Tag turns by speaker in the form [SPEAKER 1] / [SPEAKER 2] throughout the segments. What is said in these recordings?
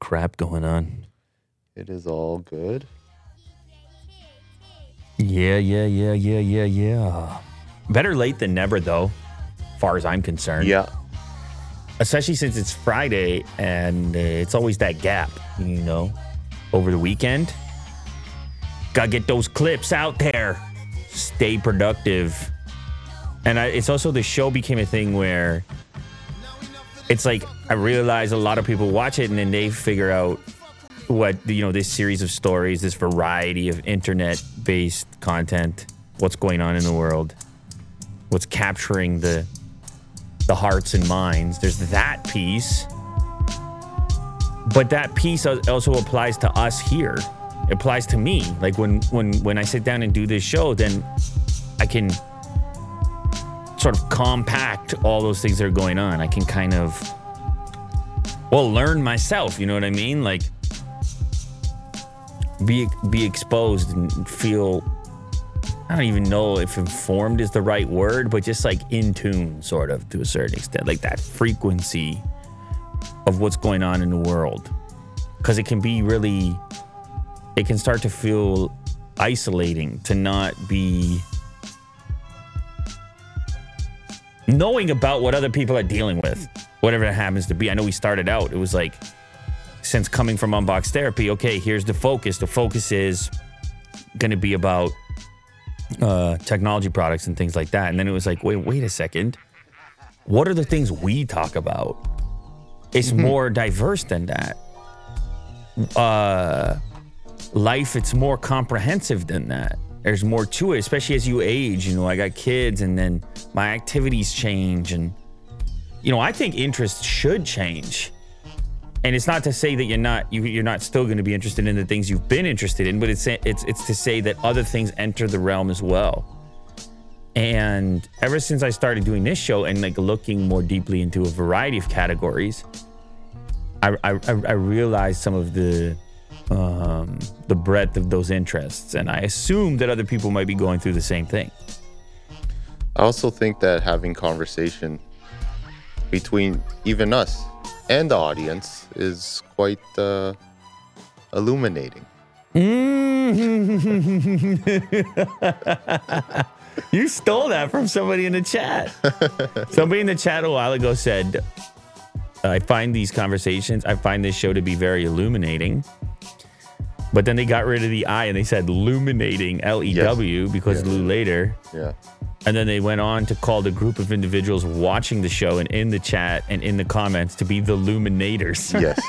[SPEAKER 1] crap going on.
[SPEAKER 2] It is all good.
[SPEAKER 1] Yeah, yeah, yeah, yeah, yeah, yeah. Better late than never, though, far as I'm concerned.
[SPEAKER 2] Yeah.
[SPEAKER 1] Especially since it's Friday and uh, it's always that gap, you know, over the weekend. Gotta get those clips out there. Stay productive. And I, it's also the show became a thing where it's like I realize a lot of people watch it and then they figure out what you know this series of stories, this variety of internet-based content, what's going on in the world, what's capturing the the hearts and minds. There's that piece, but that piece also applies to us here. It applies to me. Like when when when I sit down and do this show, then I can sort of compact all those things that are going on. I can kind of well learn myself. You know what I mean? Like be be exposed and feel I don't even know if informed is the right word, but just like in tune, sort of to a certain extent, like that frequency of what's going on in the world. Because it can be really, it can start to feel isolating to not be knowing about what other people are dealing with, whatever it happens to be. I know we started out, it was like, since coming from unbox therapy, okay, here's the focus. The focus is going to be about uh, technology products and things like that. And then it was like, wait, wait a second. What are the things we talk about? It's mm-hmm. more diverse than that. Uh, life, it's more comprehensive than that. There's more to it, especially as you age. You know, I got kids, and then my activities change, and you know, I think interests should change and it's not to say that you're not you, you're not still going to be interested in the things you've been interested in, but it's it's it's to say that other things enter the realm as well. And ever since I started doing this show and like looking more deeply into a variety of categories, I I, I realized some of the um, the breadth of those interests, and I assume that other people might be going through the same thing.
[SPEAKER 2] I also think that having conversation between even us and the audience is quite uh, illuminating.
[SPEAKER 1] you stole that from somebody in the chat. somebody in the chat a while ago said, I find these conversations, I find this show to be very illuminating. But then they got rid of the I and they said luminating L E W, yes. because yes. Lew Later.
[SPEAKER 2] Yeah.
[SPEAKER 1] And then they went on to call the group of individuals watching the show and in the chat and in the comments to be the Luminators.
[SPEAKER 2] Yes.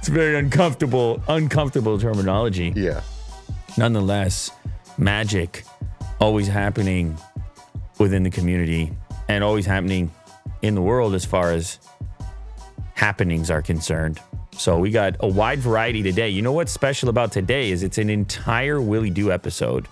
[SPEAKER 1] it's very uncomfortable, uncomfortable terminology.
[SPEAKER 2] Yeah.
[SPEAKER 1] Nonetheless, magic always happening within the community and always happening in the world as far as happenings are concerned. So we got a wide variety today. You know what's special about today is it's an entire Willie Do episode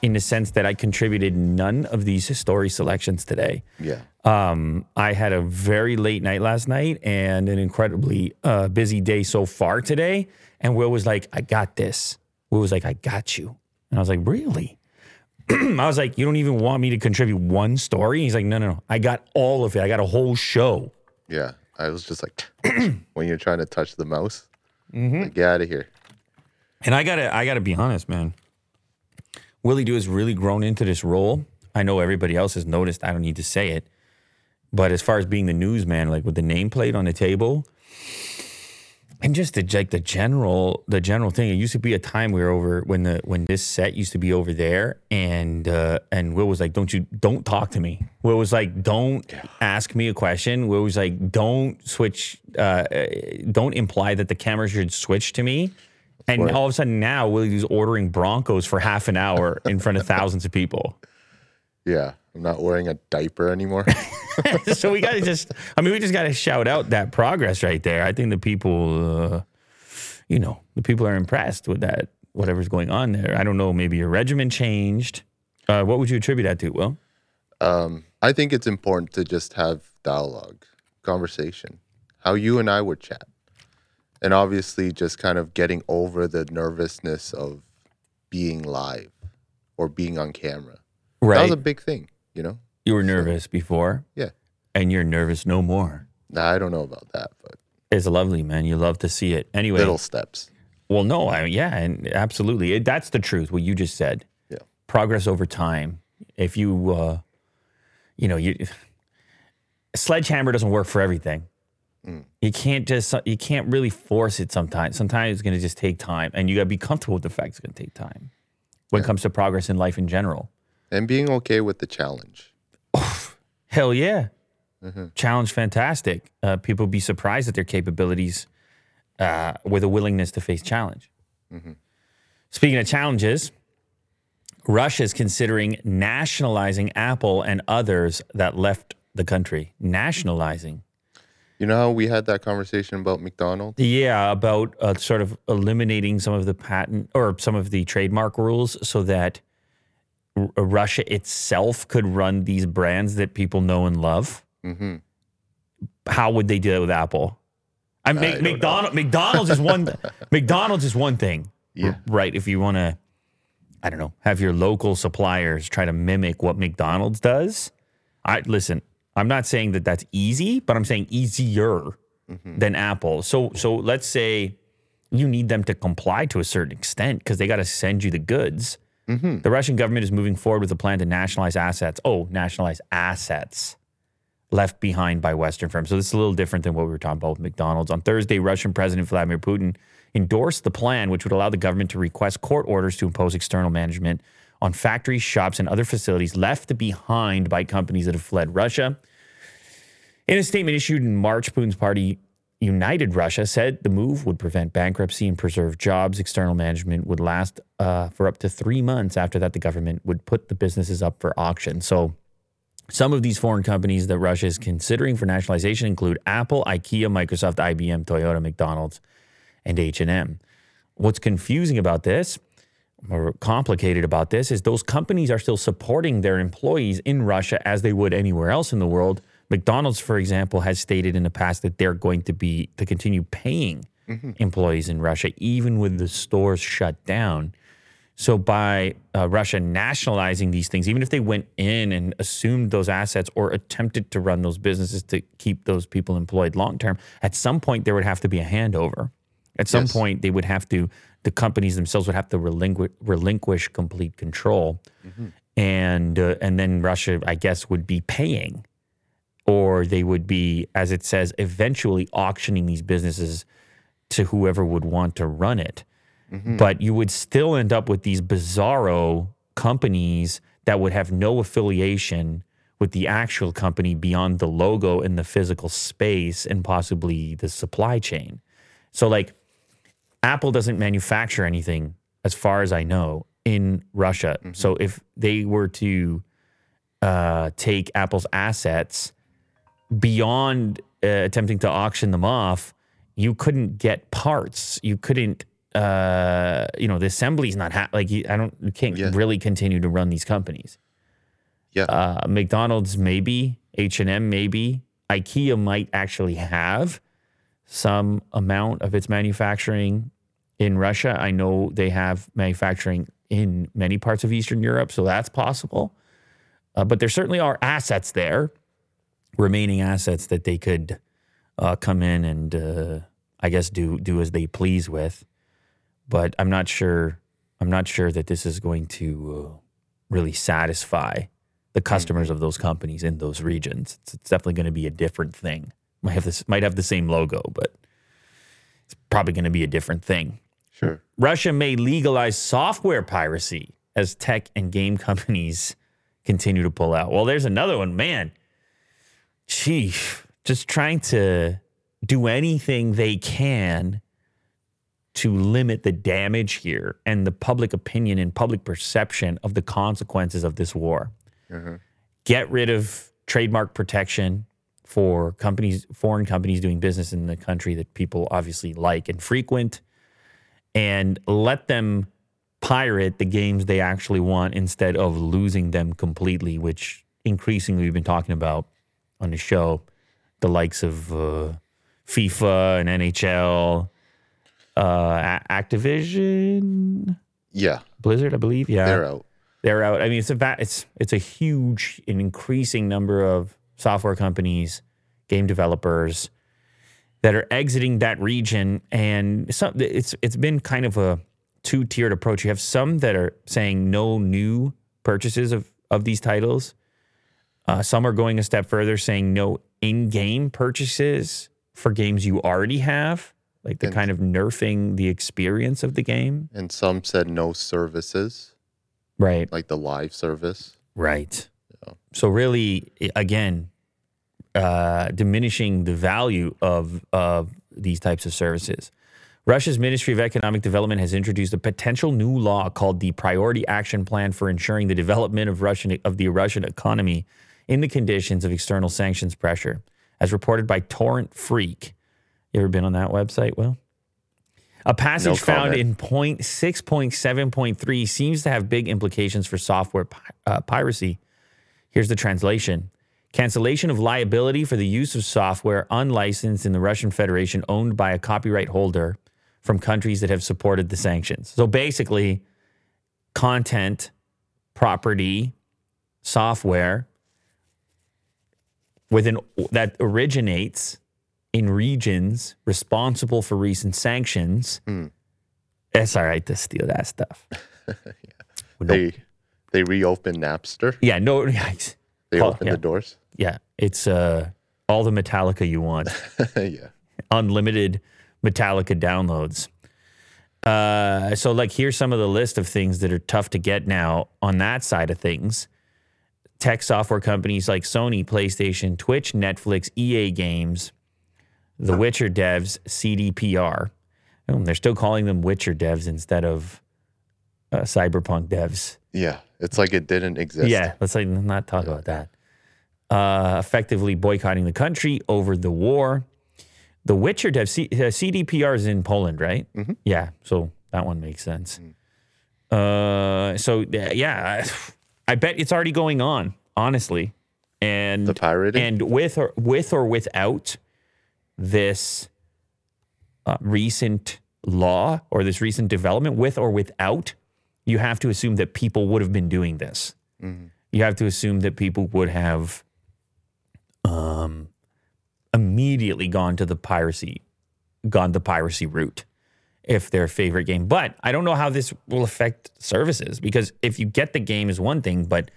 [SPEAKER 1] in the sense that I contributed none of these story selections today.
[SPEAKER 2] Yeah.
[SPEAKER 1] Um, I had a very late night last night and an incredibly uh, busy day so far today. And Will was like, I got this. Will was like, I got you. And I was like, really? I was like, you don't even want me to contribute one story? He's like, no, no, no. I got all of it. I got a whole show.
[SPEAKER 2] Yeah. I was just like, when you're trying to touch the mouse,
[SPEAKER 1] mm-hmm.
[SPEAKER 2] like, get out of here.
[SPEAKER 1] And I gotta, I gotta be honest, man. Willie Do has really grown into this role. I know everybody else has noticed. I don't need to say it, but as far as being the newsman, like with the nameplate on the table, and just the like the general the general thing. It used to be a time we were over when the when this set used to be over there, and uh, and Will was like, "Don't you don't talk to me." Will was like, "Don't ask me a question." Will was like, "Don't switch. Uh, don't imply that the camera should switch to me." And all of a sudden now Willie's ordering Broncos for half an hour in front of thousands of people.
[SPEAKER 2] Yeah, I'm not wearing a diaper anymore.
[SPEAKER 1] so we got to just, I mean, we just got to shout out that progress right there. I think the people, uh, you know, the people are impressed with that, whatever's going on there. I don't know, maybe your regimen changed. Uh, what would you attribute that to, Will?
[SPEAKER 2] Um, I think it's important to just have dialogue, conversation, how you and I would chat. And obviously, just kind of getting over the nervousness of being live or being on camera.
[SPEAKER 1] Right.
[SPEAKER 2] That was a big thing, you know?
[SPEAKER 1] You were nervous so, before?
[SPEAKER 2] Yeah.
[SPEAKER 1] And you're nervous no more.
[SPEAKER 2] Nah, I don't know about that, but
[SPEAKER 1] It's lovely, man. You love to see it. Anyway,
[SPEAKER 2] little steps.
[SPEAKER 1] well, no, I, yeah, and absolutely, it, that's the truth. What you just said.
[SPEAKER 2] Yeah.
[SPEAKER 1] progress over time. If you, uh, you know, you sledgehammer doesn't work for everything. You can't just you can't really force it. Sometimes, sometimes it's going to just take time, and you got to be comfortable with the fact it's going to take time. When it comes to progress in life in general,
[SPEAKER 2] And being okay with the challenge.
[SPEAKER 1] hell yeah, challenge fantastic. Uh, people be surprised at their capabilities uh, with a willingness to face challenge. Speaking of challenges, Russia is considering nationalizing Apple and others that left the country. Nationalizing.
[SPEAKER 2] You know how we had that conversation about McDonald's?
[SPEAKER 1] Yeah, about uh, sort of eliminating some of the patent or some of the trademark rules so that Russia itself could run these brands that people know and love.
[SPEAKER 2] Mm-hmm.
[SPEAKER 1] How would they do that with Apple? I
[SPEAKER 2] don't
[SPEAKER 1] McDonald, McDonald's is one. McDonald's is one thing,
[SPEAKER 2] Yeah.
[SPEAKER 1] right? If you want to, I don't know, have your local suppliers try to mimic what McDonald's does. I listen. I'm not saying that that's easy, but I'm saying easier than Apple. So, so let's say you need them to comply to a certain extent because they got to send you the goods. Mm-hmm. The Russian government is moving forward with a plan to nationalize assets. Oh, nationalize assets left behind by Western firms. So this is a little different than what we were talking about with McDonald's. On Thursday, Russian President Vladimir Putin endorsed the plan, which would allow the government to request court orders to impose external management on factories, shops, and other facilities left behind by companies that have fled Russia. In a statement issued in March, Putin's party United Russia said the move would prevent bankruptcy and preserve jobs. External management would last uh, for up to three months. After that, the government would put the businesses up for auction. So, some of these foreign companies that Russia is considering for nationalization include Apple, IKEA, Microsoft, IBM, Toyota, McDonald's, and H&M. What's confusing about this or complicated about this is those companies are still supporting their employees in Russia as they would anywhere else in the world. McDonald's, for example, has stated in the past that they're going to be to continue paying employees in Russia, even with the stores shut down. So by uh, Russia nationalizing these things, even if they went in and assumed those assets or attempted to run those businesses to keep those people employed long term, at some point there would have to be a handover. At some
[SPEAKER 2] Yes.
[SPEAKER 1] point they would have to, the companies themselves would have to relinqu- relinquish complete control, and uh, and then Russia, I guess, would be paying, or they would be, as it says, eventually auctioning these businesses to whoever would want to run it but you would still end up with these bizarro companies that would have no affiliation with the actual company beyond the logo and the physical space and possibly the supply chain. So, like, Apple doesn't manufacture anything, as far as I know, in Russia. So, if they were to uh, take Apple's assets beyond uh, attempting to auction them off, you couldn't get parts. You couldn't, uh, you know, the assembly's not ha- like I don't, you can't
[SPEAKER 2] Yeah.
[SPEAKER 1] really continue to run these companies.
[SPEAKER 2] Yeah.
[SPEAKER 1] Uh, McDonald's maybe, H and M maybe, IKEA might actually have some amount of its manufacturing in Russia. I know they have manufacturing in many parts of Eastern Europe, so that's possible. Uh, but there certainly are assets there, remaining assets that they could uh, come in and uh, I guess do do as they please with. But I'm not sure. I'm not sure that this is going to uh, really satisfy the customers of those companies in those regions. It's, it's definitely going to be a different thing. Might have this might have the same logo, but it's probably going to be a different thing.
[SPEAKER 2] Sure.
[SPEAKER 1] Russia may legalize software piracy as tech and game companies continue to pull out. Well, there's another one, man. Gee, just trying to do anything they can to limit the damage here and the public opinion and public perception of the consequences of this war. Get rid of trademark protection for companies, foreign companies doing business in the country that people obviously like and frequent and let them pirate the games they actually want instead of losing them completely, which increasingly we've been talking about on the show. The likes of uh, FIFA and NHL, uh, Activision,
[SPEAKER 2] Yeah.
[SPEAKER 1] Blizzard, I believe. Yeah,
[SPEAKER 2] They're out.
[SPEAKER 1] they're out. I mean, it's a va- it's it's a huge and increasing number of software companies game developers that are exiting that region, and some it's it's been kind of a two tiered approach. You have some that are saying no new purchases of of these titles. Uh, some are going a step further, saying no in game purchases for games you already have, like the
[SPEAKER 2] And-
[SPEAKER 1] kind of nerfing the experience of the game.
[SPEAKER 2] And some said no services,
[SPEAKER 1] Right.
[SPEAKER 2] like the live service.
[SPEAKER 1] Right. So really, again, uh, diminishing the value of of these types of services. Russia's Ministry of Economic Development has introduced a potential new law called the Priority Action Plan for ensuring the development of Russian of the Russian economy in the conditions of external sanctions pressure, as reported by TorrentFreak. You ever been on that website, Will? A passage found in point six point seven point three seems to have big implications for software pi- uh, piracy. Here's the translation cancellation of liability for the use of software unlicensed in the Russian Federation owned by a copyright holder from countries that have supported the sanctions. So basically, content, property, software with an that originates in regions responsible for recent sanctions. It's all right to steal that stuff. No-
[SPEAKER 2] They they reopened Napster.
[SPEAKER 1] yeah, no, yeah,
[SPEAKER 2] They
[SPEAKER 1] Oh,
[SPEAKER 2] opened
[SPEAKER 1] yeah.
[SPEAKER 2] the doors.
[SPEAKER 1] yeah, it's uh, all the Metallica you want.
[SPEAKER 2] yeah.
[SPEAKER 1] unlimited Metallica downloads. Uh, so, like, here's some of the list of things that are tough to get now on that side of things. Tech software companies like Sony, PlayStation, Twitch, Netflix, EA Games, The Witcher devs, CDPR. Oh, they're still calling them Witcher devs instead of uh, Cyberpunk devs.
[SPEAKER 2] Yeah. It's like it didn't exist.
[SPEAKER 1] Yeah, let's like not talk about that. Uh, effectively boycotting the country over the war. The Witcher dev C- uh, CDPR is in Poland, right? Yeah, so that one makes sense. Uh, so yeah, I, I bet it's already going on, honestly, and
[SPEAKER 2] The pirating.
[SPEAKER 1] and with or with or without this uh, recent law or this recent development, with or without, you have to assume that people would have been doing this. You have to assume that people would have um, immediately gone to the piracy, gone the piracy route if their favorite game. But I don't know how this will affect services because if you get the game is one thing, but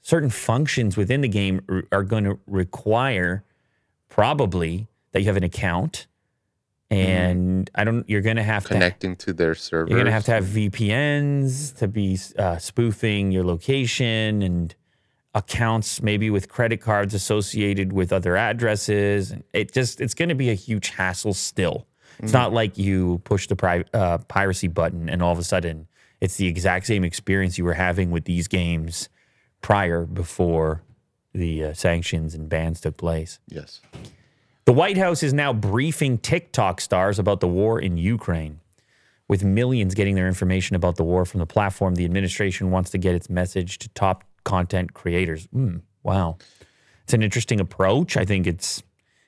[SPEAKER 1] certain functions within the game are going to require probably that you have an account and I don't you're going to have to
[SPEAKER 2] connecting to their servers.
[SPEAKER 1] you're going to have to have VPNs to be uh, spoofing your location and accounts maybe with credit cards associated with other addresses. And it just it's going to be a huge hassle still. It's not like you push the pri- uh, piracy button and all of a sudden it's the exact same experience you were having with these games prior before the uh, sanctions and bans took place.
[SPEAKER 2] Yes.
[SPEAKER 1] The White House is now briefing TikTok stars about the war in Ukraine. With millions getting their information about the war from the platform, the administration wants to get its message to top content creators. Mm, wow. It's an interesting approach. I think it's,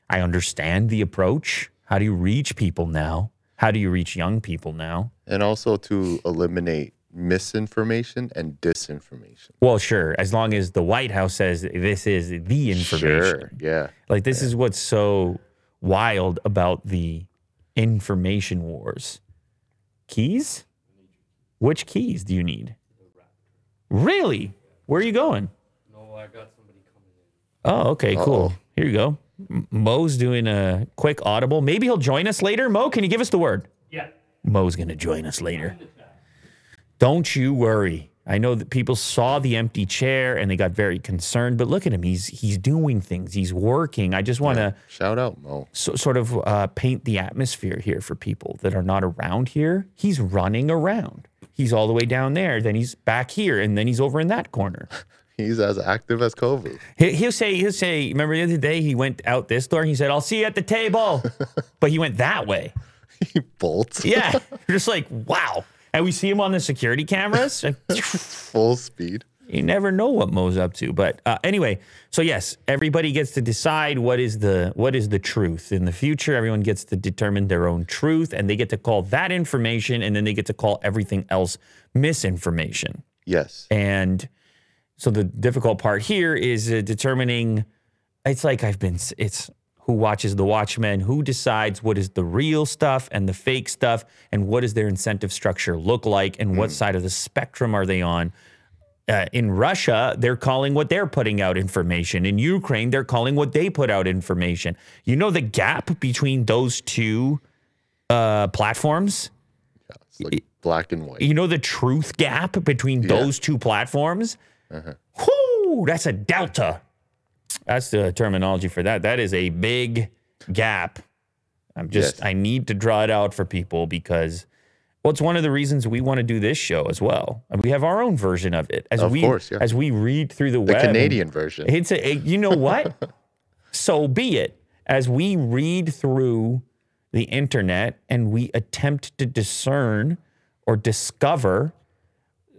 [SPEAKER 1] I understand the approach. How do you reach people now? How do you reach young people now?
[SPEAKER 2] And also to eliminate misinformation and disinformation.
[SPEAKER 1] Well, sure, as long as the White House says this is the information.
[SPEAKER 2] Sure. Yeah.
[SPEAKER 1] Like this is what's so wild about the information wars. Keys? Which keys do you need? Really? Where are you going?
[SPEAKER 3] No, I got somebody coming in.
[SPEAKER 1] Oh, okay, cool.
[SPEAKER 2] Uh-oh.
[SPEAKER 1] Here you go. M- Mo's doing a quick audible. Maybe he'll join us later. Mo, can you give us the word?
[SPEAKER 3] Yeah.
[SPEAKER 1] Mo's going to join us later. Don't you worry. I know that people saw the empty chair and they got very concerned, but look at him. He's he's doing things. He's working. I just want to
[SPEAKER 2] Shout out Mo.
[SPEAKER 1] so, sort of uh, paint the atmosphere here for people that are not around here. He's running around. He's all the way down there, then he's back here, and then he's over in that corner.
[SPEAKER 2] He's as active as Kobe.
[SPEAKER 1] He, he'll say, he'll say. Remember the other day he went out this door. and He said, "I'll see you at the table," but he went that way.
[SPEAKER 2] he bolts
[SPEAKER 1] Yeah, You're just like wow. And we see him on the security cameras.
[SPEAKER 2] Full speed.
[SPEAKER 1] you never know what Mo's up to. But uh, anyway, so yes, everybody gets to decide what is the what is the truth in the future. Everyone gets to determine their own truth, and they get to call that information, and then they get to call everything else misinformation.
[SPEAKER 2] Yes.
[SPEAKER 1] And so the difficult part here is uh, determining. It's like I've been. It's who watches The Watchmen, who decides what is the real stuff and the fake stuff, and what does their incentive structure look like, and what side of the spectrum are they on. Uh, in Russia, they're calling what they're putting out information. In Ukraine, they're calling what they put out information. You know the gap between those two uh, platforms?
[SPEAKER 2] It's like black and white.
[SPEAKER 1] You know the truth gap between those two platforms? Uh-huh. Whoo, that's a delta. That's the terminology for that. That is a big gap. I'm just,
[SPEAKER 2] Yes.
[SPEAKER 1] I need to draw it out for people because, well, it's one of the reasons we want to do this show as well. And we have our own version of it as
[SPEAKER 2] Of
[SPEAKER 1] we
[SPEAKER 2] course, yeah.
[SPEAKER 1] as we read through the,
[SPEAKER 2] The
[SPEAKER 1] web. and-
[SPEAKER 2] Canadian version.
[SPEAKER 1] it's a, you know what? so be it. As we read through the internet and we attempt to discern or discover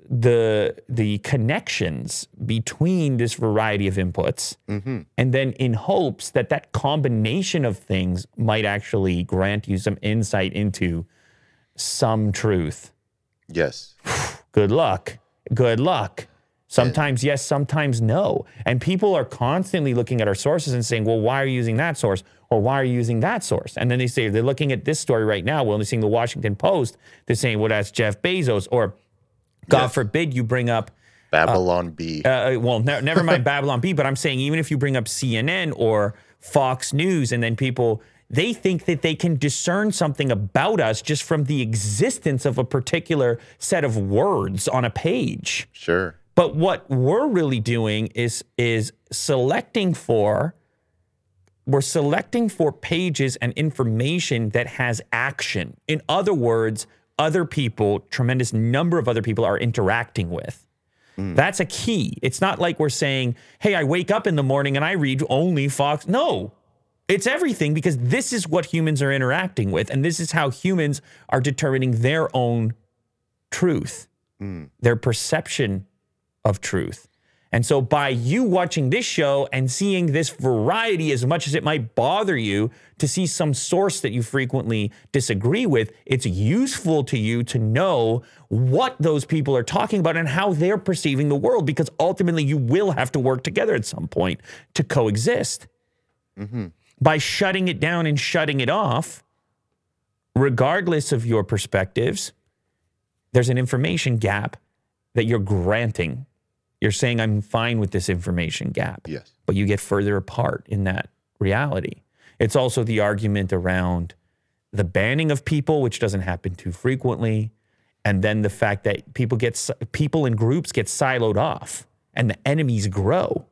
[SPEAKER 1] the the connections between this variety of inputs mm-hmm. and then in hopes that that combination of things might actually grant you some insight into some truth
[SPEAKER 2] Yes.
[SPEAKER 1] good luck. Good luck. Sometimes yes, sometimes no. And people are constantly looking at our sources and saying, well, why are you using that source? Or why are you using that source? And then they say, they're looking at this story right now. We're only seeing the Washington Post. They're saying, well, that's Jeff Bezos. Or God
[SPEAKER 2] Yes.
[SPEAKER 1] forbid you bring up
[SPEAKER 2] Babylon Bee.
[SPEAKER 1] uh, well, ne- never mind Babylon Bee, but I'm saying even if you bring up CNN or Fox News, and then people they think that they can discern something about us just from the existence of a particular set of words on a page.
[SPEAKER 2] sure.
[SPEAKER 1] But what we're really doing is is selecting for we're selecting for pages and information that has action. In other words, other people, tremendous number of other people are interacting with. Hmm. That's a key. It's not like we're saying, "Hey, I wake up in the morning and I read only Fox." No. It's everything because this is what humans are interacting with and this is how humans are determining their own truth. Hmm. Their perception of truth. And so, by you watching this show and seeing this variety, as much as it might bother you to see some source that you frequently disagree with, it's useful to you to know what those people are talking about and how they're perceiving the world, because ultimately you will have to work together at some point to coexist. Mm-hmm. By shutting it down and shutting it off, regardless of your perspectives, there's an information gap that you're granting. You're saying, I'm fine with this information gap.
[SPEAKER 2] Yes.
[SPEAKER 1] But you get further apart in that reality. It's also the argument around the banning of people, which doesn't happen too frequently. And then the fact that people get people and groups get siloed off and the enemies grow.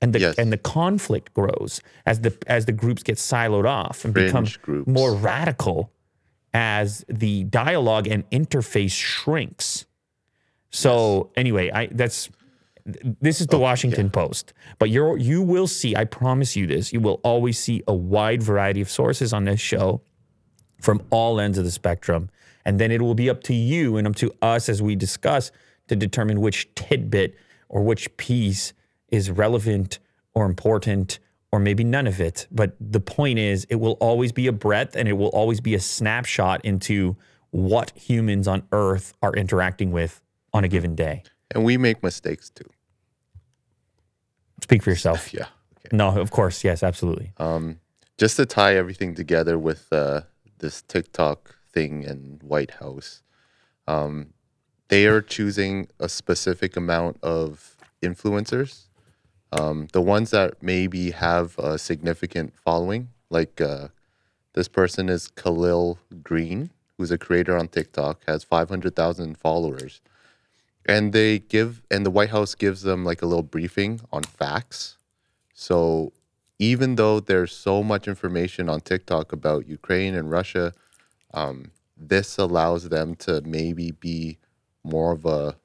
[SPEAKER 1] And the
[SPEAKER 2] Yes.
[SPEAKER 1] and the conflict grows as the as the groups get siloed off and become
[SPEAKER 2] groups.
[SPEAKER 1] more radical as the dialogue and interface shrinks. So anyway, I that's this is the Washington Post. But you're you will see, I promise you this, you will always see a wide variety of sources on this show from all ends of the spectrum. And then it will be up to you and up to us as we discuss to determine which tidbit or which piece is relevant or important or maybe none of it. But the point is, it will always be a breadth and it will always be a snapshot into what humans on Earth are interacting with on a given day.
[SPEAKER 2] And we make mistakes too.
[SPEAKER 1] Speak for yourself.
[SPEAKER 2] Yeah.
[SPEAKER 1] No, of course. Yes, absolutely.
[SPEAKER 2] Just to tie everything together with uh, this TikTok thing and White House, um, they are choosing a specific amount of influencers. Um, the ones that maybe have a significant following, like uh, this person is Kahlil Greene, who's a creator on TikTok, has 500,000 followers. And they give, and the White House gives them like a little briefing on facts. So even though there's so much information on TikTok about Ukraine and Russia, um, this allows them to maybe be more of a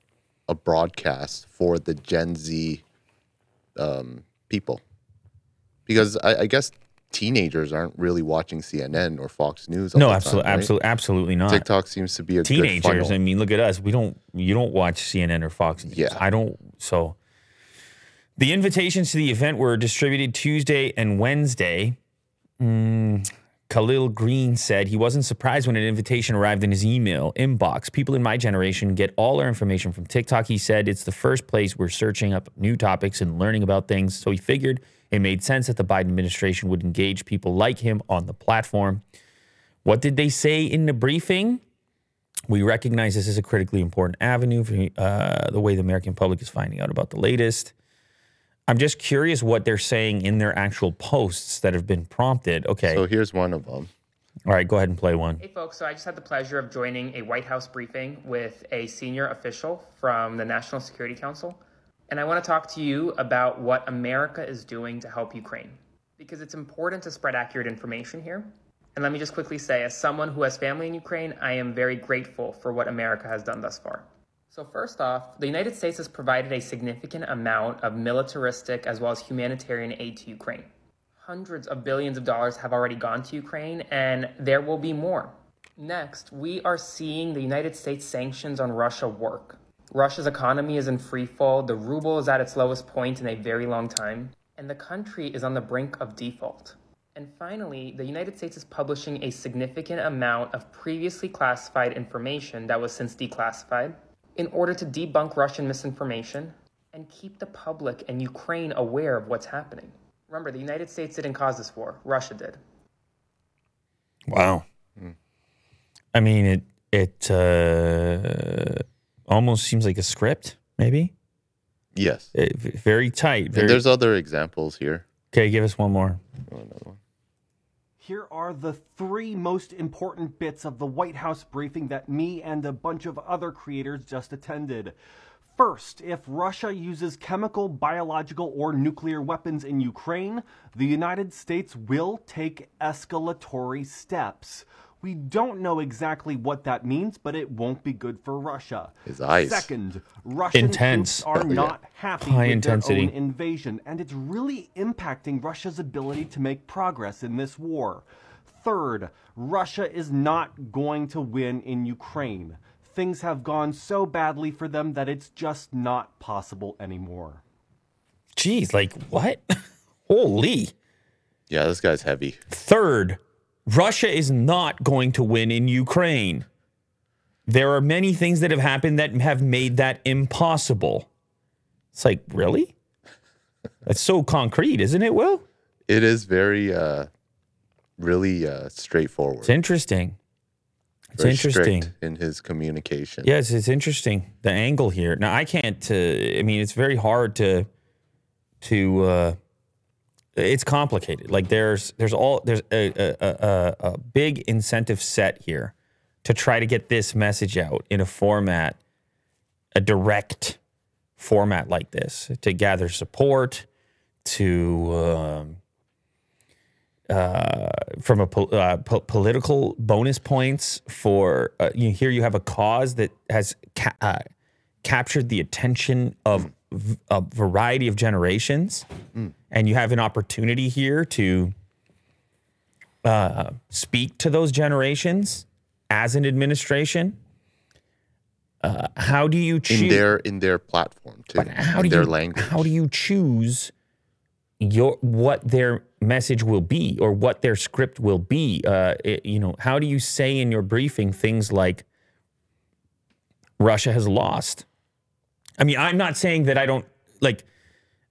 [SPEAKER 2] a broadcast for the Gen Z um, people, because I, I guess teenagers aren't really watching CNN or Fox News.
[SPEAKER 1] No, absolutely,
[SPEAKER 2] time, right?
[SPEAKER 1] absolutely, absolutely not.
[SPEAKER 2] TikTok seems to be a good
[SPEAKER 1] Teenagers. I mean, look at us. We don't. You don't watch CNN or Fox News.
[SPEAKER 2] Yeah.
[SPEAKER 1] I don't. So, the invitations to the event were distributed Tuesday and Wednesday. Mm, Kahlil Greene said he wasn't surprised when an invitation arrived in his email inbox. People in my generation get all our information from TikTok. He said it's the first place we're searching up new topics and learning about things. So he figured it made sense that the Biden administration would engage people like him on the platform. What did they say in the briefing? We recognize this is a critically important avenue for uh, the way the American public is finding out about the latest. I'm just curious what they're saying in their actual posts that have been prompted. Okay.
[SPEAKER 2] So here's one of them.
[SPEAKER 1] All right, go ahead and play one.
[SPEAKER 4] Hey, folks. So I just had the pleasure of joining a White House briefing with a senior official from the National Security Council. And I want to talk to you about what America is doing to help Ukraine. Because it's important to spread accurate information here. And let me just quickly say, as someone who has family in Ukraine, I am very grateful for what America has done thus far. So, first off, the United States has provided a significant amount of militaristic as well as humanitarian aid to Ukraine. Hundreds of billions of dollars have already gone to Ukraine, and there will be more. Next, we are seeing the United States sanctions on Russia work. Russia's economy is in free fall, the ruble is at its lowest point in a very long time, and the country is on the brink of default. And finally, the United States is publishing a significant amount of previously classified information that was since declassified in order to debunk Russian misinformation and keep the public and Ukraine aware of what's happening. Remember, the United States didn't cause this war, Russia did.
[SPEAKER 1] Wow. I mean, it it uh, almost seems like a script, maybe.
[SPEAKER 2] Yes.
[SPEAKER 1] Eh, it, very tight. Very,
[SPEAKER 2] And there's other examples here.
[SPEAKER 1] okay, give us one more.
[SPEAKER 2] Oh, another one.
[SPEAKER 5] Here are the three most important bits of the White House briefing that me and a bunch of other creators just attended. First, if Russia uses chemical, biological, or nuclear weapons in Ukraine, the United States will take escalatory steps. We don't know exactly what that means, but it won't be good for Russia.
[SPEAKER 2] His eyes.
[SPEAKER 5] Second, Russian
[SPEAKER 1] Intense.
[SPEAKER 5] troops are oh,
[SPEAKER 2] Yeah.
[SPEAKER 5] not happy
[SPEAKER 1] High
[SPEAKER 5] with
[SPEAKER 1] intensity.
[SPEAKER 5] their own invasion, and it's really impacting Russia's ability to make progress in this war. Third, Russia is not going to win in Ukraine. Things have gone so badly for them that it's just not possible anymore.
[SPEAKER 1] Jeez, like what? Holy.
[SPEAKER 2] Yeah, this guy's heavy.
[SPEAKER 1] Third, Russia is not going to win in Ukraine. There are many things that have happened that have made that impossible. It's like, really? That's so concrete, isn't it, Will?
[SPEAKER 2] It is very, uh, really uh, straightforward.
[SPEAKER 1] It's interesting. It's
[SPEAKER 2] Very
[SPEAKER 1] interesting.
[SPEAKER 2] in his communication.
[SPEAKER 1] Yes, it's interesting the angle here. Now I can't. Uh, I mean, it's very hard to to. Uh, it's complicated. Like there's there's all there's a, a, a, a big incentive set here to try to get this message out in a format, a direct format like this to gather support, to um, uh, from a po- uh, po- political bonus points for uh, you here you have a cause that has ca- uh, captured the attention of v- a variety of generations and you have an opportunity here to uh, speak to those generations as an administration uh, how do you choose
[SPEAKER 2] in their in their platform too,
[SPEAKER 1] how
[SPEAKER 2] in
[SPEAKER 1] do
[SPEAKER 2] their
[SPEAKER 1] you
[SPEAKER 2] language.
[SPEAKER 1] how do you choose your what their message will be or what their script will be? Uh, it- you know, how do you say in your briefing things like Russia has lost? I mean, I'm not saying that I don't like.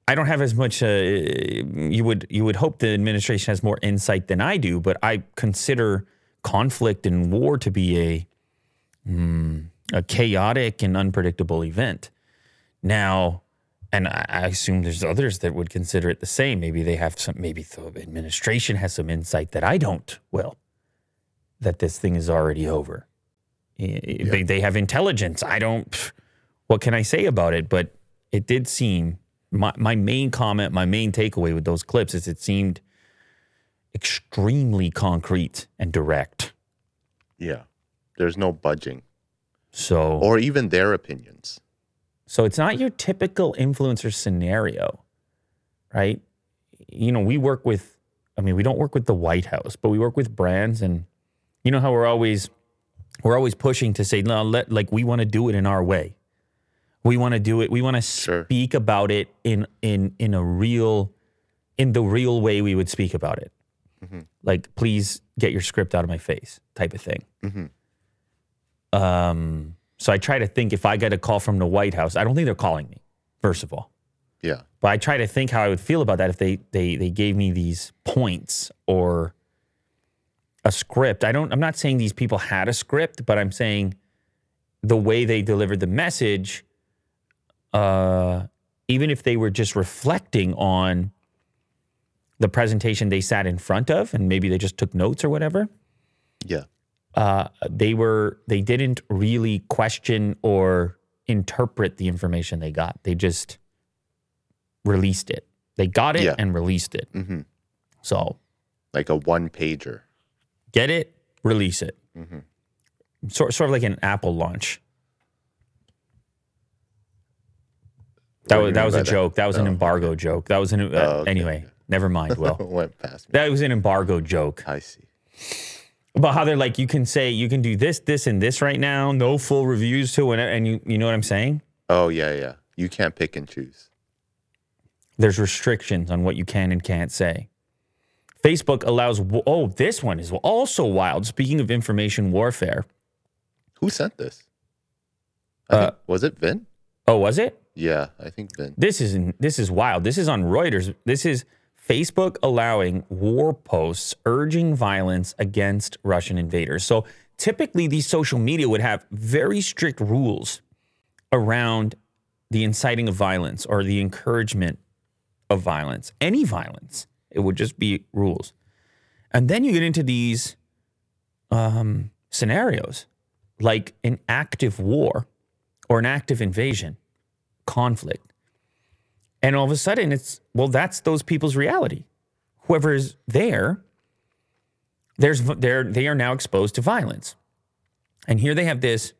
[SPEAKER 1] I don't have as much. Uh, you would you would hope the administration has more insight than I do, but I consider conflict and war to be a hmm, a chaotic and unpredictable event. Now, and I, I assume there's others that would consider it the same. Maybe they have some. Maybe the administration has some insight that I don't. Well, that this thing is already over. Eh, They, they have intelligence. I don't. What can I say about it? But it did seem my my main comment, my main takeaway with those clips is it seemed extremely concrete and direct.
[SPEAKER 2] yeah, there's no budging
[SPEAKER 1] So
[SPEAKER 2] or even their opinions.
[SPEAKER 1] So it's not your typical influencer scenario, right? You know, we work with, I mean, we don't work with the White House, but we work with brands, and you know how we're always, we're always pushing to say, no, let like we want to do it in our way. We want to do it. We want to
[SPEAKER 2] Sure.
[SPEAKER 1] speak about it in in in a real, in the real way we would speak about it. Like, please get your script out of my face, type of thing. Um, so I try to think if I get a call from the White House, I don't think they're calling me, first of all.
[SPEAKER 2] Yeah.
[SPEAKER 1] But I try to think how I would feel about that if they they they gave me these points or a script. I don't I'm not saying these people had a script, but I'm saying the way they delivered the message uh even if they were just reflecting on the presentation they sat in front of and maybe they just took notes or whatever,
[SPEAKER 2] Yeah.
[SPEAKER 1] uh, they were they didn't really question or interpret the information they got. They just released it. They got it
[SPEAKER 2] Yeah.
[SPEAKER 1] and released it.
[SPEAKER 2] hmm
[SPEAKER 1] So
[SPEAKER 2] Like a one pager.
[SPEAKER 1] get it, release it.
[SPEAKER 2] Mm-hmm.
[SPEAKER 1] Sort sort of like an Apple launch. That was that was a joke. That was an
[SPEAKER 2] Oh,
[SPEAKER 1] embargo joke. That was an uh,
[SPEAKER 2] Oh, okay,
[SPEAKER 1] anyway. Never mind. Will
[SPEAKER 2] Went past me.
[SPEAKER 1] that was an embargo joke.
[SPEAKER 2] I see.
[SPEAKER 1] About how they're like, you can say you can do this, this, and this right now. No full reviews to it, and you you know what I'm saying.
[SPEAKER 2] Oh yeah, yeah. You can't pick and choose.
[SPEAKER 1] There's restrictions on what you can and can't say. Facebook allows. Oh, this one is also wild. Speaking of information warfare.
[SPEAKER 2] Who sent this?
[SPEAKER 1] Uh,
[SPEAKER 2] think- was it Vin?
[SPEAKER 1] Oh, was it?
[SPEAKER 2] Yeah, I think Vin.
[SPEAKER 1] This is this is wild. This is on Reuters. This is Facebook allowing war posts urging violence against Russian invaders. So typically these social media would have very strict rules around the inciting of violence or the encouragement of violence, any violence. It would just be rules. And then you get into these um, scenarios like an active war or an active invasion, conflict. And all of a sudden, it's, well, that's those people's reality. Whoever is there, there's, they're, they are now exposed to violence. And here they have this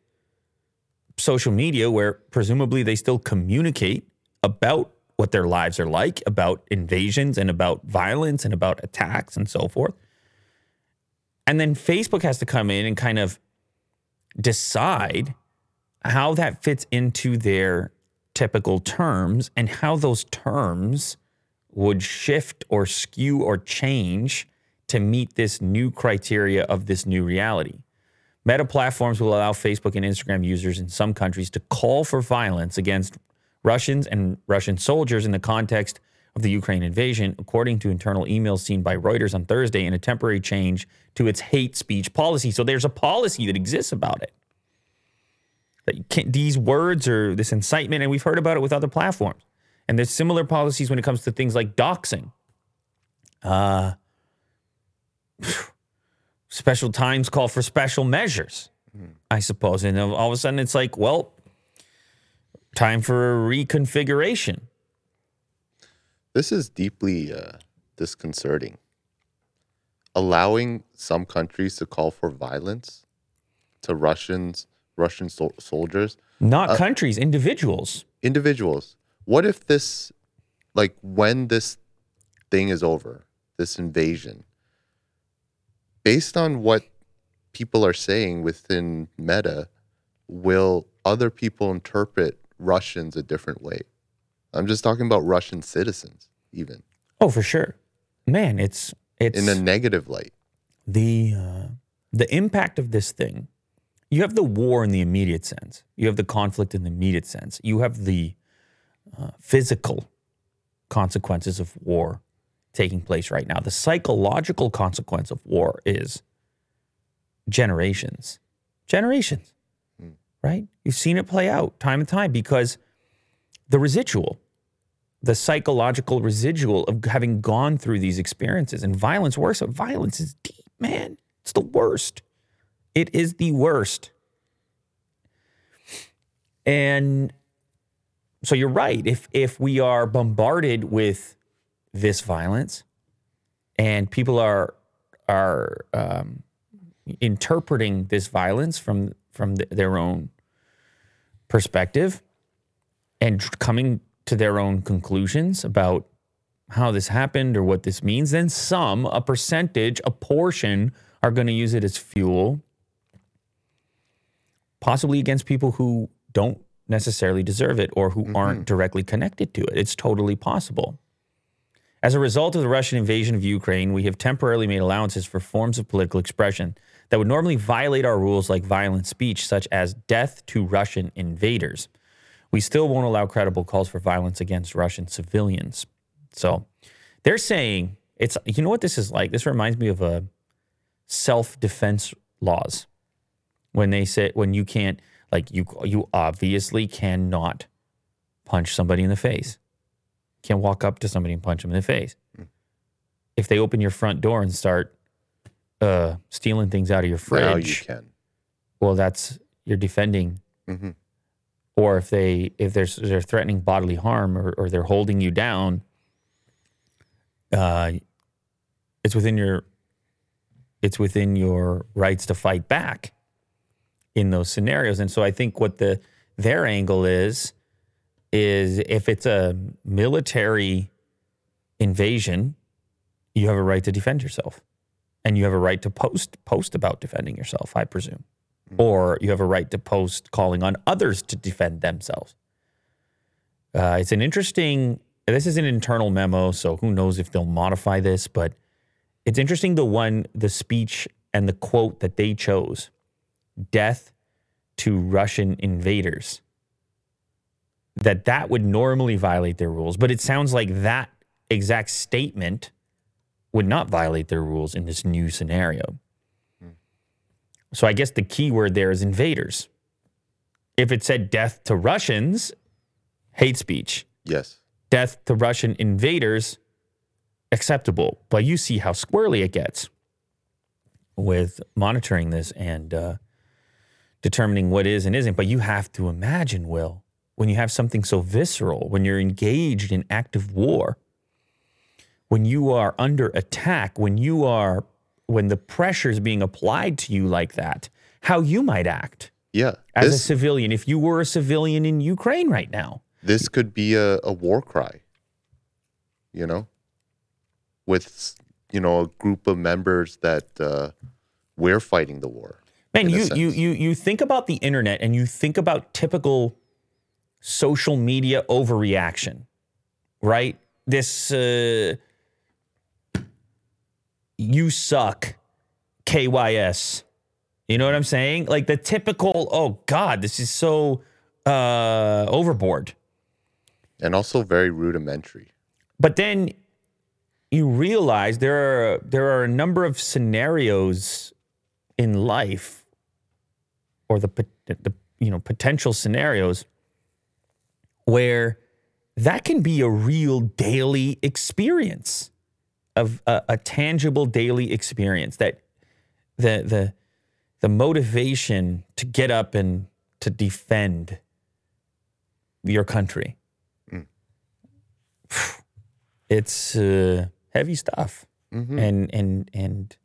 [SPEAKER 1] social media where presumably they still communicate about what their lives are like, about invasions and about violence and about attacks and so forth. And then Facebook has to come in and kind of decide how that fits into their typical terms and how those terms would shift or skew or change to meet this new criteria of this new reality. Meta platforms will allow Facebook and Instagram users in some countries to call for violence against Russians and Russian soldiers in the context of the Ukraine invasion, according to internal emails seen by Reuters on Thursday, in a temporary change to its hate speech policy. So there's a policy that exists about it. That you can't, these words or this incitement, and we've heard about it with other platforms. And there's similar policies when it comes to things like doxing. Uh, special times call for special measures, I suppose. And all of a sudden it's like, well, time for a reconfiguration.
[SPEAKER 2] This is deeply uh, disconcerting. Allowing some countries to call for violence to Russians, Russian sol- soldiers,
[SPEAKER 1] Not countries, individuals.
[SPEAKER 2] individuals. What if this, like, when this thing is over, this invasion, based on what people are saying within Meta, will other people interpret Russians a different way? I'm just talking about Russian citizens, even
[SPEAKER 1] Oh, for sure. Man, it's it's
[SPEAKER 2] in a negative light.
[SPEAKER 1] the uh, the impact of this thing. You have the war in the immediate sense. You have the conflict in the immediate sense. You have the uh, physical consequences of war taking place right now. The psychological consequence of war is generations, generations. Right? You've seen it play out time and time because the residual, the psychological residual of having gone through these experiences and violence worse. Violence is deep, man. It's the worst. It is the worst. And so you're right. If if we are bombarded with this violence and people are are um, interpreting this violence from from th- their own perspective and tr- coming to their own conclusions about how this happened or what this means, then some, a percentage, a portion, are going to use it as fuel, possibly against people who don't necessarily deserve it or who mm-hmm. aren't directly connected to it. It's totally possible. As a result of the Russian invasion of Ukraine, we have temporarily made allowances for forms of political expression that would normally violate our rules like violent speech, such as death to Russian invaders. We still won't allow credible calls for violence against Russian civilians. So they're saying it's, you know what this is like? This reminds me of uh, a self defense laws when they say, when you can't, like, you, you obviously cannot punch somebody in the face. Can't walk up to somebody and punch them in the face. If they open your front door and start uh, stealing things out of your
[SPEAKER 2] Now you
[SPEAKER 1] fridge,
[SPEAKER 2] can.
[SPEAKER 1] well, that's you're defending.
[SPEAKER 2] Mhm.
[SPEAKER 1] Or if they if there's they're threatening bodily harm or, or they're holding you down, uh, it's within your it's within your rights to fight back in those scenarios. And so I think what the their angle is is if it's a military invasion, you have a right to defend yourself. And you have a right to post post about defending yourself, I presume. Or you have a right to post calling on others to defend themselves. Uh, it's an interesting. This is an internal memo, so who knows if they'll modify this, but it's interesting the one, the speech and the quote that they chose death to Russian invaders. That that would normally violate their rules, but it sounds like that exact statement would not violate their rules in this new scenario. So I guess the key word there is invaders. If it said death to Russians, hate speech.
[SPEAKER 2] Yes.
[SPEAKER 1] Death to Russian invaders, acceptable. But you see how squirrely it gets with monitoring this and uh, determining what is and isn't. But you have to imagine, Will, when you have something so visceral, when you're engaged in active war, when you are under attack, when you are when the pressure is being applied to you like that, how you might act
[SPEAKER 2] Yeah.
[SPEAKER 1] as a civilian if you were a civilian in Ukraine right now.
[SPEAKER 2] this could be a, a war cry, you know, with, you know, a group of members that uh, we're fighting the war.
[SPEAKER 1] Man, you, you you you think about the internet and you think about typical social media overreaction, right? This uh, you suck, KYS. You know what I'm saying? Like the typical, oh God, this is so uh, overboard.
[SPEAKER 2] And also very rudimentary.
[SPEAKER 1] But then you realize there are there are a number of scenarios in life, or the the you know potential scenarios where that can be a real daily experience of a, a tangible daily experience that the the the motivation to get up and to defend your country. It's uh, heavy stuff. And and and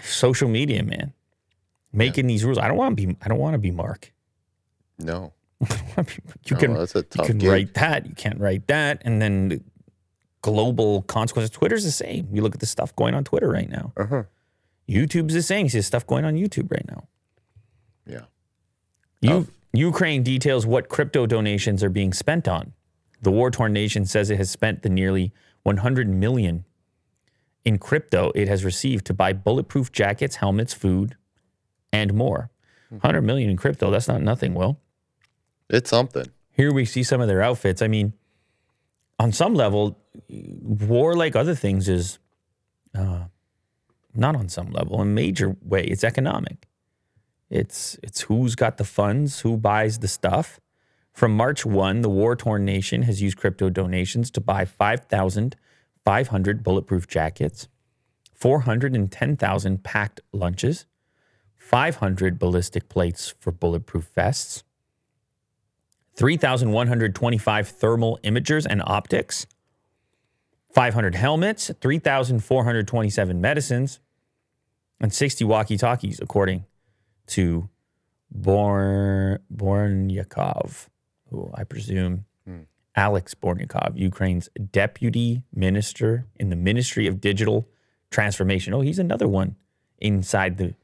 [SPEAKER 1] social media man making these rules i don't want to be i don't want to be mark
[SPEAKER 2] No.
[SPEAKER 1] you can you can
[SPEAKER 2] gig.
[SPEAKER 1] write that you can't write that and then the global consequences twitter's the same you look at the stuff going on twitter right now
[SPEAKER 2] Uh-huh.
[SPEAKER 1] youtube's the same you see the stuff going on youtube right now
[SPEAKER 2] Yeah.
[SPEAKER 1] You, Ukraine details what crypto donations are being spent on. The war-torn nation says it has spent the nearly 100 million in crypto it has received to buy bulletproof jackets, helmets, food, and more. 100 million in crypto, that's not nothing, Will.
[SPEAKER 2] It's something.
[SPEAKER 1] Here we see some of their outfits. I mean, on some level, war, like other things, is uh, not on some level, a major way, it's economic. It's it's who's got the funds, who buys the stuff. From March 1, the war torn nation has used crypto donations to buy 5,500 bulletproof jackets, 410,000 packed lunches, 500 ballistic plates for bulletproof vests, 3,125 thermal imagers and optics, 500 helmets, 3,427 medicines, and 60 walkie talkies, according to Born Bornyakov, who I presume hmm. Alex Bornyakov, Ukraine's deputy minister in the Ministry of Digital Transformation. Oh, he's another one inside the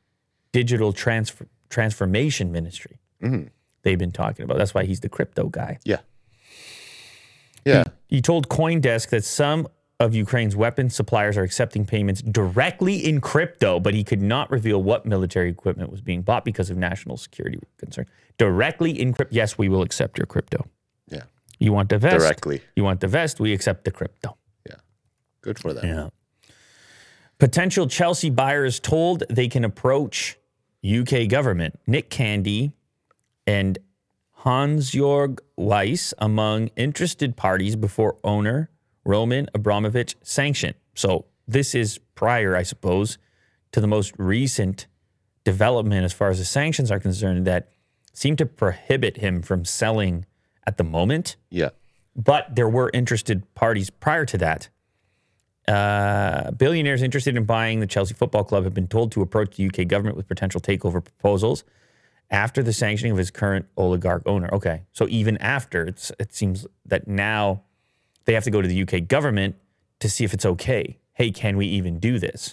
[SPEAKER 1] digital transfer, transformation ministry mm-hmm. they've been talking about. That's why he's the crypto guy.
[SPEAKER 2] Yeah. Yeah.
[SPEAKER 1] He told CoinDesk that some of Ukraine's weapons suppliers are accepting payments directly in crypto, but he could not reveal what military equipment was being bought because of national security concerns. Directly in crypto. Yes, we will accept your crypto.
[SPEAKER 2] Yeah.
[SPEAKER 1] You want the vest?
[SPEAKER 2] Directly.
[SPEAKER 1] You want the vest? We accept the crypto.
[SPEAKER 2] Yeah. Good for them.
[SPEAKER 1] Yeah. Potential Chelsea buyers told they can approach UK government. Nick Candy and Hans Jorg Weiss among interested parties before owner Roman Abramovich sanction. So this is prior, I suppose, to the most recent development as far as the sanctions are concerned that seem to prohibit him from selling at the moment.
[SPEAKER 2] Yeah.
[SPEAKER 1] But there were interested parties prior to that. Uh, billionaires interested in buying the Chelsea Football Club have been told to approach the UK government with potential takeover proposals after the sanctioning of his current oligarch owner. Okay, so even after, it's, it seems that now they have to go to the UK government to see if it's okay. Hey, can we even do this?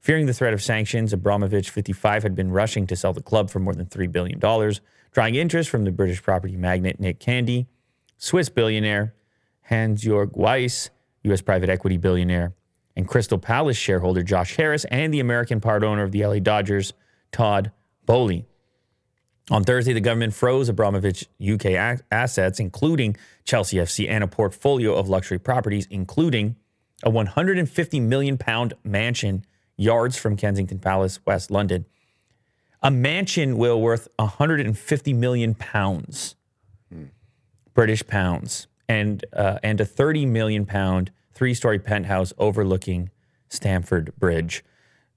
[SPEAKER 1] Fearing the threat of sanctions, Abramovich, 55, had been rushing to sell the club for more than $3 billion, drawing interest from the British property magnate Nick Candy, Swiss billionaire Hansjörg Wyss, U.S. private equity billionaire, and Crystal Palace shareholder Josh Harris, and the American part owner of the LA Dodgers, Todd Boehly. On Thursday, the government froze Abramovich UK a- assets, including Chelsea FC and a portfolio of luxury properties, including a 150 million pound mansion yards from Kensington Palace, West London. A mansion will worth 150 million pounds, British pounds, and uh, and a 30 million pound three story penthouse overlooking Stamford Bridge.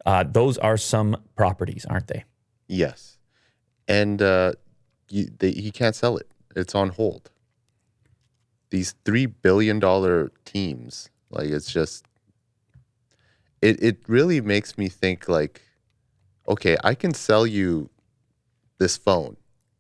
[SPEAKER 1] Uh, those are some properties, aren't they?
[SPEAKER 2] Yes. And uh, you, they, he can't sell it. It's on hold. These three billion dollar teams, like it's just, it it really makes me think like, okay, I can sell you this phone,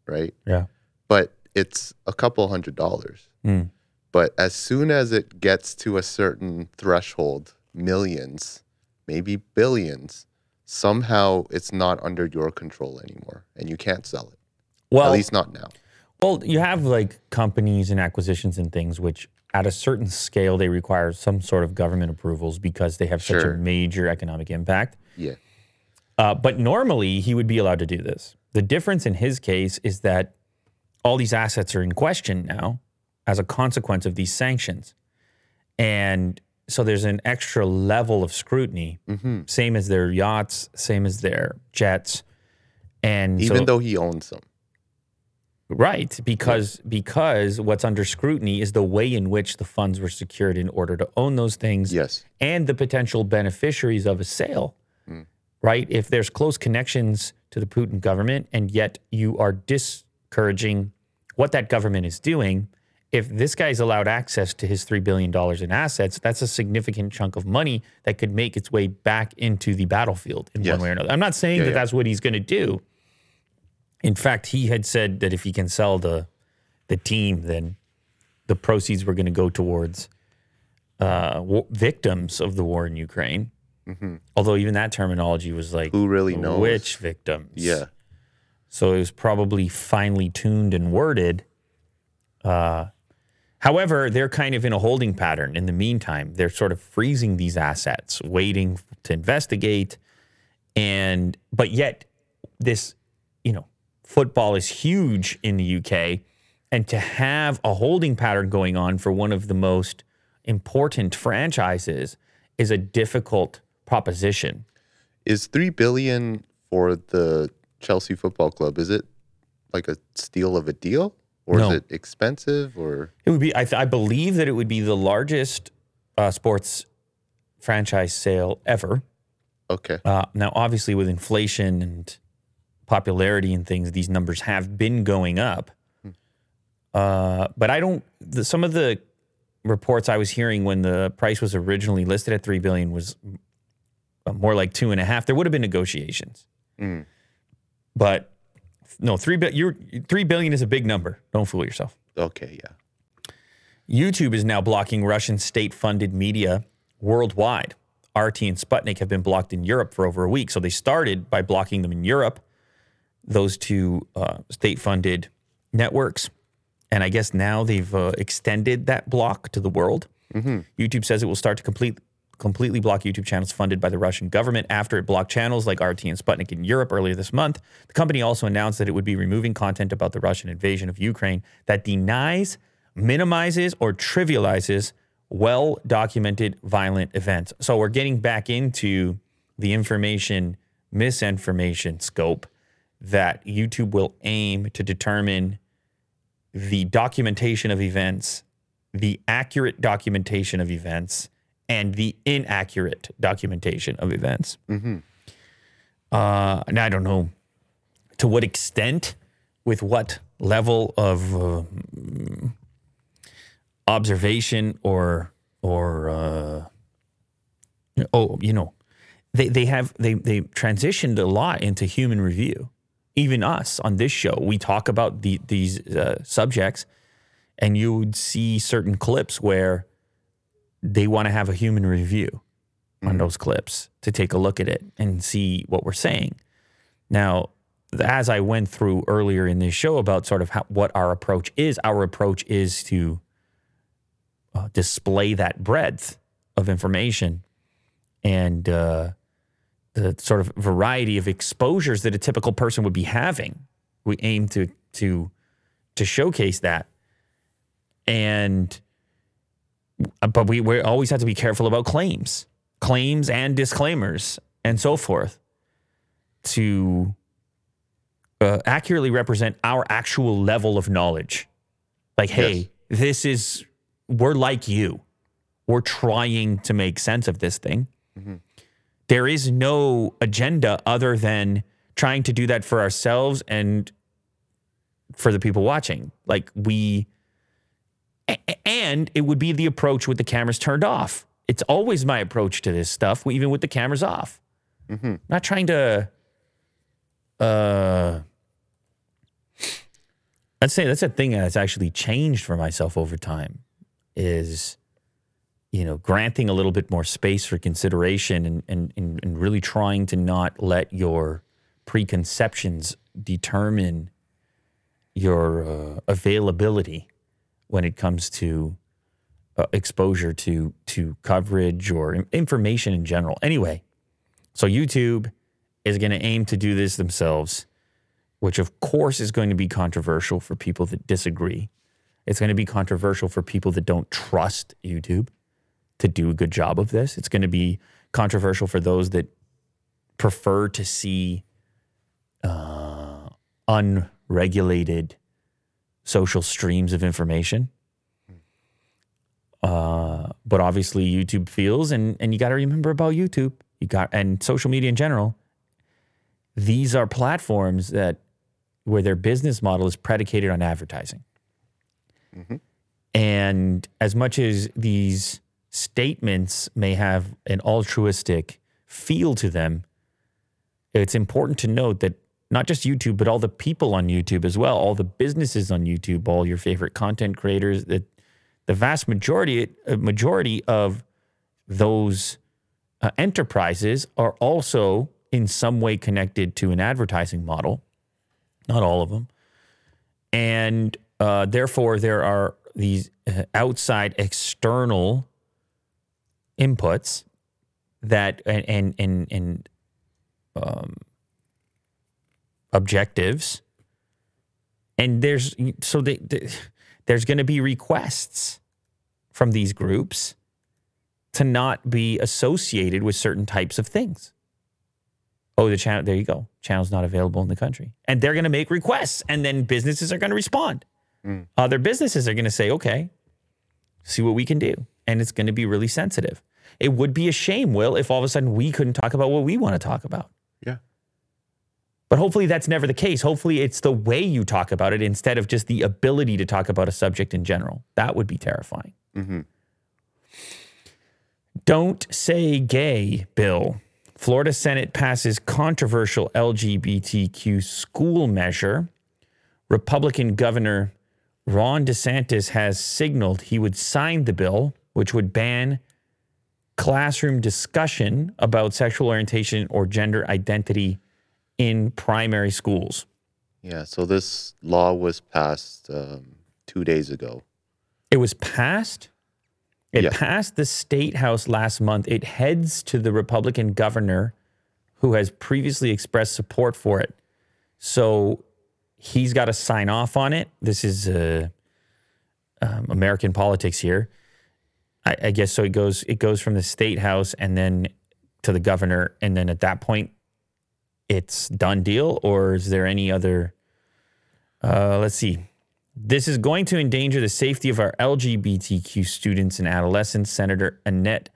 [SPEAKER 2] right?
[SPEAKER 1] Yeah.
[SPEAKER 2] But it's a couple hundred dollars.
[SPEAKER 1] Mm.
[SPEAKER 2] But as soon as it gets to a certain threshold, millions, maybe billions, somehow it's not under your control anymore and you can't sell it.
[SPEAKER 1] Well,
[SPEAKER 2] At least not now.
[SPEAKER 1] Well, you have like companies and acquisitions and things which at a certain scale they require some sort of government approvals because they have such
[SPEAKER 2] Sure.
[SPEAKER 1] a major economic impact.
[SPEAKER 2] Yeah.
[SPEAKER 1] Uh, but normally he would be allowed to do this. The difference in his case is that all these assets are in question now as a consequence of these sanctions. And so there's an extra level of scrutiny,
[SPEAKER 2] hmm
[SPEAKER 1] same as their yachts, same as their jets. And
[SPEAKER 2] Even
[SPEAKER 1] so-
[SPEAKER 2] though he owns them.
[SPEAKER 1] Right, because because what's under scrutiny is the way in which the funds were secured in order to own those things
[SPEAKER 2] Yes.
[SPEAKER 1] and the potential beneficiaries of a sale. Right? If there's close connections to the Putin government and yet you are discouraging what that government is doing, if this guy's allowed access to his $3 billion in assets, that's a significant chunk of money that could make its way back into the battlefield in
[SPEAKER 2] Yes.
[SPEAKER 1] one way or another. I'm not saying
[SPEAKER 2] Yeah,
[SPEAKER 1] that
[SPEAKER 2] yeah.
[SPEAKER 1] that's what he's going to do. In fact, he had said that if he can sell the the team, then the proceeds were going to go towards uh, wa- victims of the war in Ukraine. Although even that terminology was like,
[SPEAKER 2] Mm-hmm. Who really knows?
[SPEAKER 1] which victims?
[SPEAKER 2] Yeah.
[SPEAKER 1] So it was probably finely tuned and worded. Uh, however, they're kind of in a holding pattern. In the meantime, they're sort of freezing these assets, waiting to investigate, and but yet this, you know, football is huge in the UK, and to have a holding pattern going on for one of the most important franchises is a difficult proposition.
[SPEAKER 2] Is three billion for the Chelsea Football Club? Is it like a steal of a deal, or
[SPEAKER 1] No.
[SPEAKER 2] is it expensive? Or
[SPEAKER 1] It would be. I, th- I believe that it would be the largest uh, sports franchise sale ever.
[SPEAKER 2] okay,
[SPEAKER 1] Uh, now, obviously, with inflation and popularity and things, these numbers have been going up. Uh, but I don't. The, some of the reports I was hearing when the price was originally listed at three billion was uh, more like two and a half. There would have been negotiations,
[SPEAKER 2] Mm.
[SPEAKER 1] but no, three billion. You're three billion is a big number. Don't fool yourself.
[SPEAKER 2] okay, yeah.
[SPEAKER 1] YouTube is now blocking Russian state funded media worldwide. RT and Sputnik have been blocked in Europe for over a week. So they started by blocking them in Europe, those two uh, state funded networks. and I guess now they've uh, extended that block to the world. YouTube says it will start to complete completely block YouTube channels funded by the Russian government after it blocked channels like RT and Sputnik in Europe earlier this month. The company also announced that it would be removing content about the Russian invasion of Ukraine that denies, minimizes, or trivializes well documented violent events. So we're getting back into the information misinformation scope that YouTube will aim to determine the documentation of events, the accurate documentation of events, and the inaccurate documentation of events. Uh, and I don't know to what extent, with what level of uh, observation or or uh, oh, you know, they they have they they transitioned a lot into human review. Even us on this show, we talk about the, these uh, subjects, and you would see certain clips where they want to have a human review on those clips to take a look at it and see what we're saying. Now, as I went through earlier in this show about sort of how, what our approach is, our approach is to uh, display that breadth of information and uh, the sort of variety of exposures that a typical person would be having. We aim to to to showcase that, and but we we always have to be careful about claims, claims and disclaimers and so forth, to uh, accurately represent our actual level of knowledge. Like, hey, this is we're like you. We're trying to make sense of this thing. There is no agenda other than trying to do that for ourselves and for the people watching. Like we, and it would be the approach with the cameras turned off. It's always my approach to this stuff, even with the cameras off. Not trying to, uh, I'd say that's a thing that's actually changed for myself over time is, you know, granting a little bit more space for consideration and, and, and, and really trying to not let your preconceptions determine your uh, availability when it comes to uh, exposure to to coverage or information in general. Anyway, so YouTube is going to aim to do this themselves, which of course is going to be controversial for people that disagree. It's going to be controversial for people that don't trust YouTube to do a good job of this. It's going to be controversial for those that prefer to see uh, unregulated social streams of information. Uh, but obviously, YouTube feels, and and you got to remember about YouTube, you got and social media in general. These are platforms that where their business model is predicated on advertising. And as much as these statements may have an altruistic feel to them, it's important to note that not just YouTube, but all the people on YouTube as well, all the businesses on YouTube, all your favorite content creators, that the vast majority uh, majority of those uh, enterprises are also in some way connected to an advertising model. Not all of them, and uh, therefore there are these uh, outside external inputs that and and and, and um, objectives. And there's so they, they- there's going to be requests from these groups to not be associated with certain types of things. Oh the channel there you go. Channel's not available in the country. And they're going to make requests and then businesses are going to respond mm. other businesses are going to say okay see what we can do. And it's going to be really sensitive. It would be a shame will if all of a sudden we couldn't talk about what we want to talk about.
[SPEAKER 2] Yeah.
[SPEAKER 1] But hopefully that's never the case. Hopefully it's the way you talk about it instead of just the ability to talk about a subject in general. That would be terrifying. Mm-hmm. Don't say gay bill. Florida Senate passes controversial LGBTQ school measure. Republican Governor Ron DeSantis has signaled he would sign the bill, which would ban classroom discussion about sexual orientation or gender identity in primary schools.
[SPEAKER 2] Yeah. So this law was passed um, two days ago.
[SPEAKER 1] It was passed. It
[SPEAKER 2] Yeah.
[SPEAKER 1] passed the state house last month. It heads to the Republican governor who has previously expressed support for it. So he's got to sign off on it. This is uh, um, American politics here. I, I guess so. It goes it goes from the state house and then to the governor, and then at that point, it's done deal. Or is there any other? Uh, let's see. This is going to endanger the safety of our LGBTQ students and adolescents. Senator Annette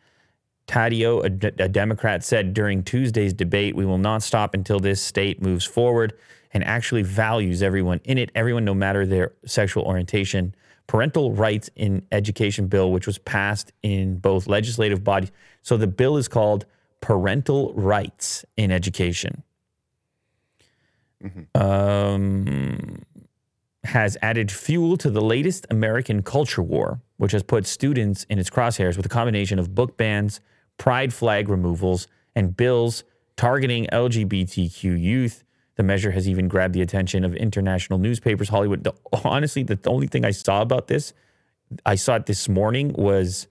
[SPEAKER 1] Taddeo, a, Democrat, said during Tuesday's debate, "We will not stop until this state moves forward and actually values everyone in it, everyone, no matter their sexual orientation." Parental rights in education bill, which was passed in both legislative bodies. So the bill is called Parental Rights in Education. Um, has added fuel to the latest American culture war, which has put students in its crosshairs with a combination of book bans, pride flag removals, and bills targeting LGBTQ youth. The measure has even grabbed the attention of international newspapers. Hollywood. The, honestly, the only thing I saw about this, I saw it this morning, was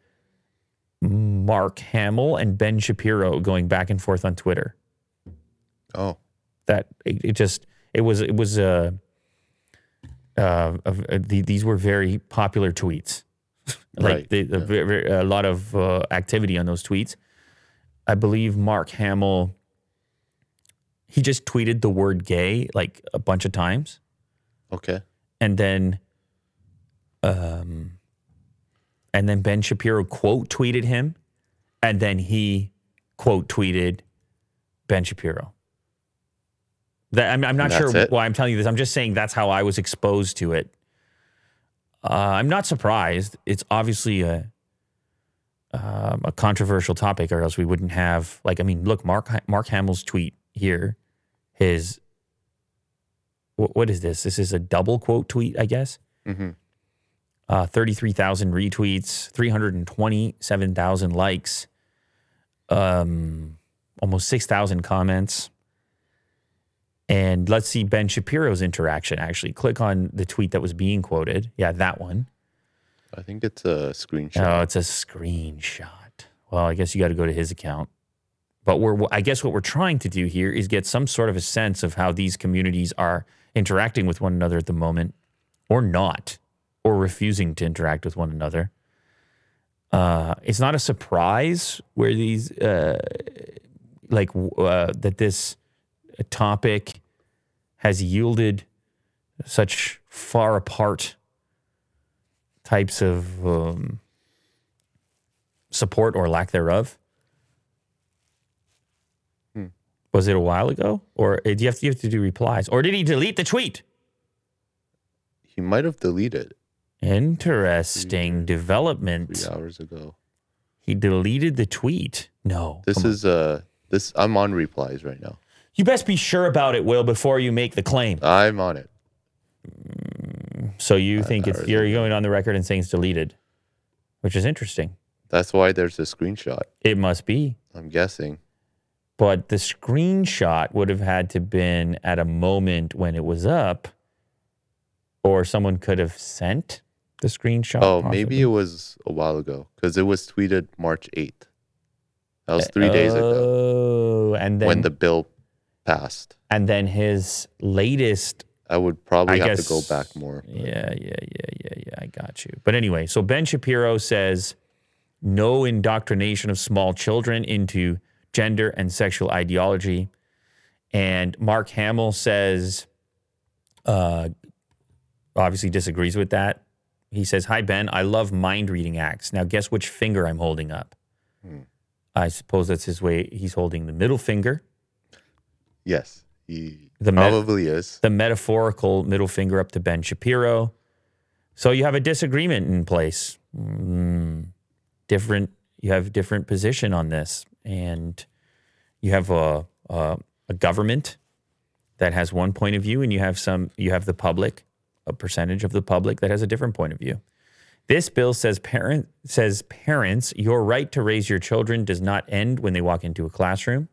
[SPEAKER 1] Mark Hamill and Ben Shapiro going back and forth on Twitter.
[SPEAKER 2] Oh,
[SPEAKER 1] That it, it just it was it was uh, uh, uh, the, these were very popular tweets. like
[SPEAKER 2] Right,
[SPEAKER 1] the, the, very- very- a lot of uh, activity on those tweets. I believe Mark Hamill. He just tweeted the word "gay" like a bunch of times,
[SPEAKER 2] okay.
[SPEAKER 1] and then, um, and then Ben Shapiro quote tweeted him, and then he quote tweeted Ben Shapiro. That I'm, I'm not
[SPEAKER 2] that's
[SPEAKER 1] sure
[SPEAKER 2] it?
[SPEAKER 1] why I'm telling you this. I'm just saying that's how I was exposed to it. Uh, I'm not surprised. It's obviously a um, a controversial topic, or else we wouldn't have like. I mean, look, Mark Mark Hamill's tweet here, his what, what is this? This is a double quote tweet, I guess.
[SPEAKER 2] hmm
[SPEAKER 1] Uh, Thirty-three thousand retweets, three hundred and twenty-seven thousand likes, um, almost six thousand comments. And let's see Ben Shapiro's interaction. Actually, click on the tweet that was being quoted. Yeah, that one.
[SPEAKER 2] I think it's a screenshot.
[SPEAKER 1] Oh, it's a screenshot. Well, I guess you got to go to his account. But we're, I guess what we're trying to do here is get some sort of a sense of how these communities are interacting with one another at the moment, or not, or refusing to interact with one another. Uh, it's not a surprise where these, uh, like, uh, that this topic has yielded such far apart types of um, support or lack thereof.
[SPEAKER 2] Hmm.
[SPEAKER 1] Was it a while ago, or uh, do you have to, you have to do replies, or did he delete the tweet?
[SPEAKER 2] he might have deleted
[SPEAKER 1] Interesting
[SPEAKER 2] three
[SPEAKER 1] development.
[SPEAKER 2] hours ago.
[SPEAKER 1] He deleted the tweet. No,
[SPEAKER 2] This
[SPEAKER 1] come on.
[SPEAKER 2] is uh this. I'm on replies right now.
[SPEAKER 1] You best be sure about it, Will, before you make the claim.
[SPEAKER 2] I'm on it.
[SPEAKER 1] So you think it's you're going on the record and saying it's deleted, which is interesting.
[SPEAKER 2] That's why there's a screenshot.
[SPEAKER 1] It must be.
[SPEAKER 2] I'm guessing.
[SPEAKER 1] but the screenshot would have had to been at a moment when it was up or someone could have sent the screenshot
[SPEAKER 2] Oh,
[SPEAKER 1] possibly.
[SPEAKER 2] maybe it was a while ago because it was tweeted March 8th. That was three days ago
[SPEAKER 1] oh and then
[SPEAKER 2] when the bill passed.
[SPEAKER 1] and then his latest
[SPEAKER 2] I would probably
[SPEAKER 1] I
[SPEAKER 2] have
[SPEAKER 1] guess
[SPEAKER 2] to go back more. but-
[SPEAKER 1] yeah yeah yeah yeah yeah i got you but anyway so ben shapiro says no indoctrination of small children into gender and sexual ideology and mark hamill says uh, obviously disagrees with that he says hi ben i love mind reading acts now guess which finger i'm holding up
[SPEAKER 2] Hmm.
[SPEAKER 1] i suppose that's his way he's holding the middle finger
[SPEAKER 2] Yes, he
[SPEAKER 1] The met-
[SPEAKER 2] probably is.
[SPEAKER 1] the metaphorical middle finger up to Ben Shapiro. So you have a disagreement in place. Mm, different. You have different position on this, and you have a, a a government that has one point of view, and you have some. You have the public, a percentage of the public that has a different point of view. This bill says parent says parents, your right to raise your children does not end when they walk into a classroom.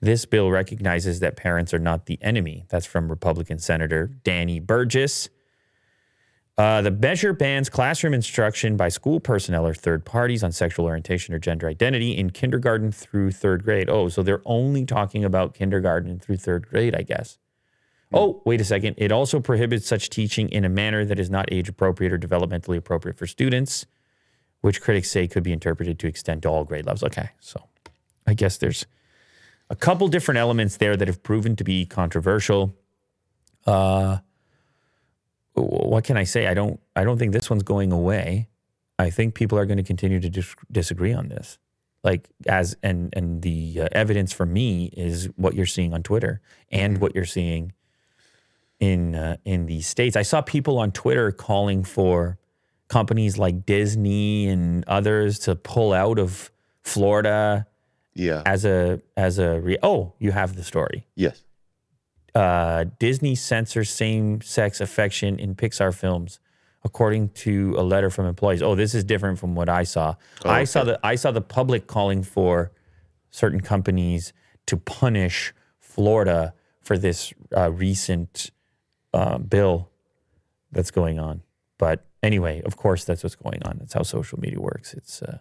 [SPEAKER 1] This bill recognizes that parents are not the enemy. That's from Republican Senator Danny Burgess. Uh, the measure bans classroom instruction by school personnel or third parties on sexual orientation or gender identity in kindergarten through third grade. Oh, so they're only talking about kindergarten through third grade, I guess. Oh, wait a second. It also prohibits such teaching in a manner that is not age appropriate or developmentally appropriate for students, which critics say could be interpreted to extend to all grade levels. Okay, so I guess there's a couple different elements there that have proven to be controversial. Uh, what can I say? I don't. I don't think this one's going away. I think people are going to continue to dis- disagree on this. Like as and and the uh, evidence for me is what you're seeing on Twitter and what you're seeing in uh, in the states. I saw people on Twitter calling for companies like Disney and others to pull out of Florida
[SPEAKER 2] Yeah.
[SPEAKER 1] as a as a re- oh you have the story
[SPEAKER 2] Yes.
[SPEAKER 1] uh, Disney censors same sex affection in Pixar films, according to a letter from employees. Oh, this is different from what I saw. I saw the I saw the public calling for certain companies to punish Florida for this uh, recent uh, bill that's going on. But anyway, of course, that's what's going on. That's how social media works. It's uh,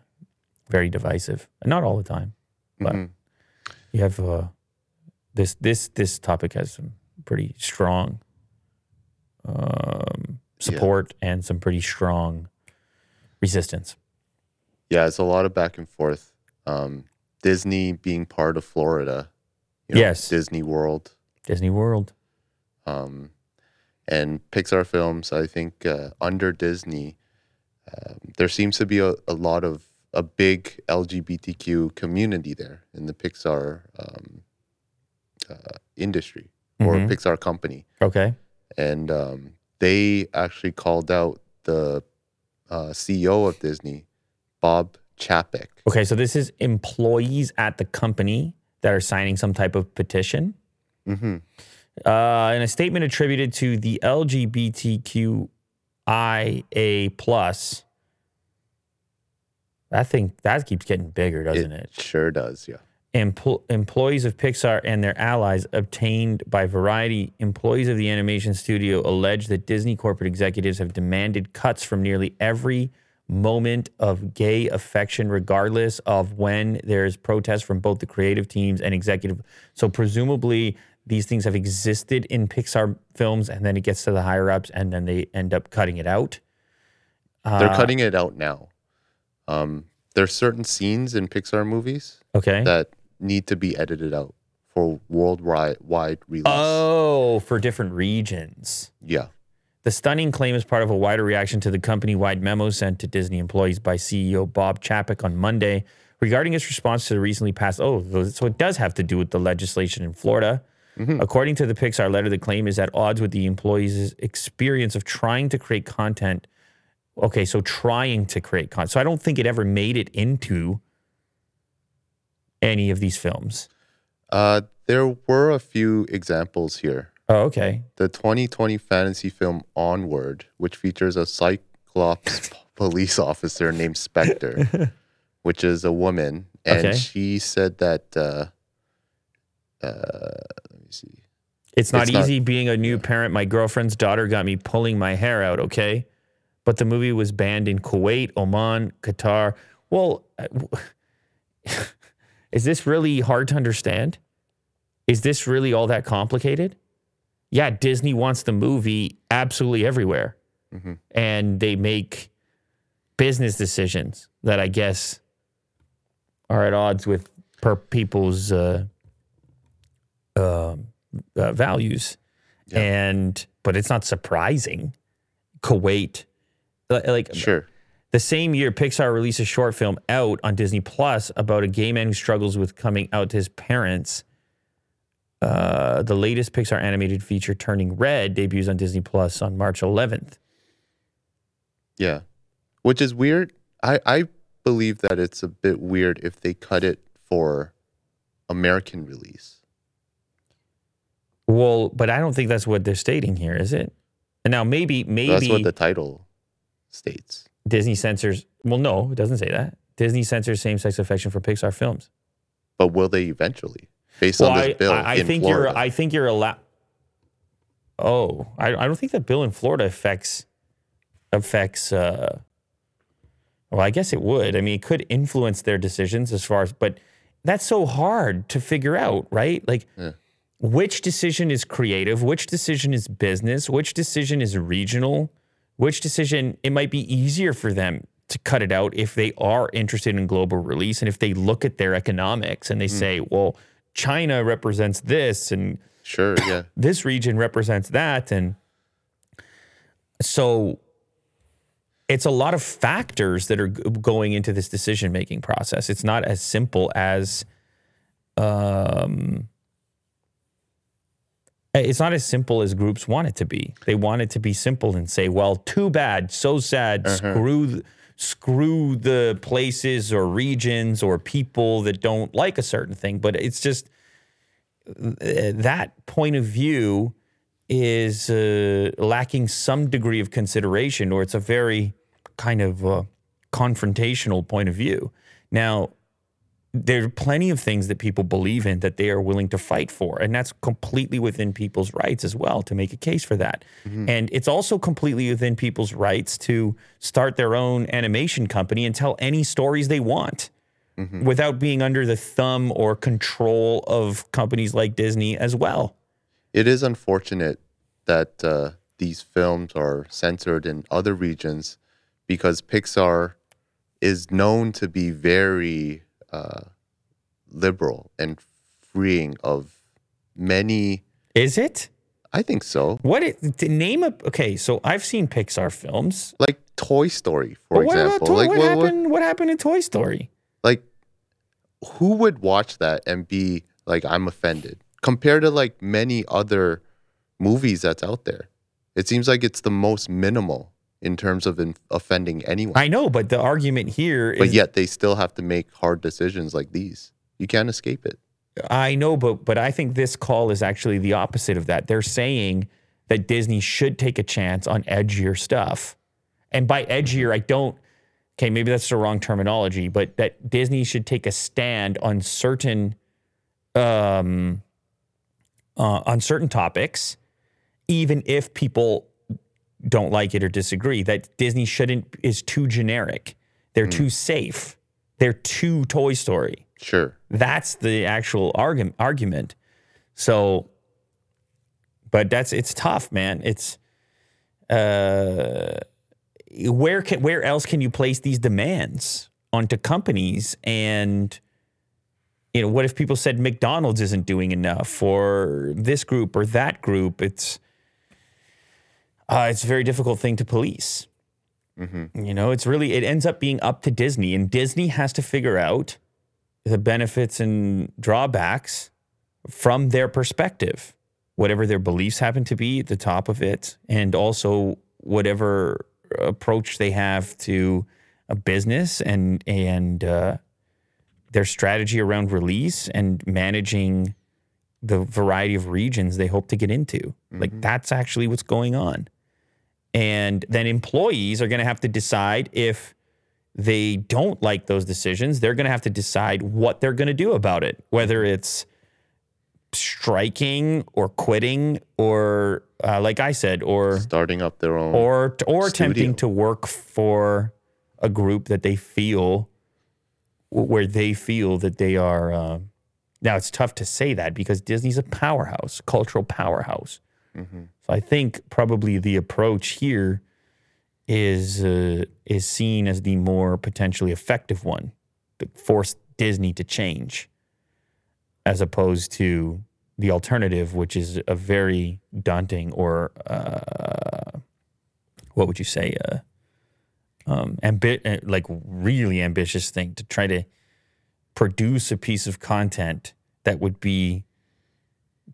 [SPEAKER 1] very divisive, not all the time, but you have. Uh, this this this topic has some pretty strong um, support and some pretty strong resistance.
[SPEAKER 2] Yeah, it's a lot of back and forth. Um, Disney being part of Florida. you know,
[SPEAKER 1] Yes.
[SPEAKER 2] Disney World.
[SPEAKER 1] Disney World.
[SPEAKER 2] Um, and Pixar films, I think uh, under Disney, um, there seems to be a, a lot of a big LGBTQ community there in the Pixar um, uh, industry or
[SPEAKER 1] Mhm.
[SPEAKER 2] Pixar company.
[SPEAKER 1] Okay.
[SPEAKER 2] and um, they actually called out the uh, CEO of Disney, Bob Chapek.
[SPEAKER 1] Okay. So this is employees at the company that are signing some type of petition.
[SPEAKER 2] Mm-hmm.
[SPEAKER 1] Uh, in a statement attributed to the LGBTQIA plus, I think that keeps getting bigger, doesn't it?
[SPEAKER 2] Sure does, yeah.
[SPEAKER 1] Empl- employees of Pixar and their allies obtained by Variety, employees of the animation studio allege that Disney corporate executives have demanded cuts from nearly every moment of gay affection, regardless of when there's protest from both the creative teams and executive. So, presumably, these things have existed in Pixar films, and then it gets to the higher ups, and then they end up cutting it out.
[SPEAKER 2] They're
[SPEAKER 1] Uh,
[SPEAKER 2] cutting it out now. Um, there's certain scenes in Pixar movies
[SPEAKER 1] Okay.
[SPEAKER 2] that need to be edited out for worldwide wide release.
[SPEAKER 1] oh, for different regions.
[SPEAKER 2] yeah.
[SPEAKER 1] The stunning claim is part of a wider reaction to the company wide memo sent to Disney employees by CEO Bob Chapek on Monday regarding its response to the recently passed. Oh, so it does have to do with the legislation in Florida. According to the Pixar letter, the claim is at odds with the employees' experience of trying to create content. Okay, so trying to create content. So I don't think it ever made it into any of these films.
[SPEAKER 2] Uh, there were a few examples here.
[SPEAKER 1] Oh, okay.
[SPEAKER 2] The 2020 fantasy film Onward, which features a Cyclops police officer named Specter, which is a woman, and
[SPEAKER 1] Okay.
[SPEAKER 2] she said that. Uh, uh, let me see.
[SPEAKER 1] It's not
[SPEAKER 2] It's not-
[SPEAKER 1] easy being a new parent. My girlfriend's daughter got me pulling my hair out, okay? But the movie was banned in Kuwait, Oman, Qatar. Well, uh, is this really hard to understand? Is this really all that complicated? Yeah, Disney wants the movie absolutely everywhere.
[SPEAKER 2] Mhm.
[SPEAKER 1] And they make business decisions that I guess are at odds with per people's uh, um, uh, values,
[SPEAKER 2] Yeah.
[SPEAKER 1] and but it's not surprising. Kuwait, like
[SPEAKER 2] Sure.
[SPEAKER 1] the same year, Pixar released a short film out on Disney Plus about a gay man who struggles with coming out to his parents. Uh, the latest Pixar animated feature, Turning Red, debuts on Disney Plus on March 11th.
[SPEAKER 2] Yeah. Which is weird. I, I believe that it's a bit weird if they cut it for American release.
[SPEAKER 1] Well, but I don't think that's what they're stating here, is it? And now maybe maybe
[SPEAKER 2] That's what the title states.
[SPEAKER 1] Disney censors. Well, no, it doesn't say that. Disney censors same-sex affection for Pixar films.
[SPEAKER 2] But will they eventually? Based
[SPEAKER 1] Well,
[SPEAKER 2] on
[SPEAKER 1] I,
[SPEAKER 2] this bill
[SPEAKER 1] I, I
[SPEAKER 2] in
[SPEAKER 1] think
[SPEAKER 2] Florida.
[SPEAKER 1] you're. I think you're allowed. Oh, I, I don't think that bill in Florida affects affects. Uh, well, I guess it would. I mean, it could influence their decisions as far as, but that's so hard to figure out, right? Like, which decision is creative, which decision is business, which decision is regional, which decision it might be easier for them to cut it out if they are interested in global release and if they look at their economics and they say, well, China represents this and
[SPEAKER 2] Sure, yeah.
[SPEAKER 1] this region represents that. And so it's a lot of factors that are going into this decision making process. It's not as simple as um it's not as simple as groups want it to be. They want it to be simple and say well too bad so sad screw th- screw the places or regions or people that don't like a certain thing. But it's just that point of view is uh, lacking some degree of consideration, or it's a very kind of uh, confrontational point of view. Now, there are plenty of things that people believe in that they are willing to fight for, and that's completely within people's rights as well to make a case for that. And it's also completely within people's rights to start their own animation company and tell any stories they want without being under the thumb or control of companies like Disney as well.
[SPEAKER 2] It is unfortunate that uh, these films are censored in other regions because Pixar is known to be very uh, liberal and freeing of many.
[SPEAKER 1] Is it?
[SPEAKER 2] I think so.
[SPEAKER 1] What it to name a okay? So I've seen Pixar films.
[SPEAKER 2] Like Toy Story, for
[SPEAKER 1] what
[SPEAKER 2] example.
[SPEAKER 1] Toy,
[SPEAKER 2] like
[SPEAKER 1] what,
[SPEAKER 2] what- what-
[SPEAKER 1] happened? What happened in Toy Story?
[SPEAKER 2] like who would watch that and be like i'm offended compared to like many other movies that's out there it seems like it's the most minimal in terms of in- offending anyone
[SPEAKER 1] I know, but the argument here is
[SPEAKER 2] but yet they still have to make hard decisions like these you can't escape it
[SPEAKER 1] I know, but but I think this call is actually the opposite of that. They're saying that Disney should take a chance on edgier stuff. And by edgier, I don't okay, maybe that's the wrong terminology, but that Disney should take a stand on certain um uh, on certain topics, even if people don't like it or disagree. That Disney shouldn't is too generic. They're too safe. They're too Toy Story.
[SPEAKER 2] sure
[SPEAKER 1] That's the actual argument. Argument. So, but that's it's tough, man. It's uh, where can where else can you place these demands onto companies? And you know, what if people said McDonald's isn't doing enough for this group or that group? It's uh, it's a very difficult thing to police. You know, it's really it ends up being up to Disney, and Disney has to figure out the benefits and drawbacks from their perspective, whatever their beliefs happen to be at the top of it, and also whatever approach they have to a business and and uh, their strategy around release and managing the variety of regions they hope to get into. Like that's actually what's going on. And then employees are going to have to decide if they don't like those decisions, they're going to have to decide what they're going to do about it, whether it's striking or quitting or uh, like I said or
[SPEAKER 2] starting up their own
[SPEAKER 1] or or
[SPEAKER 2] Studio.
[SPEAKER 1] attempting to work for a group that they feel where they feel that they are uh, now it's tough to say that because Disney's a powerhouse, cultural powerhouse. So I think probably the approach here is uh, is seen as the more potentially effective one to force Disney to change, as opposed to the alternative, which is a very daunting or uh, what would you say, uh, um, ambi- uh, like really ambitious thing to try to produce a piece of content that would be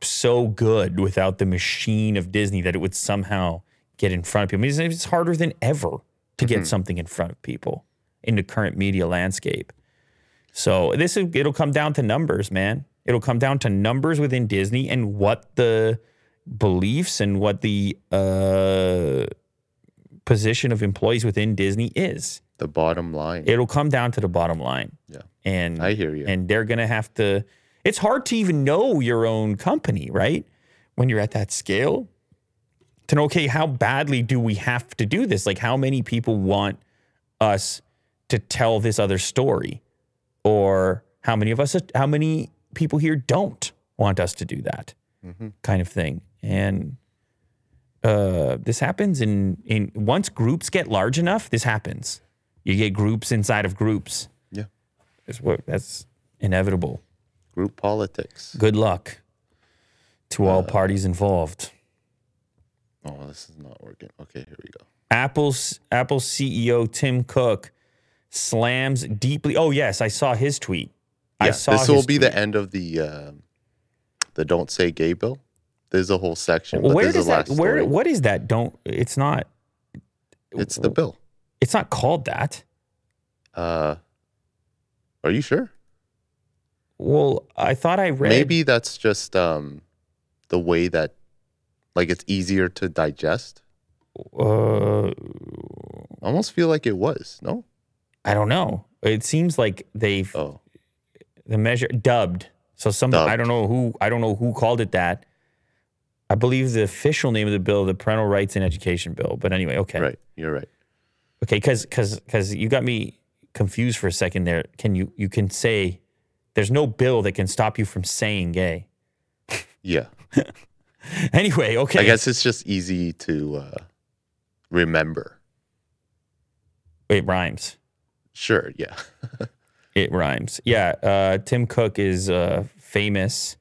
[SPEAKER 1] so good without the machine of Disney that it would somehow get in front of people. I mean, it's, it's harder than ever to get something in front of people in the current media landscape. So this is it'll come down to numbers, man. It'll come down to numbers within Disney and what the beliefs and what the uh, position of employees within Disney is.
[SPEAKER 2] the bottom line
[SPEAKER 1] It'll come down to the bottom line.
[SPEAKER 2] Yeah.
[SPEAKER 1] And
[SPEAKER 2] I hear you.
[SPEAKER 1] And they're gonna have to it's hard to even know your own company, right? When you're at that scale. to know, okay, how badly do we have to do this? Like, how many people want us to tell this other story? Or how many of us, how many people here don't want us to do that kind of thing? And uh, this happens in, in once groups get large enough, this happens. You get groups inside of groups.
[SPEAKER 2] Yeah.
[SPEAKER 1] That's what that's inevitable.
[SPEAKER 2] Group politics.
[SPEAKER 1] Good luck to all parties involved.
[SPEAKER 2] Oh, this is not working. Okay, here we go.
[SPEAKER 1] Apple's Apple CEO Tim Cook slams deeply. Oh yes, I saw his tweet. I
[SPEAKER 2] Yeah,
[SPEAKER 1] saw
[SPEAKER 2] this will be
[SPEAKER 1] tweet.
[SPEAKER 2] the end of the um the don't say gay bill. There's a whole section. But
[SPEAKER 1] Where does that? Where?
[SPEAKER 2] story.
[SPEAKER 1] What is that? Don't. It's not.
[SPEAKER 2] It's the bill.
[SPEAKER 1] It's not called that.
[SPEAKER 2] Uh, are you sure?
[SPEAKER 1] Well, I thought I read.
[SPEAKER 2] Maybe that's just um the way that like it's easier to digest.
[SPEAKER 1] Uh,
[SPEAKER 2] I almost feel like it was. No.
[SPEAKER 1] I don't know. It seems like they've
[SPEAKER 2] Oh,
[SPEAKER 1] the measure dubbed. So some
[SPEAKER 2] dubbed.
[SPEAKER 1] I don't know who I don't know who called it that. I believe the official name of the bill, the Parental Rights and Education Bill. But anyway, okay,
[SPEAKER 2] right. You're right.
[SPEAKER 1] okay, because because because you got me confused for a second there. Can you you can say there's no bill that can stop you from saying gay?
[SPEAKER 2] Yeah.
[SPEAKER 1] Anyway, okay.
[SPEAKER 2] I guess it's just easy to uh remember.
[SPEAKER 1] it rhymes.
[SPEAKER 2] Sure. Yeah.
[SPEAKER 1] It rhymes. Yeah. Uh, Tim Cook is a famous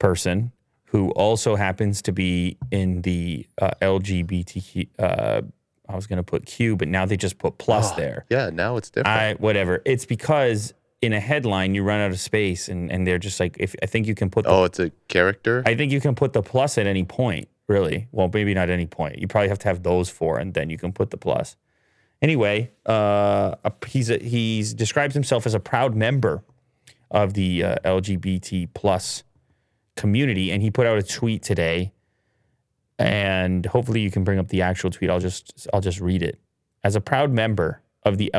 [SPEAKER 1] person who also happens to be in the uh, LGBTQ. Uh, I was going to put Q, but now they just put plus there.
[SPEAKER 2] yeah. Now it's different.
[SPEAKER 1] I whatever. It's because in a headline you run out of space, and and they're just like, if I think you can put. The,
[SPEAKER 2] oh, it's a character.
[SPEAKER 1] I think you can put the plus at any point. Really? Well, maybe not any point. You probably have to have those four, and then you can put the plus. Anyway, uh, he's a, he's describes himself as a proud member of the uh, LGBT plus community, and he put out a tweet today. And hopefully, you can bring up the actual tweet. I'll just I'll just read it. As a proud member of the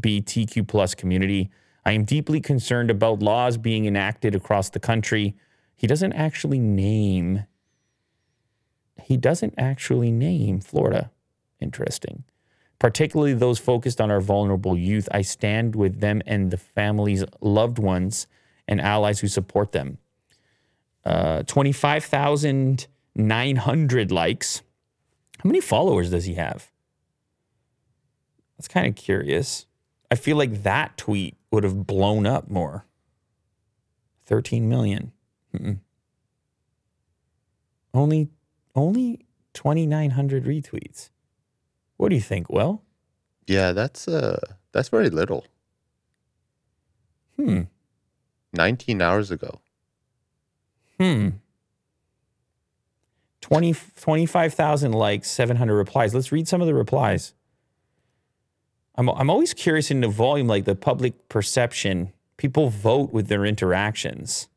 [SPEAKER 1] LGBTQ plus community, I am deeply concerned about laws being enacted across the country. He doesn't actually name. He doesn't actually name Florida. Interesting particularly those focused on our vulnerable youth. I stand with them and the families, loved ones, and allies who support them. Uh, 25,900 likes. How many followers does he have? That's kind of curious. I feel like that tweet would have blown up more. 13 million. Only, only 2,900 retweets. What do you think, Well?
[SPEAKER 2] yeah. That's uh. That's very little.
[SPEAKER 1] Hmm.
[SPEAKER 2] 19 hours ago.
[SPEAKER 1] Hmm. 20, 25,000 likes, 700 replies. Let's read some of the replies. I'm, I'm always curious in the volume, like the public perception. People vote with their interactions.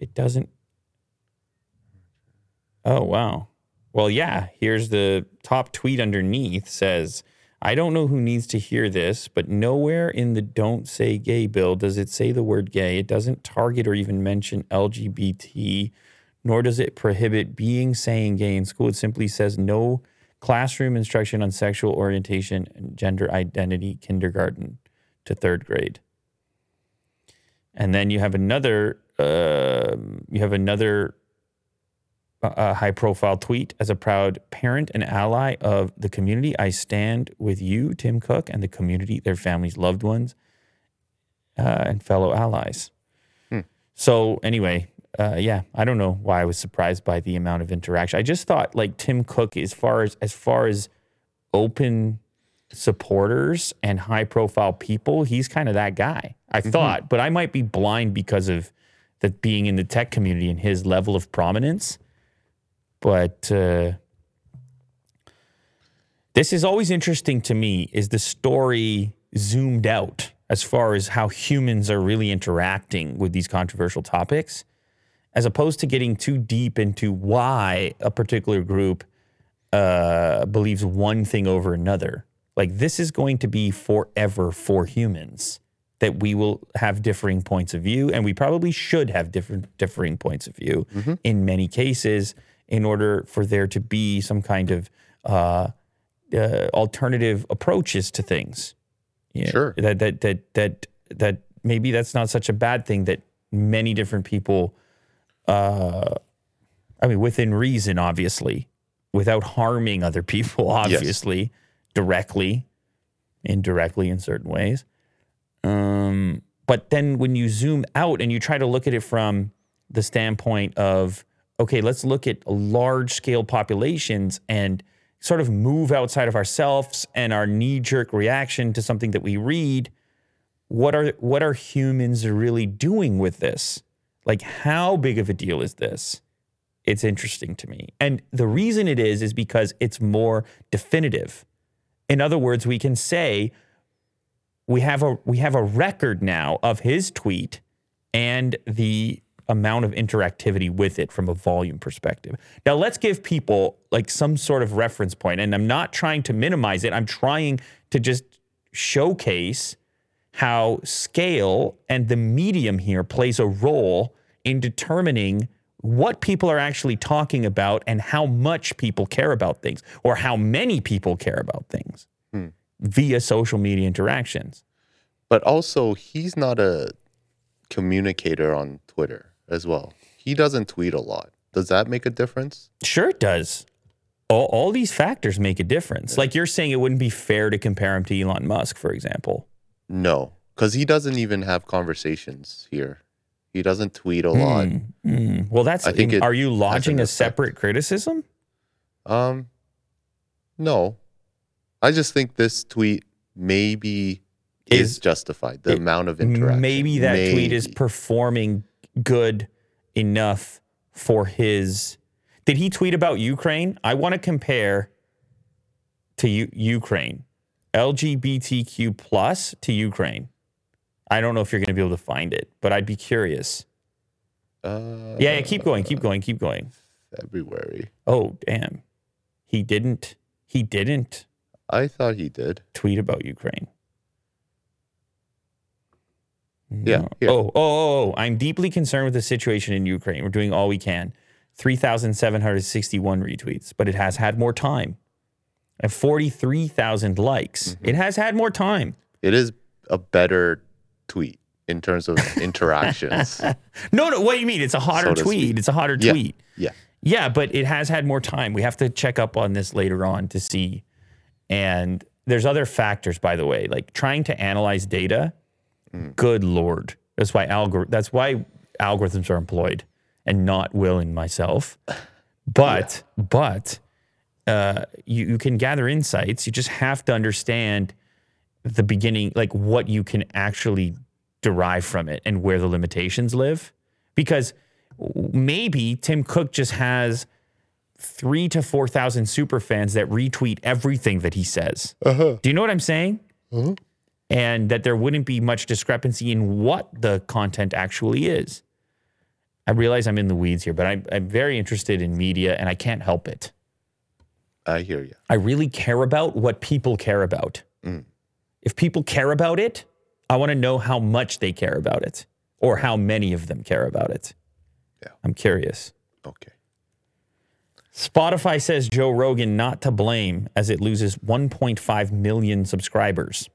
[SPEAKER 1] It doesn't. Oh, wow. Well, yeah, here's the top tweet underneath says, I don't know who needs to hear this, but nowhere in the Don't Say Gay bill does it say the word gay. It doesn't target or even mention LGBT, nor does it prohibit being, saying gay in school. It simply says no classroom instruction on sexual orientation and gender identity, kindergarten to third grade. And then you have another, uh, you have another a high profile tweet as a proud parent and ally of the community. I stand with you, Tim Cook, and the community, their families, loved ones, uh, and fellow allies. So, anyway, uh, yeah, I don't know why I was surprised by the amount of interaction. I just thought like Tim Cook, as far as as far as open supporters and high profile people, he's kind of that guy. I thought, but I might be blind because of that being in the tech community and his level of prominence but uh, this is always interesting to me is the story zoomed out as far as how humans are really interacting with these controversial topics as opposed to getting too deep into why a particular group uh, believes one thing over another like this is going to be forever for humans that we will have differing points of view, and we probably should have different differing points of view in many cases in order for there to be some kind of uh, uh, alternative approaches to things. Yeah,
[SPEAKER 2] Sure.
[SPEAKER 1] That that that that that maybe that's not such a bad thing that many different people uh I mean within reason obviously without harming other people obviously directly indirectly in certain ways. Um but then when you zoom out and you try to look at it from the standpoint of okay let's look at large scale populations and sort of move outside of ourselves and our knee jerk reaction to something that we read what are what are humans really doing with this like how big of a deal is this it's interesting to me and the reason it is is because it's more definitive in other words we can say we have a we have a record now of his tweet and the amount of interactivity with it from a volume perspective. Now let's give people like some sort of reference point and I'm not trying to minimize it. I'm trying to just showcase how scale and the medium here plays a role in determining what people are actually talking about and how much people care about things or how many people care about things hmm. via social media interactions.
[SPEAKER 2] But also, he's not a communicator on Twitter as well. He doesn't tweet a lot. Does that make a difference?
[SPEAKER 1] Sure, it does. All, all these factors make a difference. Like you're saying, it wouldn't be fair to compare him to Elon Musk, for example.
[SPEAKER 2] No, because he doesn't even have conversations here. He doesn't tweet a lot.
[SPEAKER 1] Mm, Well, that's.
[SPEAKER 2] I think it
[SPEAKER 1] are you lodging a separate criticism?
[SPEAKER 2] Um, no, I just think this tweet maybe is,
[SPEAKER 1] Is-
[SPEAKER 2] justified. The
[SPEAKER 1] it-
[SPEAKER 2] amount of interaction.
[SPEAKER 1] Maybe that tweet is performing good enough for his. Did he tweet about Ukraine? I want to compare to U- Ukraine, LGBTQ plus to Ukraine. I don't know if you're going to be able to find it, but I'd be curious.
[SPEAKER 2] uh,
[SPEAKER 1] Yeah, yeah, keep going, keep going, keep going.
[SPEAKER 2] February.
[SPEAKER 1] Oh, damn. He didn't he didn't
[SPEAKER 2] I thought he did.
[SPEAKER 1] tweet about Ukraine.
[SPEAKER 2] Yeah,
[SPEAKER 1] No.
[SPEAKER 2] here.
[SPEAKER 1] Oh, oh, oh, oh, I'm deeply concerned with the situation in Ukraine. We're doing all we can. 3,761 retweets, but it has had more time. And 43,000 likes.
[SPEAKER 2] Mm-hmm.
[SPEAKER 1] It has had more time.
[SPEAKER 2] It is a better tweet in terms of interactions.
[SPEAKER 1] No, no, what do you mean? It's a hotter
[SPEAKER 2] So
[SPEAKER 1] tweet. It's a hotter
[SPEAKER 2] Yeah.
[SPEAKER 1] tweet.
[SPEAKER 2] Yeah.
[SPEAKER 1] Yeah, but it has had more time. We have to check up on this later on to see. And there's other factors, by the way, like trying to analyze data. Good lord, that's why algor- That's why algorithms are employed, and not Will and myself. But but uh, you you can gather insights. You just have to understand the beginning, like what you can actually derive from it and where the limitations live. Because maybe Tim Cook just has three to 4,000 super fans that retweet everything that he says. Do you know what I'm saying? And that there wouldn't be much discrepancy in what the content actually is. I realize I'm in the weeds here, but I'm, I'm very interested in media and I can't help it.
[SPEAKER 2] I hear you.
[SPEAKER 1] I really care about what people care about. If people care about it, I want to know how much they care about it or how many of them care about it.
[SPEAKER 2] Yeah.
[SPEAKER 1] I'm curious.
[SPEAKER 2] Okay.
[SPEAKER 1] Spotify says Joe Rogan not to blame as it loses 1.5 million subscribers.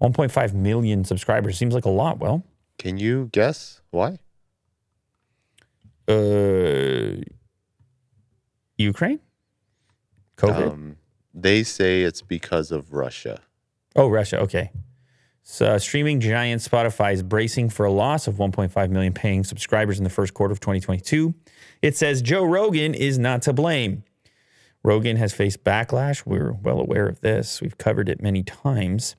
[SPEAKER 1] 1.5 million subscribers seems like a lot. Well,
[SPEAKER 2] Can you guess why?
[SPEAKER 1] uh, Ukraine? COVID?
[SPEAKER 2] Um, they say it's because of Russia.
[SPEAKER 1] Oh, Russia. Okay. So, streaming giant Spotify is bracing for a loss of 1.5 million paying subscribers in the first quarter of 2022. It says Joe Rogan is not to blame. Rogan has faced backlash. We're well aware of this. We've covered it many times.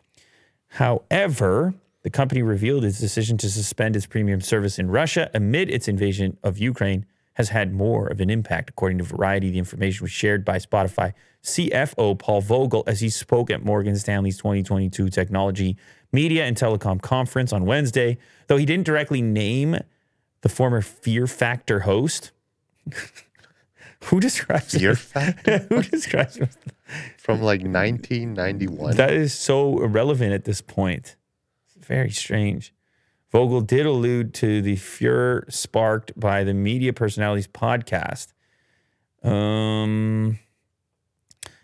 [SPEAKER 1] However, the company revealed its decision to suspend its premium service in Russia amid its invasion of Ukraine has had more of an impact, according to Variety. The information was shared by Spotify CFO Paul Vogel as he spoke at Morgan Stanley's 2022 Technology, Media, and Telecom Conference on Wednesday. Though he didn't directly name the former Fear Factor host, who describes
[SPEAKER 2] Fear Factor?
[SPEAKER 1] who describes him?
[SPEAKER 2] From like 1991.
[SPEAKER 1] That is so irrelevant at this point. very strange. Vogel did allude to the furor sparked by the media personalities podcast. Um,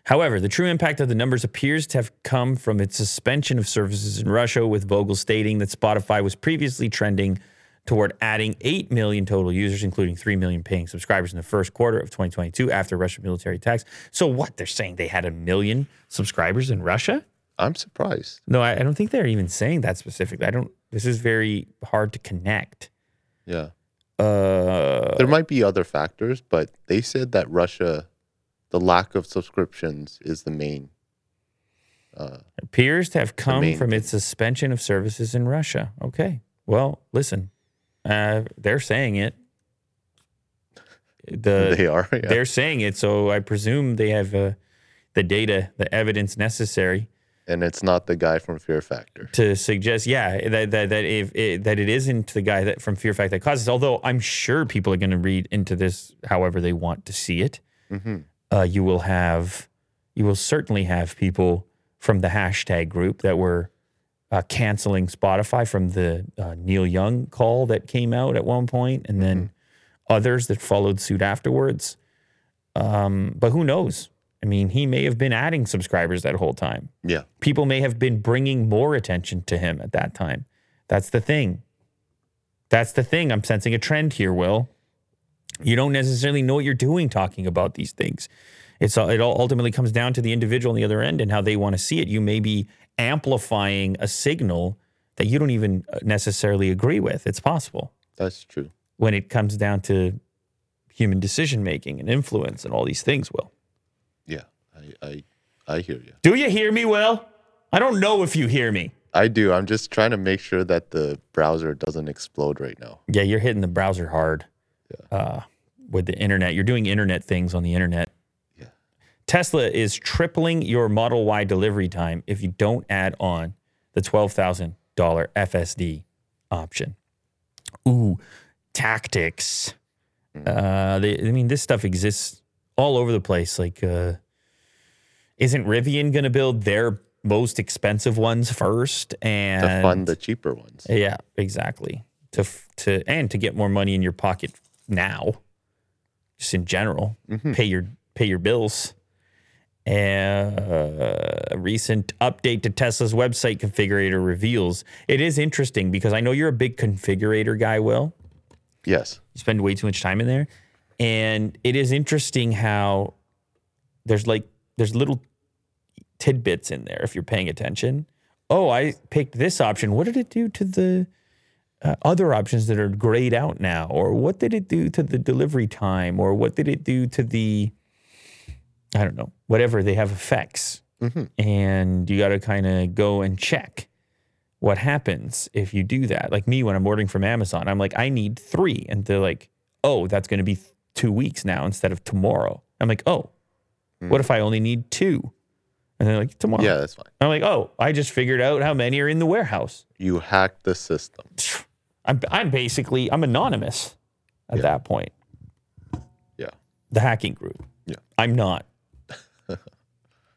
[SPEAKER 1] however, the true impact of the numbers appears to have come from its suspension of services in Russia, with Vogel stating that Spotify was previously trending toward adding 8 million total users, including 3 million paying subscribers in the first quarter of 2022 after Russian military attacks. So, what? They're saying they had a million subscribers in Russia?
[SPEAKER 2] I'm surprised.
[SPEAKER 1] No, I, I don't think they're even saying that specifically. I don't, this is very hard to connect.
[SPEAKER 2] Yeah.
[SPEAKER 1] Uh,
[SPEAKER 2] There might be other factors, but they said that Russia, the lack of subscriptions is the main.
[SPEAKER 1] appears to have come
[SPEAKER 2] main
[SPEAKER 1] from its suspension of services in Russia. Okay. Well, listen, uh, they're saying it. The,
[SPEAKER 2] they are. Yeah.
[SPEAKER 1] They're saying it, so I presume they have uh, the data, the evidence necessary
[SPEAKER 2] and it's not the guy from Fear Factor.
[SPEAKER 1] to suggest, yeah, that that that if it, that it isn't the guy that from Fear Factor that causes. Although I'm sure people are going to read into this however they want to see it. Uh, you will have, you will certainly have people from the hashtag group that were uh, canceling Spotify from the uh, Neil Young call that came out at one point, and then others that followed suit afterwards. Um, but who knows? I mean, he may have been adding subscribers that whole time
[SPEAKER 2] Yeah.
[SPEAKER 1] people may have been bringing more attention to him at that time. That's the thing. That's the thing. I'm sensing a trend here, Will. You don't necessarily know what you're doing talking about these things. It's all, it all ultimately comes down to the individual on the other end and how they want to see it. You may be amplifying a signal that you don't even uh, necessarily agree with. It's possible
[SPEAKER 2] That's true.
[SPEAKER 1] when it comes down to human decision making and influence and all these things, Will.
[SPEAKER 2] Yeah. I I, I hear you.
[SPEAKER 1] Do you hear me, Will? I don't know if you hear me.
[SPEAKER 2] I do. I'm just trying to make sure that the browser doesn't explode right now.
[SPEAKER 1] Yeah, you're hitting the browser hard uh, with the internet. You're doing internet things on the internet.
[SPEAKER 2] Yeah.
[SPEAKER 1] Tesla is tripling your Model Y delivery time if you don't add on the $12,000 FSD option. Ooh, tactics. Uh, they, I mean, this stuff exists all over the place. Like, uh, isn't Rivian going to build their most expensive ones first and
[SPEAKER 2] To fund the cheaper ones.
[SPEAKER 1] yeah, exactly. To to and to get more money in your pocket now, just in general, pay your pay your bills. Uh, a recent update to Tesla's website configurator reveals it is interesting because I know you're a big configurator guy. Will
[SPEAKER 2] Yes.
[SPEAKER 1] you spend way too much time in there, and it is interesting how there's like there's little tidbits in there if you're paying attention. Oh, I picked this option. What did it do to the uh, other options that are grayed out now? Or what did it do to the delivery time? Or what did it do to the, I don't know, whatever they have effects. And you got to kind of go and check what happens if you do that. Like me, when I'm ordering from Amazon, I'm like, I need three. And they're like, oh, that's going to be two weeks now instead of tomorrow. I'm like, oh, Mm. what if I only need two? And they're like, tomorrow.
[SPEAKER 2] Yeah, that's fine.
[SPEAKER 1] I'm like, oh, I just figured out how many are in the warehouse.
[SPEAKER 2] You hacked the system.
[SPEAKER 1] I'm, I'm basically, I'm anonymous at
[SPEAKER 2] Yeah.
[SPEAKER 1] that point.
[SPEAKER 2] Yeah.
[SPEAKER 1] The hacking group.
[SPEAKER 2] Yeah.
[SPEAKER 1] I'm not.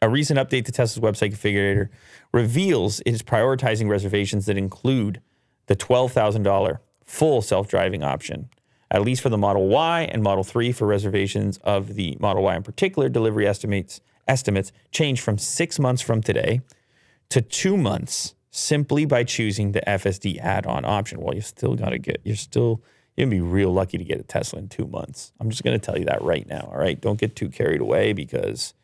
[SPEAKER 1] A recent update to Tesla's website configurator reveals it is prioritizing reservations that include the $12,000 full self driving option, at least for the Model Y and Model 3 for reservations of the Model Y in particular. Delivery estimates estimates change from six months from today to two months simply by choosing the FSD add-on option. Well, you still got to get, you're still, you're gonna be real lucky to get a Tesla in two months. I'm just gonna tell you that right now. All right, don't get too carried away because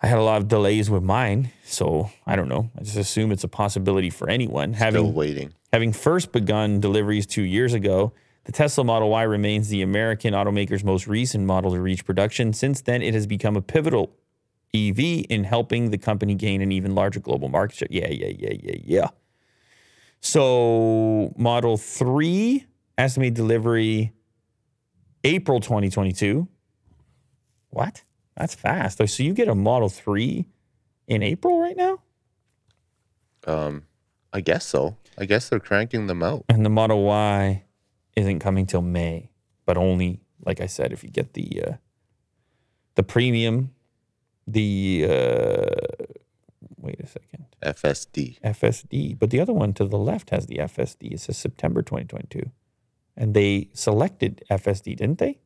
[SPEAKER 1] I had a lot of delays with mine. So I don't know. I just assume it's a possibility for anyone.
[SPEAKER 2] Still
[SPEAKER 1] Having
[SPEAKER 2] waiting.
[SPEAKER 1] Having first begun deliveries two years ago, the Tesla Model Y remains the American automaker's most recent model to reach production. Since then, it has become a pivotal EV in helping the company gain an even larger global market share. Yeah, yeah, yeah, yeah, yeah. So, Model 3, estimated delivery April 2022. What? That's fast. So, you get a Model 3 in April right now?
[SPEAKER 2] Um, I guess so. I guess they're cranking them out.
[SPEAKER 1] And the Model Y isn't coming till May, but only, like I said, if you get the uh, the premium, the uh, wait a second.
[SPEAKER 2] FSD.
[SPEAKER 1] FSD. But the other one to the left has the FSD. It says September 2022. And they selected FSD, didn't they?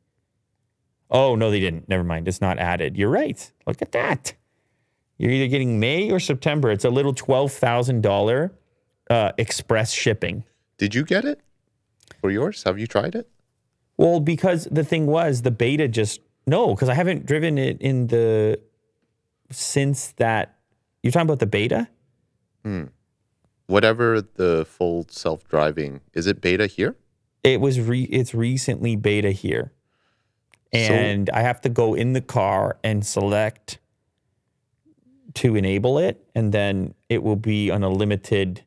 [SPEAKER 1] Oh, no, they didn't. Never mind. It's not added. You're right. Look at that. You're either getting May or September. It's a little $12,000 uh, express shipping.
[SPEAKER 2] Did you get it for yours? Have you tried it?
[SPEAKER 1] Well, because the thing was, the beta just, no, because I haven't driven it in the, since that, you're talking about the beta? Hmm.
[SPEAKER 2] Whatever the full self driving, is it beta here?
[SPEAKER 1] it was re it's recently beta here and i have to go in the car and select to enable it and then it will be on a limited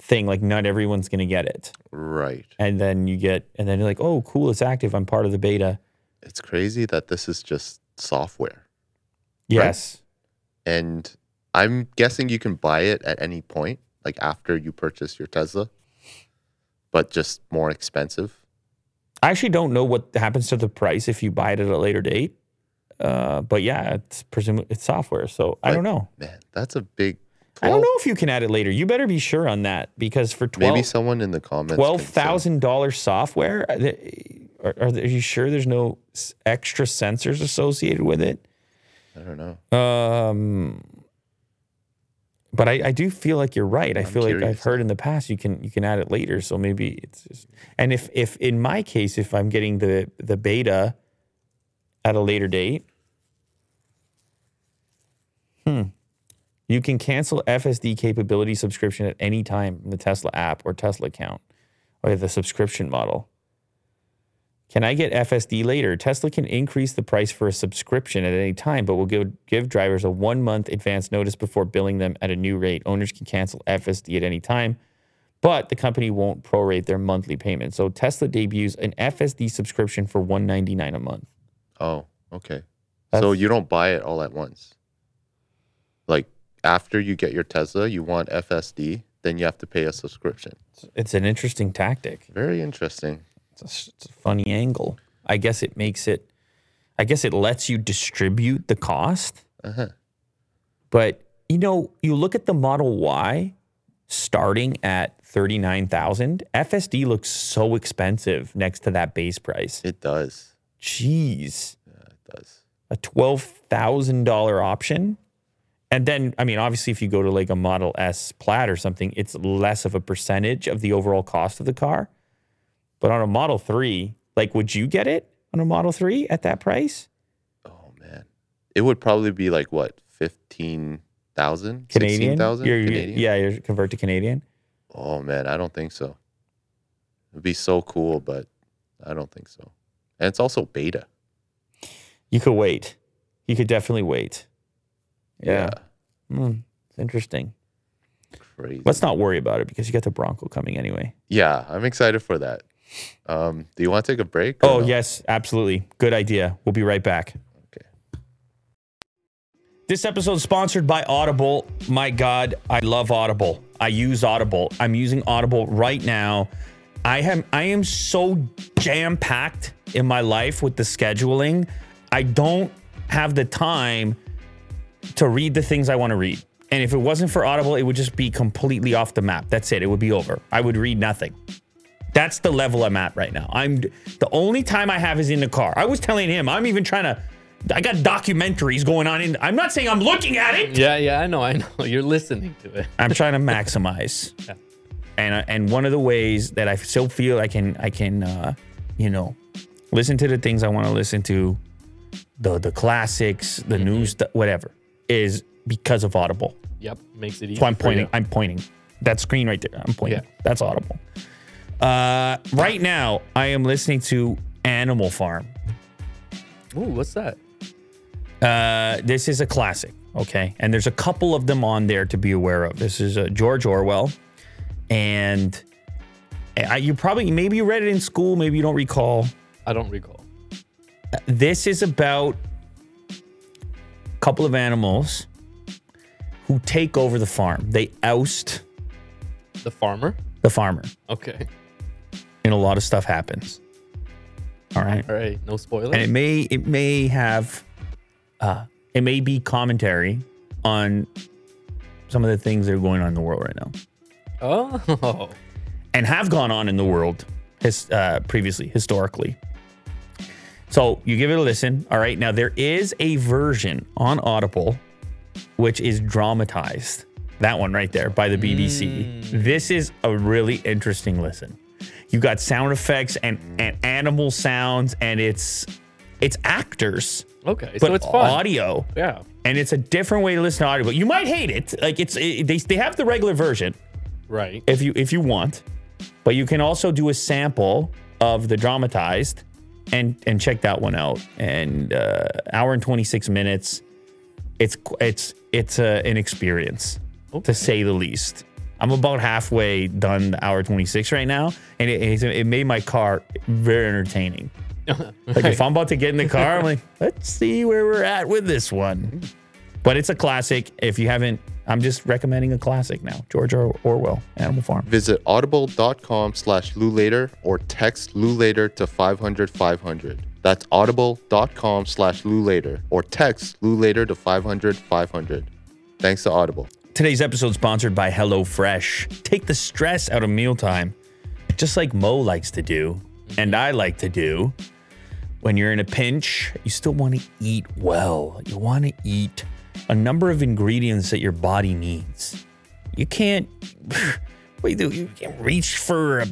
[SPEAKER 1] thing like not everyone's going to get it
[SPEAKER 2] Right.
[SPEAKER 1] and then you get and then you're like oh cool it's active i'm part of the beta
[SPEAKER 2] It's crazy that this is just software.
[SPEAKER 1] yes
[SPEAKER 2] And I'm guessing you can buy it at any point, like after you purchase your Tesla, but just more expensive.
[SPEAKER 1] i actually don't know what happens to the price if you buy it at a later date uh, but yeah it's presumably it's software so i don't know
[SPEAKER 2] Man, that's a big.
[SPEAKER 1] I don't know if you can add it later you better be sure on that because for 12
[SPEAKER 2] Maybe someone in the comments.
[SPEAKER 1] twelve thousand dollar software. Are, they- are, are you sure there's no s- extra sensors associated with it?
[SPEAKER 2] I don't know.
[SPEAKER 1] Um, but I, I do feel like you're right. I
[SPEAKER 2] I'm
[SPEAKER 1] feel like I've
[SPEAKER 2] curious.
[SPEAKER 1] heard in the past you can you can add it later. So maybe it's just and if if in my case if I'm getting the the beta at a later date, hmm, you can cancel FSD capability subscription at any time in the Tesla app or Tesla account or the subscription model. Can I get FSD later? Tesla can increase the price for a subscription at any time, but will give, give drivers a one month advance notice before billing them at a new rate. Owners can cancel FSD at any time, but the company won't prorate their monthly payment. So Tesla debuts an FSD subscription for 199 a month.
[SPEAKER 2] Oh, okay. so you don't buy it all at once. After you get your Tesla, you want FSD, then you have to pay a subscription.
[SPEAKER 1] It's an interesting tactic.
[SPEAKER 2] Very interesting.
[SPEAKER 1] It's a, it's a funny angle. I guess it makes it, I guess it lets you distribute the cost.
[SPEAKER 2] Uh-huh.
[SPEAKER 1] But you know, you look at the Model Y starting at 39,000, FSD looks so expensive next to that base price.
[SPEAKER 2] It does.
[SPEAKER 1] Jeez,
[SPEAKER 2] It does.
[SPEAKER 1] a $12,000 option. And then, I mean, obviously, if you go to like a Model S Plaid or something, it's less of a percentage of the overall cost of the car. But on a Model 3, like, would you get it on a Model 3 at that price?
[SPEAKER 2] Oh man. It would probably be like what, fifteen thousand?
[SPEAKER 1] Canadian?
[SPEAKER 2] Sixteen thousand?
[SPEAKER 1] You're- you're-
[SPEAKER 2] Canadian?
[SPEAKER 1] Yeah, you're convert to Canadian.
[SPEAKER 2] Oh man, I don't think so. It'd be so cool, but I don't think so. And it's also beta.
[SPEAKER 1] You could wait. You could definitely wait. Yeah. Hmm, it's interesting.
[SPEAKER 2] Crazy.
[SPEAKER 1] Let's not worry about it because you got the Bronco coming anyway.
[SPEAKER 2] yeah, I'm excited for that. Um, do you want to take a break?
[SPEAKER 1] Oh,
[SPEAKER 2] no?
[SPEAKER 1] yes, absolutely. Good idea. We'll be right back.
[SPEAKER 2] Okay.
[SPEAKER 1] This episode is sponsored by Audible. My God, I love Audible. I use Audible. I'm using Audible right now. I am I am so jam packed in my life with the scheduling. I don't have the time to read the things I want to read. And if it wasn't for Audible, it would just be completely off the map. That's it. It would be over. I would read nothing. That's the level I'm at right now. I'm the only time I have is in the car. I was telling him I'm even trying to. I got documentaries going on. In I'm not saying I'm looking at it.
[SPEAKER 3] Yeah, yeah, I know, I know. You're listening to it.
[SPEAKER 1] I'm trying to maximize.
[SPEAKER 3] Yeah.
[SPEAKER 1] And uh, and one of the ways that I still feel I can I can uh, you know listen to the things I want to listen to, the the classics, the
[SPEAKER 3] Mm-hmm.
[SPEAKER 1] news, whatever, is because of Audible.
[SPEAKER 3] Yep, makes it easy.
[SPEAKER 1] So I'm pointing. I'm pointing. That screen right there. I'm pointing.
[SPEAKER 3] Yeah.
[SPEAKER 1] That's Audible. Uh, right now, I am listening to Animal Farm.
[SPEAKER 3] Ooh, what's that?
[SPEAKER 1] Uh, this is a classic, okay? And there's a couple of them on there to be aware of. This is uh, George Orwell, and I, you probably maybe you read it in school, maybe you don't recall.
[SPEAKER 3] I don't recall.
[SPEAKER 1] This is about couple of animals who take over the farm. They oust
[SPEAKER 3] The farmer?
[SPEAKER 1] the farmer,
[SPEAKER 3] Okay.
[SPEAKER 1] and a lot of stuff happens. All right.
[SPEAKER 3] All right, no spoilers.
[SPEAKER 1] and it may it may have uh it may be commentary on some of the things that are going on in the world right now
[SPEAKER 3] Oh.
[SPEAKER 1] and have gone on in the world his, uh, previously, historically. So you give it a listen. All right. Now, there is a version on Audible which is dramatized. That one right there by the BBC. Hmm. This is a really interesting listen. You got sound effects and, and animal sounds, and it's it's actors,
[SPEAKER 3] Okay.
[SPEAKER 1] but
[SPEAKER 3] so it's fun.
[SPEAKER 1] audio
[SPEAKER 3] Yeah.
[SPEAKER 1] and it's a different way to listen to audio. But you might hate it. Like it's it, they they have the regular version
[SPEAKER 3] Right.
[SPEAKER 1] if you if you want, but you can also do a sample of the dramatized and and check that one out. And uh, hour and twenty six minutes. It's it's it's uh, an experience to say the least. I'm about halfway done the hour 26 right now, and it, it, it made my car very entertaining. Like if I'm about to get in the car, I'm like, let's see where we're at with this one. But it's a classic. If you haven't, I'm just recommending a classic now. George or- Orwell, Animal Farm.
[SPEAKER 2] Visit audible.com slash lewlater or text lewlater to 500 500. That's audible.com slash lewlater or text lewlater to 500 500. Thanks to Audible.
[SPEAKER 1] Today's episode is sponsored by HelloFresh. Take the stress out of mealtime, just like Mo likes to do, and I like to do. When you're in a pinch, you still want to eat well. You want to eat a number of ingredients that your body needs. You can't, what you do? You can't reach for a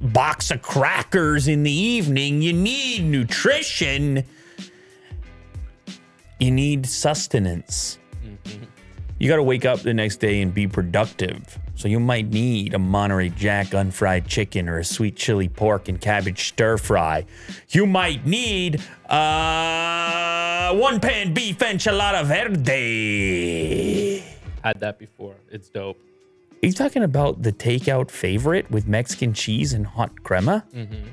[SPEAKER 1] box of crackers in the evening. You need nutrition. You need sustenance. You got to wake up the next day and be productive. So you might need a Monterey Jack unfried chicken or a sweet chili pork and cabbage stir fry. You might need uh, one pan beef enchilada verde.
[SPEAKER 3] Had that before. It's dope.
[SPEAKER 1] Are you talking about the takeout favorite with Mexican cheese and hot crema? Mm-hmm.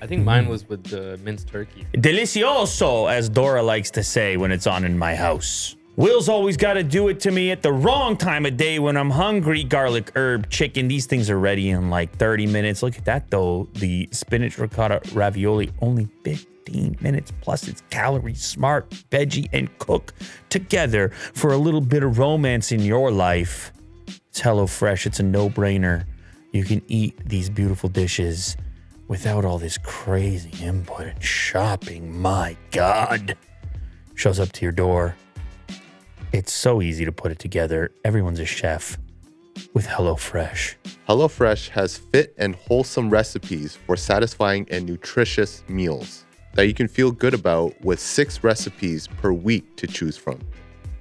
[SPEAKER 3] I think mine was with the minced turkey.
[SPEAKER 1] Delicioso, as Dora likes to say when it's on in my house. Will's always got to do it to me at the wrong time of day when I'm hungry. Garlic, herb, chicken. These things are ready in like 30 minutes. Look at that though. The spinach ricotta ravioli, only 15 minutes. Plus, it's calorie smart, veggie, and cook together for a little bit of romance in your life. It's HelloFresh. It's a no brainer. You can eat these beautiful dishes without all this crazy input and shopping. My God. Shows up to your door. It's so easy to put it together. Everyone's a chef with HelloFresh.
[SPEAKER 2] HelloFresh has fit and wholesome recipes for satisfying and nutritious meals that you can feel good about with six recipes per week to choose from,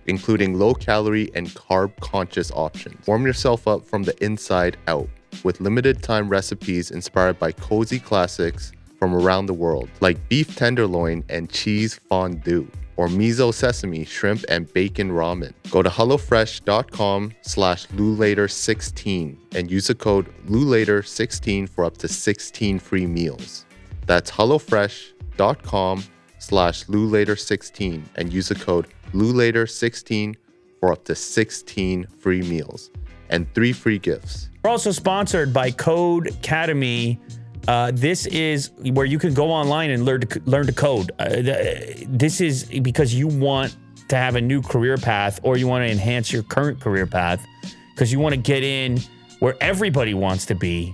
[SPEAKER 2] including low calorie and carb conscious options. Warm yourself up from the inside out with limited time recipes inspired by cozy classics from around the world, like beef tenderloin and cheese fondue or miso sesame, shrimp, and bacon ramen. Go to HelloFresh.com slash LewLater16 and use the code LewLater16 for up to 16 free meals. That's HelloFresh.com slash LewLater16 and use the code LewLater16 for up to 16 free meals and three free gifts.
[SPEAKER 1] We're also sponsored by Codecademy. Uh, this is where you can go online and learn to learn to code. Uh, th- this is because you want to have a new career path, or you want to enhance your current career path, because you want to get in where everybody wants to be.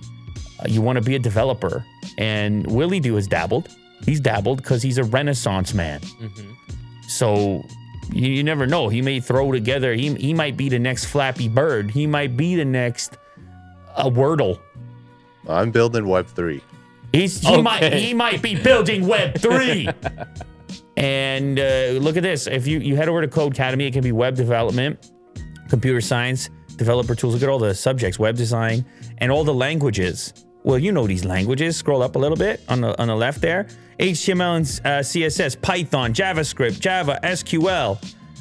[SPEAKER 1] Uh, you want to be a developer, and Willie Do has dabbled. He's dabbled because he's a Renaissance man. So you, you never know. He may throw together. He he might be the next Flappy Bird. He might be the next a Wordle.
[SPEAKER 2] I'm building Web3.
[SPEAKER 1] He's he might he might be building Web three. and uh, look at this. If you you head over to Codecademy, it can be web development, computer science, developer tools. Look at all the subjects, web design, and all the languages. Well, you know these languages. Scroll up a little bit on the on the left there. HTML and uh, CSS, Python, JavaScript, Java, SQL,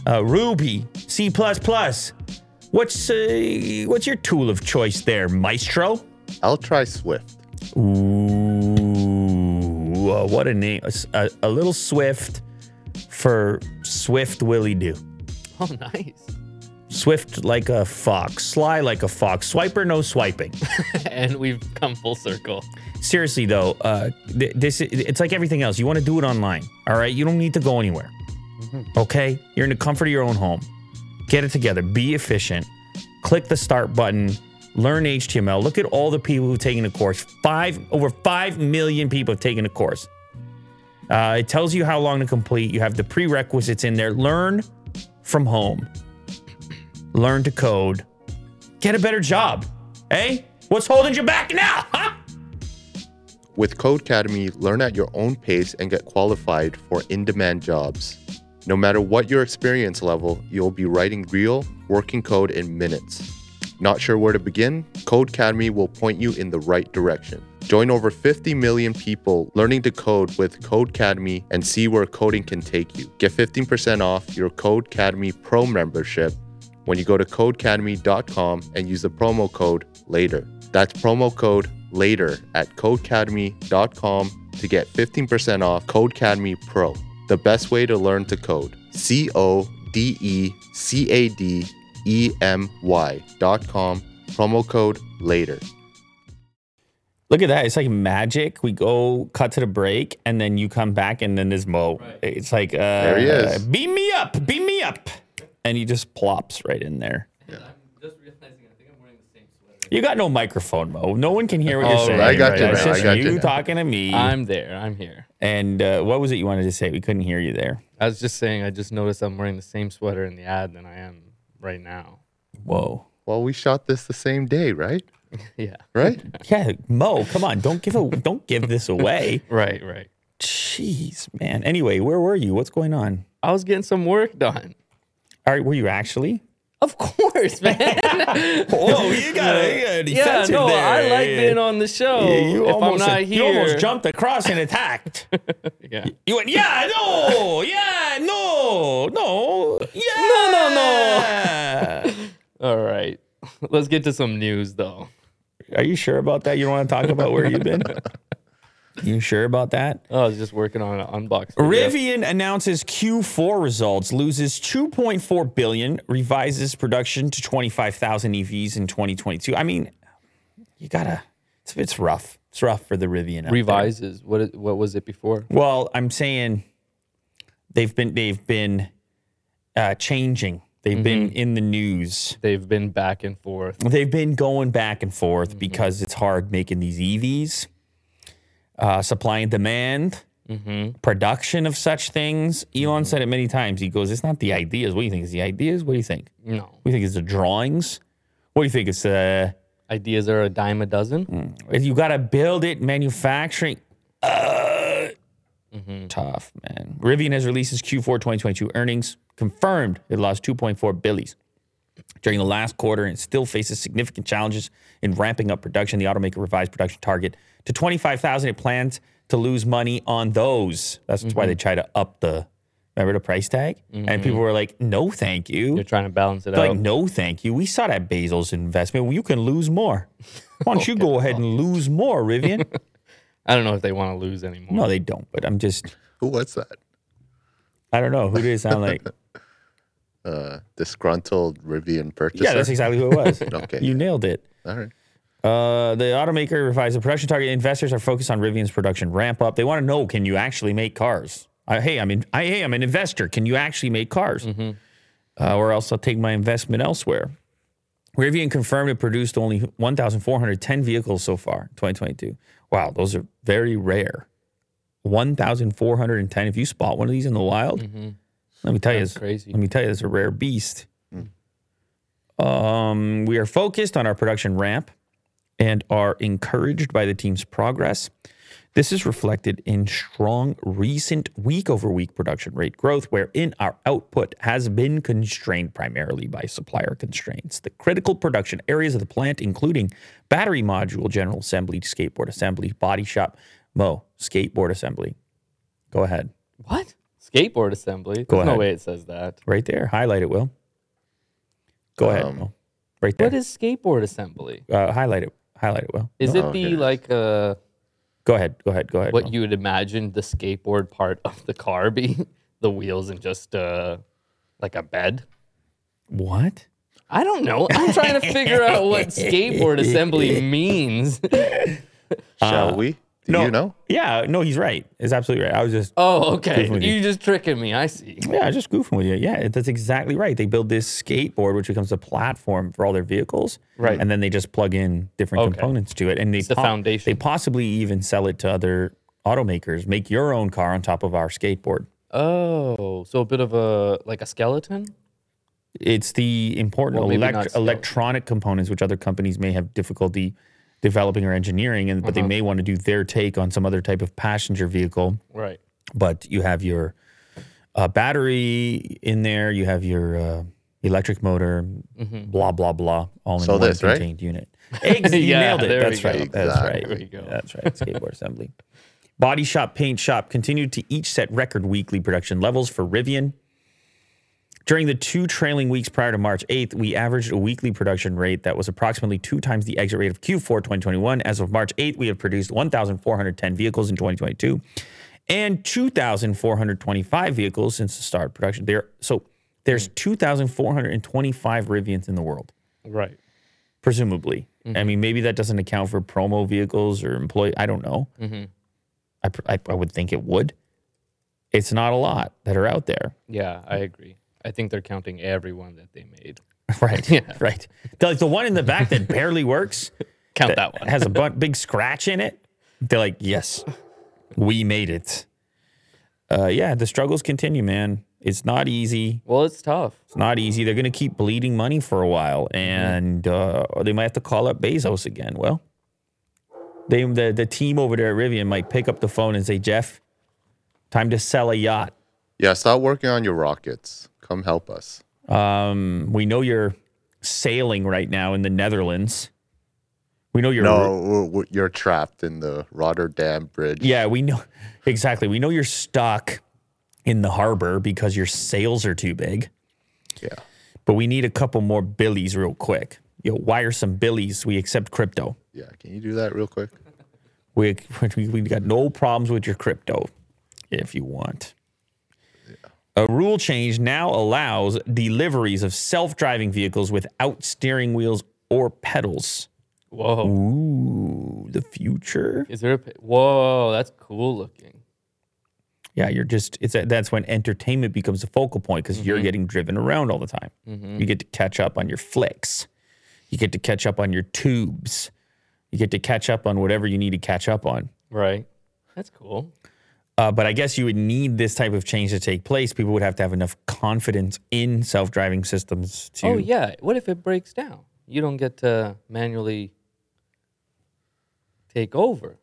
[SPEAKER 1] uh, Ruby, C++. What's uh, what's your tool of choice there, Maestro?
[SPEAKER 2] I'll try Swift.
[SPEAKER 1] Ooh, uh, what a name. A little swift for Swift Willie Do.
[SPEAKER 3] Oh, nice.
[SPEAKER 1] Swift like a fox, sly like a fox, swiper no swiping.
[SPEAKER 3] and we've come full circle.
[SPEAKER 1] Seriously though, uh, th- this it's like everything else. You want to do it online, all right? You don't need to go anywhere. Okay, you're in the comfort of your own home. Get it together. Be efficient. Click the start button. Learn HTML. Look at all the people who've taken a course. Five over five million people have taken a course. Uh, it tells you how long to complete. You have the prerequisites in there. Learn from home. Learn to code. Get a better job. Hey, what's holding you back now? Huh?
[SPEAKER 2] With Codecademy, learn at your own pace and get qualified for in demand jobs. No matter what your experience level, you'll be writing real, working code in minutes. Not sure where to begin? Codecademy will point you in the right direction. Join over 50 million people learning to code with Codecademy and see where coding can take you. Get 15% off your Codecademy Pro membership when you go to codecademy.com and use the promo code LATER. That's promo code LATER at codecademy.com to get 15% off Codecademy Pro, the best way to learn to code. C O D E C A D E M Y dot com, promo code LATER.
[SPEAKER 1] Look at that. It's like magic. We go cut to the break, and then you come back, and then there's Mo. It's like, uh, there
[SPEAKER 2] he is.
[SPEAKER 1] Beam me up, beam me up. And he just plops right in there.
[SPEAKER 3] I'm just realizing I think I'm wearing the same sweater.
[SPEAKER 1] You got no microphone, Mo. No one can hear what you're
[SPEAKER 3] Oh,
[SPEAKER 1] saying.
[SPEAKER 3] I got
[SPEAKER 1] right?
[SPEAKER 3] you,
[SPEAKER 1] It's
[SPEAKER 3] man. I
[SPEAKER 1] just
[SPEAKER 2] got
[SPEAKER 1] you
[SPEAKER 2] you.
[SPEAKER 1] talking to me.
[SPEAKER 3] I'm there. I'm here.
[SPEAKER 1] and uh, what was it you wanted to say? We couldn't hear you there.
[SPEAKER 3] I was just saying I just noticed I'm wearing the same sweater in the ad than I am right now.
[SPEAKER 1] Whoa.
[SPEAKER 2] Well, we shot this the same day, right?
[SPEAKER 3] Yeah.
[SPEAKER 2] Right?
[SPEAKER 1] Yeah, Mo, come on. Don't give a don't give this away.
[SPEAKER 3] Right, right.
[SPEAKER 1] Jeez, man. Anyway, where were you? What's going on?
[SPEAKER 3] I was getting some work done.
[SPEAKER 1] All right, were you actually?
[SPEAKER 3] Of course, man.
[SPEAKER 1] Whoa, you got you
[SPEAKER 3] yeah, no, I like being on the show.
[SPEAKER 1] You
[SPEAKER 3] if
[SPEAKER 1] almost,
[SPEAKER 3] I'm not
[SPEAKER 1] you
[SPEAKER 3] here,
[SPEAKER 1] almost jumped across and attacked.
[SPEAKER 3] Yeah.
[SPEAKER 1] You went, yeah, no, yeah, no, no, yeah,
[SPEAKER 3] No, no,
[SPEAKER 1] no.
[SPEAKER 3] All right. Let's get to some news, though.
[SPEAKER 1] Are you sure about that? You don't want to talk about where you've been? You sure about that?
[SPEAKER 3] Oh, I was just working on an unbox. video.
[SPEAKER 1] Rivian announces Q4 results, loses 2.4 billion, revises production to 25,000 EVs in 2022. I mean, you gotta. It's, it's rough. It's rough for the Rivian. there.
[SPEAKER 3] revises. What what was it before?
[SPEAKER 1] Well, I'm saying they've been they've been uh, changing. They've been in the news.
[SPEAKER 3] They've been back and forth.
[SPEAKER 1] They've been going back and forth because it's hard making these EVs. Uh, supply and demand, production of such things. Elon said it many times. He goes, "It's not the ideas. What do you think? Is the ideas? What do you think?
[SPEAKER 3] No.
[SPEAKER 1] What do you think is the drawings? What do you think? It's uh,
[SPEAKER 3] Ideas are a dime a dozen.
[SPEAKER 1] you got to build it, manufacturing. Uh, Tough, man. Rivian has released its Q4 2022 earnings, confirmed it lost 2.4 billies during the last quarter and still faces significant challenges in ramping up production. The automaker revised production target to 25,000. It plans to lose money on those. That's why they try to up the, remember the price tag? And people were like, no, thank you.
[SPEAKER 3] You're trying to balance it
[SPEAKER 1] Like,
[SPEAKER 3] out.
[SPEAKER 1] Like, No, thank you. We saw that Bezos' investment. Well, you can lose more. Why don't you go ahead and lose more, Rivian?
[SPEAKER 3] I don't know if they want to lose anymore.
[SPEAKER 1] no, they don't. But I'm just,
[SPEAKER 2] Who was that?
[SPEAKER 1] I don't know. Who did it sound like?
[SPEAKER 2] Uh, disgruntled Rivian purchaser.
[SPEAKER 1] yeah, that's exactly who it was.
[SPEAKER 2] Okay.
[SPEAKER 1] You nailed it.
[SPEAKER 2] All right.
[SPEAKER 1] Uh, the automaker revised the production target. Investors are focused on Rivian's production ramp up. They want to know: Can you actually make cars? I, hey, I'm in, I, hey, I'm an investor. Can you actually make cars? Uh, or else I'll take my investment elsewhere. Rivian confirmed it produced only 1,410 vehicles so far in 2022. Wow, those are very rare. 1,410. If you spot one of these in the wild, let me tell you,
[SPEAKER 3] That's
[SPEAKER 1] it's
[SPEAKER 3] crazy.
[SPEAKER 1] Let me tell you, it's a rare beast. Um, we are focused on our production ramp and are encouraged by the team's progress. This is reflected in strong recent week over week production rate growth, wherein our output has been constrained primarily by supplier constraints. The critical production areas of the plant, including battery module, general assembly, skateboard assembly, body shop, Mo, skateboard assembly. Go ahead.
[SPEAKER 3] What? Skateboard assembly?
[SPEAKER 1] Go
[SPEAKER 3] There's no
[SPEAKER 1] ahead.
[SPEAKER 3] way it says that.
[SPEAKER 1] Right there. Highlight it, Will. Go ahead.
[SPEAKER 2] Um,
[SPEAKER 1] Mo. Right there.
[SPEAKER 3] What is skateboard assembly?
[SPEAKER 1] uh, highlight it. Highlight it, Will.
[SPEAKER 3] Is
[SPEAKER 2] Oh,
[SPEAKER 3] it the
[SPEAKER 2] okay.
[SPEAKER 3] like uh
[SPEAKER 1] Go ahead. Go ahead. Go ahead.
[SPEAKER 3] what
[SPEAKER 1] Mo.
[SPEAKER 3] you would imagine the skateboard part of the car be? the wheels and just uh like a bed?
[SPEAKER 1] what?
[SPEAKER 3] I don't know. I'm trying to figure out what skateboard assembly means.
[SPEAKER 2] Shall we? Do
[SPEAKER 1] no,
[SPEAKER 2] you know?
[SPEAKER 1] Yeah, no, he's right. It's absolutely right. I was just
[SPEAKER 3] Oh, okay.
[SPEAKER 1] Goofing with you.
[SPEAKER 3] You just tricking me. I see.
[SPEAKER 1] Yeah, I was just goofing with you. Yeah, that's exactly right. They build this skateboard, which becomes a platform for all their vehicles.
[SPEAKER 3] Right.
[SPEAKER 1] And then they just plug in different
[SPEAKER 3] Okay.
[SPEAKER 1] components to it. And they
[SPEAKER 3] the foundation.
[SPEAKER 1] They possibly even sell it to other automakers. Make your own car on top of our skateboard.
[SPEAKER 3] Oh, so a bit of a like a skeleton.
[SPEAKER 1] It's the important
[SPEAKER 3] Well,
[SPEAKER 1] elect- electronic components, which other companies may have difficulty developing or engineering, and but
[SPEAKER 3] Uh-huh.
[SPEAKER 1] they may want to do their take on some other type of passenger vehicle.
[SPEAKER 3] Right.
[SPEAKER 1] but you have your uh, battery in there, you have your uh, electric motor,
[SPEAKER 3] Mm-hmm.
[SPEAKER 1] blah blah blah, all in
[SPEAKER 2] So
[SPEAKER 1] one
[SPEAKER 2] this, right?
[SPEAKER 1] contained unit. Ex- you
[SPEAKER 3] Yeah,
[SPEAKER 1] nailed it.
[SPEAKER 3] there
[SPEAKER 1] That's
[SPEAKER 3] we go.
[SPEAKER 1] right. That's right.
[SPEAKER 3] There we go.
[SPEAKER 1] That's right. Skateboard assembly. Body shop, paint shop continued to each set record weekly production levels for Rivian. During the two trailing weeks prior to March 8th, we averaged a weekly production rate that was approximately two times the exit rate of Q4 2021. As of March 8th, we have produced 1,410 vehicles in 2022 and 2,425 vehicles since the start of production. There, so there's mm. 2,425 Rivians in the world,
[SPEAKER 3] Right.
[SPEAKER 1] presumably. I mm-hmm. mean, maybe that doesn't account for promo vehicles or employee. I don't know. Mm-hmm. I, I, I would think it would. It's not a lot that are out there.
[SPEAKER 3] Yeah, I agree. I think they're counting everyone that they made.
[SPEAKER 1] Right. Yeah. Right. The- Like the one in the back that barely works
[SPEAKER 3] Count that one.
[SPEAKER 1] has a bu- big scratch in it. They're like, yes, we made it. Uh, yeah, the struggles continue, man. It's not easy.
[SPEAKER 3] Well, it's tough.
[SPEAKER 1] It's not easy. They're going to keep bleeding money for a while, and uh, they might have to call up Bezos again. Well, they the the team over there at Rivian might pick up the phone and say, Jeff, time to sell a yacht.
[SPEAKER 2] Yeah, stop working on your rockets. Come help us.
[SPEAKER 1] Um, we know you're sailing right now in the Netherlands. We know you're
[SPEAKER 2] No, you're trapped in the Rotterdam Bridge.
[SPEAKER 1] Yeah, we know exactly. We know you're stuck in the harbor because your sails are too big.
[SPEAKER 2] Yeah.
[SPEAKER 1] But we need a couple more billies real quick. Yo, wire some billies. We accept crypto.
[SPEAKER 2] Yeah. Can you do that real quick?
[SPEAKER 1] We we, we got no problems with your crypto if you want. A rule change now allows deliveries of self-driving vehicles without steering wheels or pedals.
[SPEAKER 3] Whoa.
[SPEAKER 1] Ooh, the future.
[SPEAKER 3] Is there a Whoa, that's cool looking.
[SPEAKER 1] Yeah, you're just it's a, that's when entertainment becomes a focal point because you're mm-hmm. getting driven around all the time. Mm-hmm. You get to catch up on your flicks. You get to catch up on your tubes. You get to catch up on whatever you need to catch up on.
[SPEAKER 3] Right. That's cool.
[SPEAKER 1] Uh, but I guess you would need this type of change to take place. People would have to have enough confidence in self-driving systems to.
[SPEAKER 3] Oh yeah. What if it breaks down? You don't get to manually take over.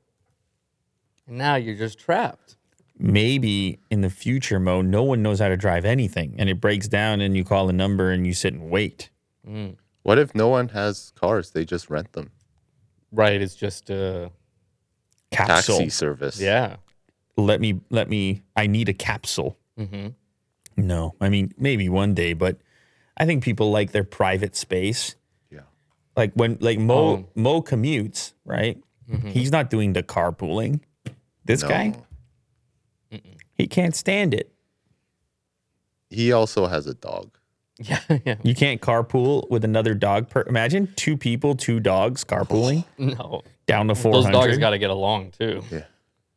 [SPEAKER 3] And now you're just trapped.
[SPEAKER 1] Maybe in the future, Mo, no one knows how to drive anything, and it breaks down, and you call a number and you sit and wait.
[SPEAKER 2] What if no one has cars? They just rent them.
[SPEAKER 3] Right. It's just a
[SPEAKER 1] Capsule.
[SPEAKER 2] Taxi service.
[SPEAKER 3] yeah.
[SPEAKER 1] Let me let me i need a capsule mm-hmm. no i mean maybe one day but i think people like their private space
[SPEAKER 2] Yeah.
[SPEAKER 1] like when like mo
[SPEAKER 3] Oh.
[SPEAKER 1] mo commutes right mm-hmm. he's not doing the carpooling this guy
[SPEAKER 2] No.
[SPEAKER 1] he can't stand it
[SPEAKER 2] He also has a dog.
[SPEAKER 3] Yeah. Yeah.
[SPEAKER 1] you can't carpool with another dog per imagine two people two dogs carpooling
[SPEAKER 3] No.
[SPEAKER 1] down to
[SPEAKER 3] four.
[SPEAKER 1] Those
[SPEAKER 3] dogs got to get along too.
[SPEAKER 2] Yeah.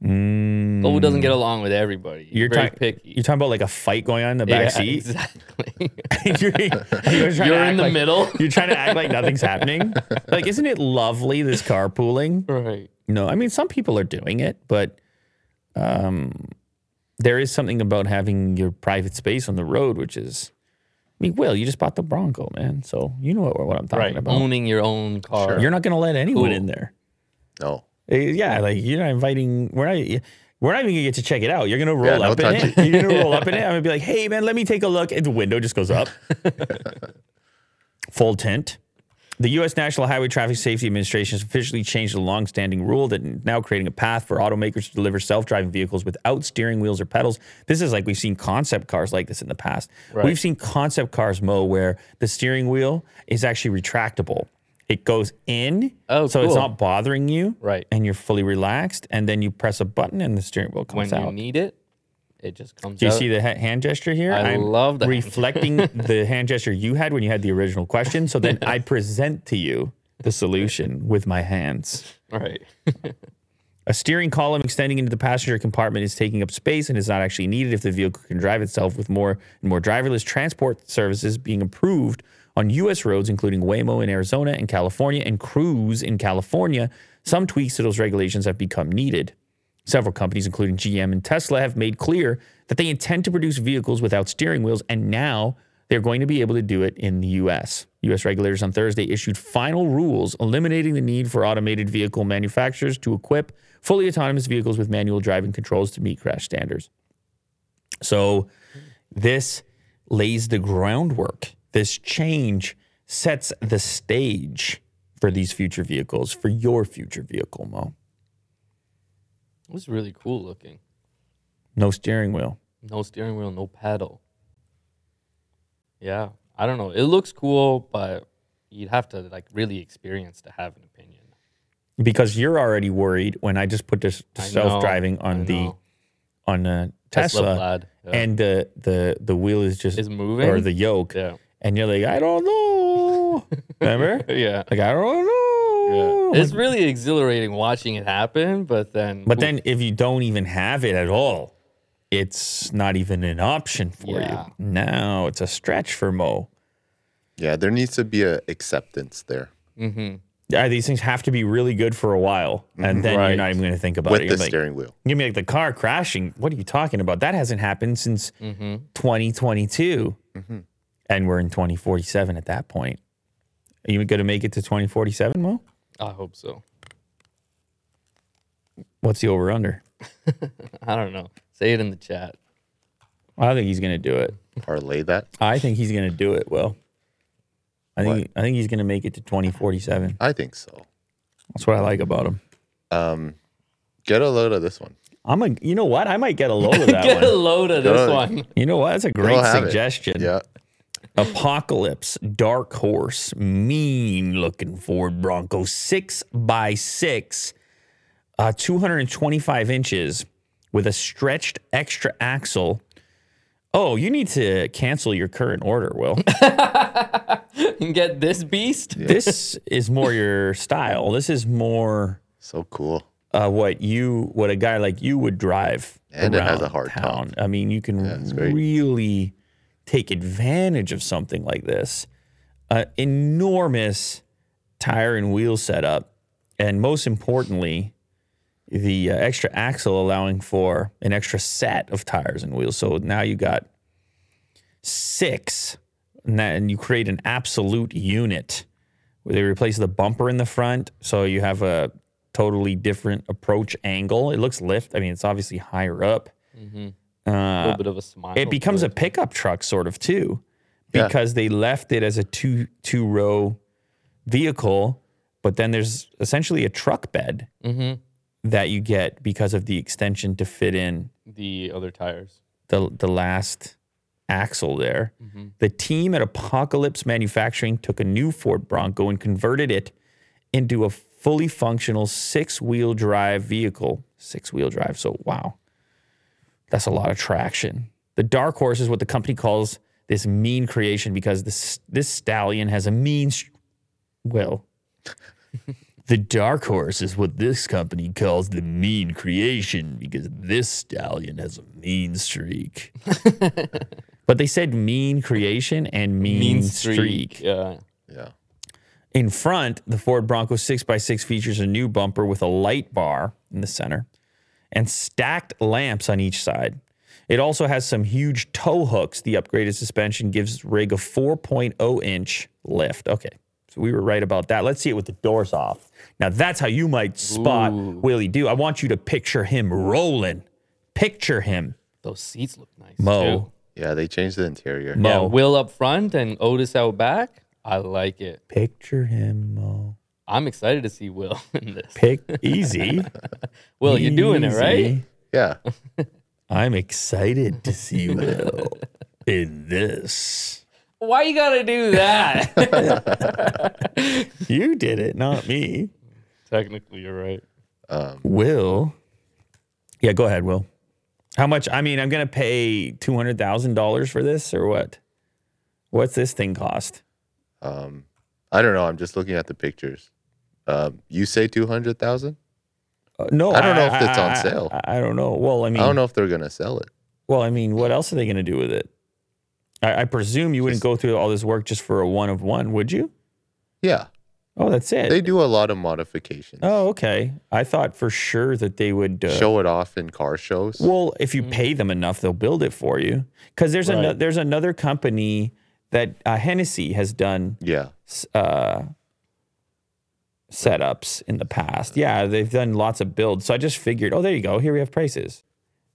[SPEAKER 1] Mm,
[SPEAKER 3] Cole doesn't get along with everybody.
[SPEAKER 1] you're,
[SPEAKER 3] You're very
[SPEAKER 1] ta-
[SPEAKER 3] picky.
[SPEAKER 1] you're talking about like a fight going on in the back
[SPEAKER 3] yeah,
[SPEAKER 1] seat
[SPEAKER 3] Exactly.
[SPEAKER 1] you're, you're
[SPEAKER 3] You're in the
[SPEAKER 1] like-
[SPEAKER 3] middle.
[SPEAKER 1] You're trying to act like nothing's happening. Like, isn't it lovely this carpooling?
[SPEAKER 3] right.
[SPEAKER 1] No, I mean some people are doing it, but um, there is something about having your private space on the road, which is. I mean, Will, you just bought the Bronco, man. So you know what, what I'm talking
[SPEAKER 3] Right.
[SPEAKER 1] about.
[SPEAKER 3] Owning your own car.
[SPEAKER 1] You're not going to let anyone
[SPEAKER 3] Cool.
[SPEAKER 1] in there.
[SPEAKER 2] No.
[SPEAKER 1] Eh, Yeah, like you're not inviting. We're not. We're not even gonna get to check it out. You're gonna roll
[SPEAKER 2] no
[SPEAKER 1] up in it. You're gonna roll up in it. I'm gonna be like, "Hey, man, let me take a look." And the window just goes up. Full tint. The U.S. National Highway Traffic Safety Administration has officially changed a long-standing rule that now creating a path for automakers to deliver self-driving vehicles without steering wheels or pedals. This is like we've seen concept cars like this in the past. We've seen concept cars, Mo, where the steering wheel is actually retractable. It goes in,
[SPEAKER 3] Oh,
[SPEAKER 1] so it's not bothering you,
[SPEAKER 3] Right.
[SPEAKER 1] And you're fully relaxed, and then you press a button, and the steering wheel comes out.
[SPEAKER 3] when you need it, it just comes out.
[SPEAKER 1] Do you
[SPEAKER 3] out.
[SPEAKER 1] see the ha- hand gesture here?
[SPEAKER 3] I love the hand
[SPEAKER 1] reflecting the hand gesture you had when you had the original question. So then I present to you the solution with my hands.
[SPEAKER 3] Right.
[SPEAKER 1] A steering column extending into the passenger compartment is taking up space and is not actually needed if the vehicle can drive itself with more and more driverless transport services being approved on U.S. roads, including Waymo in Arizona and California and Cruise in California. Some tweaks to those regulations have become needed. Several companies, including GM and Tesla, have made clear that they intend to produce vehicles without steering wheels, and now they're going to be able to do it in the U.S. U.S. regulators on Thursday issued final rules eliminating the need for automated vehicle manufacturers to equip fully autonomous vehicles with manual driving controls to meet crash standards. So, this lays the groundwork. This change sets the stage for these future vehicles, for your future vehicle, Mo.
[SPEAKER 3] It was really cool looking.
[SPEAKER 1] No steering wheel.
[SPEAKER 3] No steering wheel, no pedal. Yeah, I don't know. It looks cool, but you'd have to like really experience to have an opinion.
[SPEAKER 1] because you're already worried when I just put this
[SPEAKER 3] I
[SPEAKER 1] self-driving
[SPEAKER 3] I
[SPEAKER 1] on the on a
[SPEAKER 3] Tesla
[SPEAKER 1] Tesla,
[SPEAKER 3] Plaid, yeah.
[SPEAKER 1] and the the the wheel is just
[SPEAKER 3] Is moving?
[SPEAKER 1] or the yoke,
[SPEAKER 3] Yeah.
[SPEAKER 1] And you're like, I don't know. Remember?
[SPEAKER 3] Yeah.
[SPEAKER 1] Like I don't know.
[SPEAKER 3] Yeah. It's
[SPEAKER 1] Like-
[SPEAKER 3] really exhilarating watching it happen, but then
[SPEAKER 1] but then if you don't even have it at all, it's not even an option for
[SPEAKER 3] Yeah.
[SPEAKER 1] you. Now it's a stretch for Mo.
[SPEAKER 2] Yeah, there needs to be an acceptance there Mm-hmm.
[SPEAKER 1] Yeah, these things have to be really good for a while, and then you're not even going to think about
[SPEAKER 2] with
[SPEAKER 1] it.
[SPEAKER 2] the
[SPEAKER 1] You're like,
[SPEAKER 2] steering wheel.
[SPEAKER 1] give me like the car crashing? What are you talking about? That hasn't happened since
[SPEAKER 3] Mm-hmm.
[SPEAKER 1] 2022, and we're in 2047 at that point. Are you going to make it to 2047, Mo?
[SPEAKER 3] I hope so.
[SPEAKER 1] What's the over under?
[SPEAKER 3] I don't know. Say it in the chat.
[SPEAKER 1] I think he's going to do it.
[SPEAKER 2] Parlay that.
[SPEAKER 1] I think he's going to do it. Will. I think I think he's going to make it to 2047.
[SPEAKER 2] I think so.
[SPEAKER 1] That's what I like about him.
[SPEAKER 2] Um, get a load of this one.
[SPEAKER 1] I'm a. You know what? I might get a load of that
[SPEAKER 3] Get a load of this one.
[SPEAKER 1] You know what? That's a great
[SPEAKER 2] We'll it.
[SPEAKER 1] suggestion.
[SPEAKER 2] Yeah.
[SPEAKER 1] Apocalypse, dark horse, mean looking Ford Bronco, six by six, uh, 225 inches with a stretched extra axle. Oh, you need to cancel your current order, Will.
[SPEAKER 3] And get this beast.
[SPEAKER 1] this is more your style. This is more
[SPEAKER 2] So cool.
[SPEAKER 1] uh, what you, what a guy like you would drive.
[SPEAKER 2] And it has a
[SPEAKER 1] around
[SPEAKER 2] hard top.
[SPEAKER 1] town. I mean, you can
[SPEAKER 2] it's great.
[SPEAKER 1] really take advantage of something like this. Uh, enormous tire and wheel setup, and most importantly, the uh, extra axle allowing for an extra set of tires and wheels. So now you got six, and, that, and you create an absolute unit where they replace the bumper in the front, so you have a totally different approach angle. It looks lift. I mean, it's obviously higher up.
[SPEAKER 3] Uh, a little bit of a smile.
[SPEAKER 1] It becomes a pickup truck sort of too,
[SPEAKER 2] Yeah.
[SPEAKER 1] because they left it as a two two row vehicle, but then there's essentially a truck bed mm-hmm. that you get because of the extension to fit in
[SPEAKER 3] the other tires.
[SPEAKER 1] the the last axle there. Mm-hmm. The team at Apocalypse Manufacturing took a new Ford Bronco and converted it into a fully functional six-wheel drive vehicle. Six-wheel drive. So wow. That's a lot of traction. The dark horse is what the company calls this mean creation because this this stallion has a mean st- well the dark horse is what this company calls the mean creation because this stallion has a mean streak. but they said mean creation and mean, streak.
[SPEAKER 3] Yeah.
[SPEAKER 2] Yeah.
[SPEAKER 1] In front, the Ford Bronco 6x6 features a new bumper with a light bar in the center and stacked lamps on each side. It also has some huge tow hooks. The upgraded suspension gives rig a 4.0 inch lift. Okay, so we were right about that. Let's see it with the doors off. Now that's how you might spot Willie Do. I want you to picture him rolling. Picture him,
[SPEAKER 3] Those seats look nice.
[SPEAKER 1] Mo.
[SPEAKER 3] too.
[SPEAKER 2] Yeah, they changed the interior.
[SPEAKER 1] Mo.
[SPEAKER 3] Yeah, Will up front and Otis out back. I like it.
[SPEAKER 1] Picture him, Mo.
[SPEAKER 3] I'm excited to see Will in this.
[SPEAKER 1] Pick easy.
[SPEAKER 3] Will, you're doing it right.
[SPEAKER 2] Yeah.
[SPEAKER 1] I'm excited to see Will in this.
[SPEAKER 3] Why you gotta do that?
[SPEAKER 1] You did it, not me.
[SPEAKER 3] Technically, you're right.
[SPEAKER 1] Will. Yeah, go ahead, Will. How much? I mean, I'm going to pay $200,000 for this or what? What's this thing cost?
[SPEAKER 2] Um, I don't know. I'm just looking at the pictures. Um, you say 200,000?
[SPEAKER 1] Uh, no,
[SPEAKER 2] I don't know if it's on sale.
[SPEAKER 1] I, I don't know. Well, I mean,
[SPEAKER 2] I don't know if they're gonna sell it.
[SPEAKER 1] Well, I mean, what else are they going to do with it? I, I presume you wouldn't go through all this work just for a one of one, would you?
[SPEAKER 2] Yeah,
[SPEAKER 1] Oh, that's it.
[SPEAKER 2] they do a lot of modifications.
[SPEAKER 1] oh, okay. I thought for sure that they would uh,
[SPEAKER 2] Show it off in car shows.
[SPEAKER 1] Well, if you pay them enough, they'll build it for you. Because there's ano-
[SPEAKER 3] Right.
[SPEAKER 1] there's another company that uh, Hennessey has done
[SPEAKER 2] yeah,
[SPEAKER 1] uh, setups in the past. Yeah, they've done lots of builds. So I just figured, oh, there you go. Here we have prices.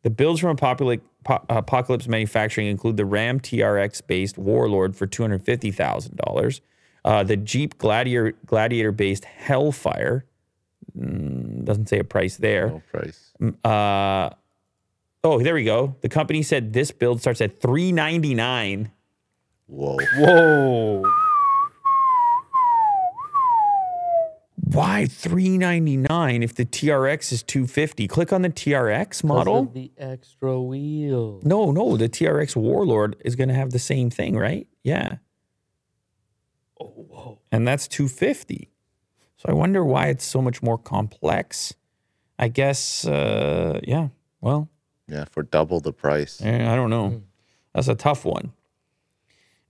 [SPEAKER 1] The builds from Apocalypse, Apocalypse Manufacturing include the Ram TRX based Warlord for $250,000, uh, the Jeep Gladiator Gladiator based Hellfire. Mm, doesn't say a price there.
[SPEAKER 2] no price.
[SPEAKER 1] Uh, oh, there we go. The company said this build starts at three ninety nine.
[SPEAKER 2] Whoa.
[SPEAKER 3] Whoa.
[SPEAKER 1] Why three ninety nine if the TRX is two fifty? Click on the TRX model.
[SPEAKER 3] The extra wheel.
[SPEAKER 1] No, no, the TRX Warlord is going to have the same thing, right? Yeah,
[SPEAKER 3] Oh, whoa.
[SPEAKER 1] and that's two fifty. So I wonder why it's so much more complex. I guess, uh, yeah. Well,
[SPEAKER 2] Yeah, for double the price.
[SPEAKER 1] I don't know. That's a tough one.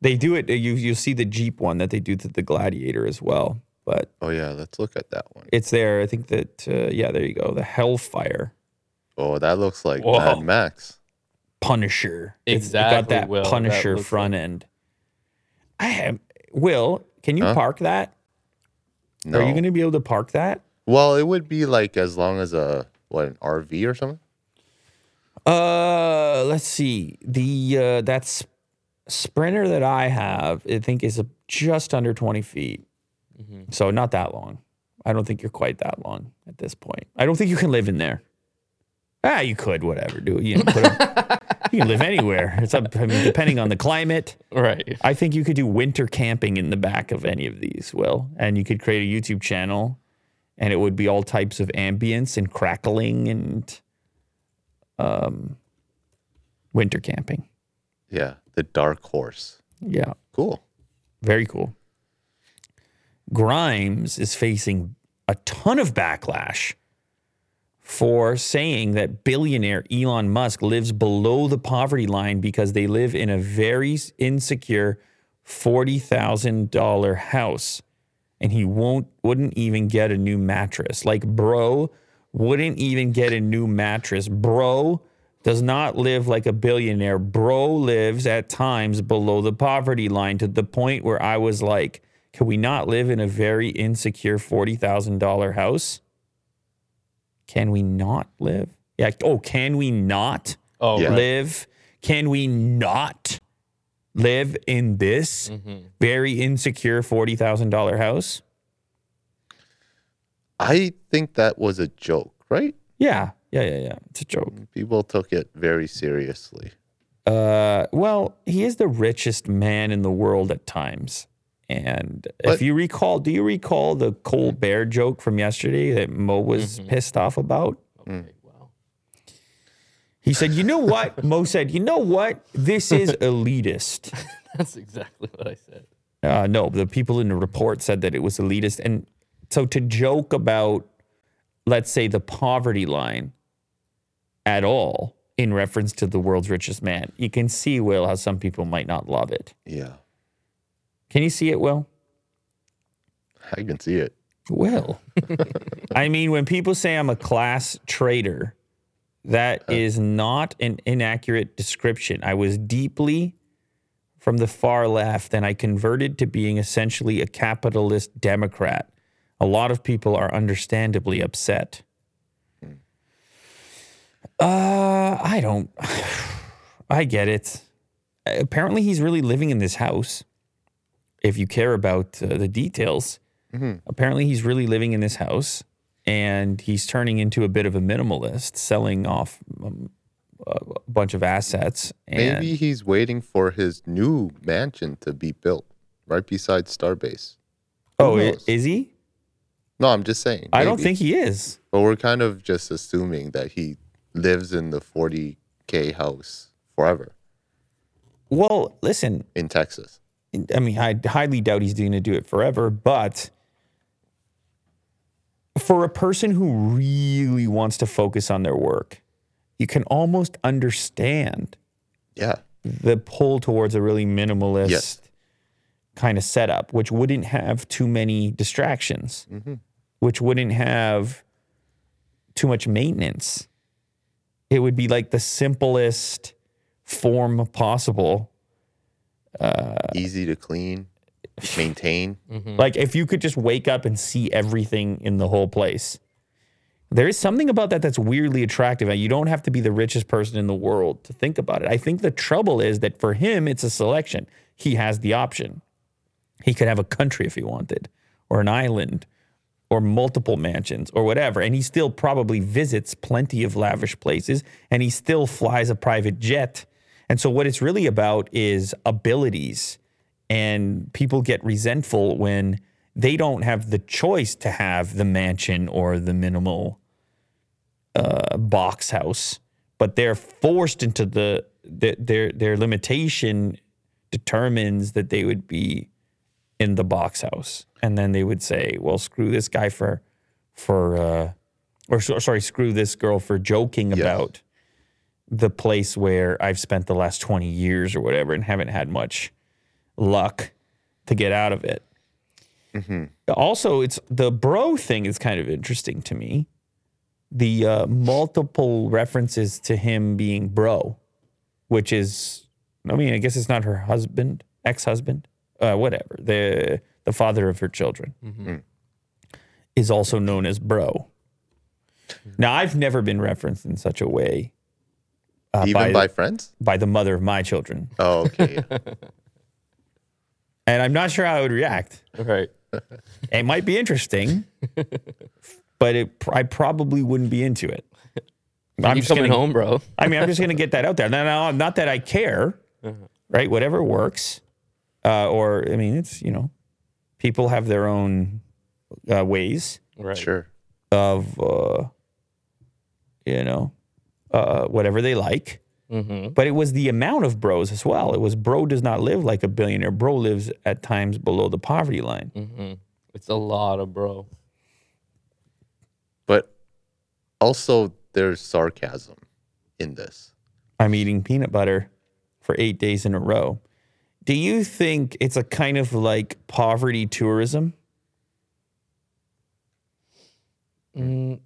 [SPEAKER 1] They do it. You you see the Jeep one that they do to the Gladiator as well, but
[SPEAKER 2] Oh yeah, let's look at that one.
[SPEAKER 1] it's there. I think that uh, yeah, there you go. The Hellfire
[SPEAKER 2] Oh, that looks like
[SPEAKER 3] Whoa.
[SPEAKER 2] Mad Max.
[SPEAKER 1] Punisher. It's
[SPEAKER 3] Exactly,
[SPEAKER 1] got that
[SPEAKER 3] Will.
[SPEAKER 1] Punisher
[SPEAKER 3] looks
[SPEAKER 1] front end. I have. Will, can you
[SPEAKER 2] Huh?
[SPEAKER 1] park that?
[SPEAKER 2] No.
[SPEAKER 1] Are you going to be able to park that?
[SPEAKER 2] well, it would be like as long as a what an RV or something.
[SPEAKER 1] Uh, let's see. The uh, that's sprinter that I have, I think is a, just under twenty feet, so not that long. I don't think you're quite that long at this point. I don't think you can live in there. Ah, you could, whatever. Do. You, can put a- you can live anywhere. It's up. I mean, depending on the climate.
[SPEAKER 3] Right.
[SPEAKER 1] I think you could do winter camping in the back of any of these, Will, and you could create a YouTube channel, and it would be all types of ambience and crackling and um, winter camping.
[SPEAKER 2] Yeah, the Dark Horse.
[SPEAKER 1] Yeah,
[SPEAKER 2] Cool.
[SPEAKER 1] very cool. Grimes is facing a ton of backlash for saying that billionaire Elon Musk lives below the poverty line because they live in a very insecure $40,000 house and he won't wouldn't even get a new mattress. Like bro wouldn't even get a new mattress. Bro does not live like a billionaire. Bro lives at times below the poverty line to the point where I was like, can we not live in a very insecure $40,000 house? Can we not live? Yeah. Oh, can we not
[SPEAKER 3] Oh,
[SPEAKER 2] Yeah.
[SPEAKER 3] right.
[SPEAKER 1] live? Can we not live in this very insecure $40,000 house?
[SPEAKER 2] I think that was a joke, right?
[SPEAKER 1] Yeah. Yeah. Yeah. Yeah. It's a joke.
[SPEAKER 2] People took it very seriously.
[SPEAKER 1] Uh, well, he is the richest man in the world at times. And if you recall, do you recall the Colbert mm. joke from yesterday that Mo was mm-hmm. pissed off about?
[SPEAKER 3] Okay, mm. wow.
[SPEAKER 1] He said, You know what? Mo said, You know what? This is elitist.
[SPEAKER 3] That's exactly what I said.
[SPEAKER 1] Uh, no, the people in the report said that it was elitist. And so to joke about, let's say, the poverty line at all in reference to the world's richest man, you can see, Will, how some people might not love it.
[SPEAKER 2] Yeah,
[SPEAKER 1] Can you see it, Will?
[SPEAKER 2] I can see it.
[SPEAKER 1] Will. I mean, when people say I'm a class traitor, that is not an inaccurate description. I was deeply from the far left and I converted to being essentially a capitalist Democrat. A lot of people are understandably upset. Uh, I don't. I get it. Apparently, he's really living in this house. If you care about uh, the details, apparently he's really living in this house and he's turning into a bit of a minimalist, selling off um, a bunch of assets. And
[SPEAKER 2] Maybe he's waiting for his new mansion to be built right beside Starbase.
[SPEAKER 1] oh,
[SPEAKER 2] knows?
[SPEAKER 1] is he?
[SPEAKER 2] No, I'm just saying.
[SPEAKER 1] I don't think he is.
[SPEAKER 2] But we're kind of just assuming that he lives in the 40k house forever
[SPEAKER 1] Well, listen,
[SPEAKER 2] in Texas.
[SPEAKER 1] I mean, I highly doubt he's going to do it forever, but for a person who really wants to focus on their work, you can almost understand
[SPEAKER 2] Yeah.
[SPEAKER 1] the pull towards a really minimalist
[SPEAKER 2] Yes.
[SPEAKER 1] kind of setup, which wouldn't have too many distractions, mm-hmm. which wouldn't have too much maintenance. It would be like the simplest form possible.
[SPEAKER 2] Uh, Easy to clean, maintain.
[SPEAKER 1] Like if you could just wake up and see everything in the whole place. There is something about that that's weirdly attractive. And you don't have to be the richest person in the world to think about it. I think the trouble is that for him, it's a selection. He has the option. He could have a country if he wanted, or an island, or multiple mansions, or whatever. And he still probably visits plenty of lavish places, and he still flies a private jet. And so, what it's really about is abilities. And people get resentful when they don't have the choice to have the mansion or the minimal uh, box house, but they're forced into the, the their their limitation determines that they would be in the box house, and then they would say, "Well, screw this guy for for uh, or so- sorry, screw this girl for joking
[SPEAKER 2] Yes.
[SPEAKER 1] about the place where I've spent the last twenty years or whatever, and haven't had much luck to get out of it." Also, it's the bro thing is kind of interesting to me. The uh, multiple references to him being bro, which is, I mean, I guess it's not her husband, ex-husband, uh, whatever. The the father of her children is also known as bro. Now, I've never been referenced in such a way uh,
[SPEAKER 2] Even
[SPEAKER 1] by,
[SPEAKER 2] by friends?
[SPEAKER 1] by the mother of my children,
[SPEAKER 2] Oh, okay.
[SPEAKER 1] and I'm not sure how I would react.
[SPEAKER 3] Right.
[SPEAKER 1] It might be interesting, but it, I probably wouldn't be into it. I'm
[SPEAKER 3] you
[SPEAKER 1] just
[SPEAKER 3] coming
[SPEAKER 1] gonna-
[SPEAKER 3] home, bro.
[SPEAKER 1] I mean, I'm just going to get that out there. Now, now, not that I care, right? Whatever works. Uh, or, I mean, it's, you know, people have their own uh, ways
[SPEAKER 3] Right.
[SPEAKER 2] sure.
[SPEAKER 1] of, uh, you know, uh, whatever they like.
[SPEAKER 3] Mm-hmm.
[SPEAKER 1] But it was the amount of bros as well. It was bro does not live like a billionaire. Bro lives at times below the poverty line.
[SPEAKER 3] Mm-hmm. It's a lot of bro.
[SPEAKER 2] But also, there's sarcasm in this.
[SPEAKER 1] I'm eating peanut butter for eight days in a row. Do you think it's a kind of like poverty tourism?
[SPEAKER 3] Mm,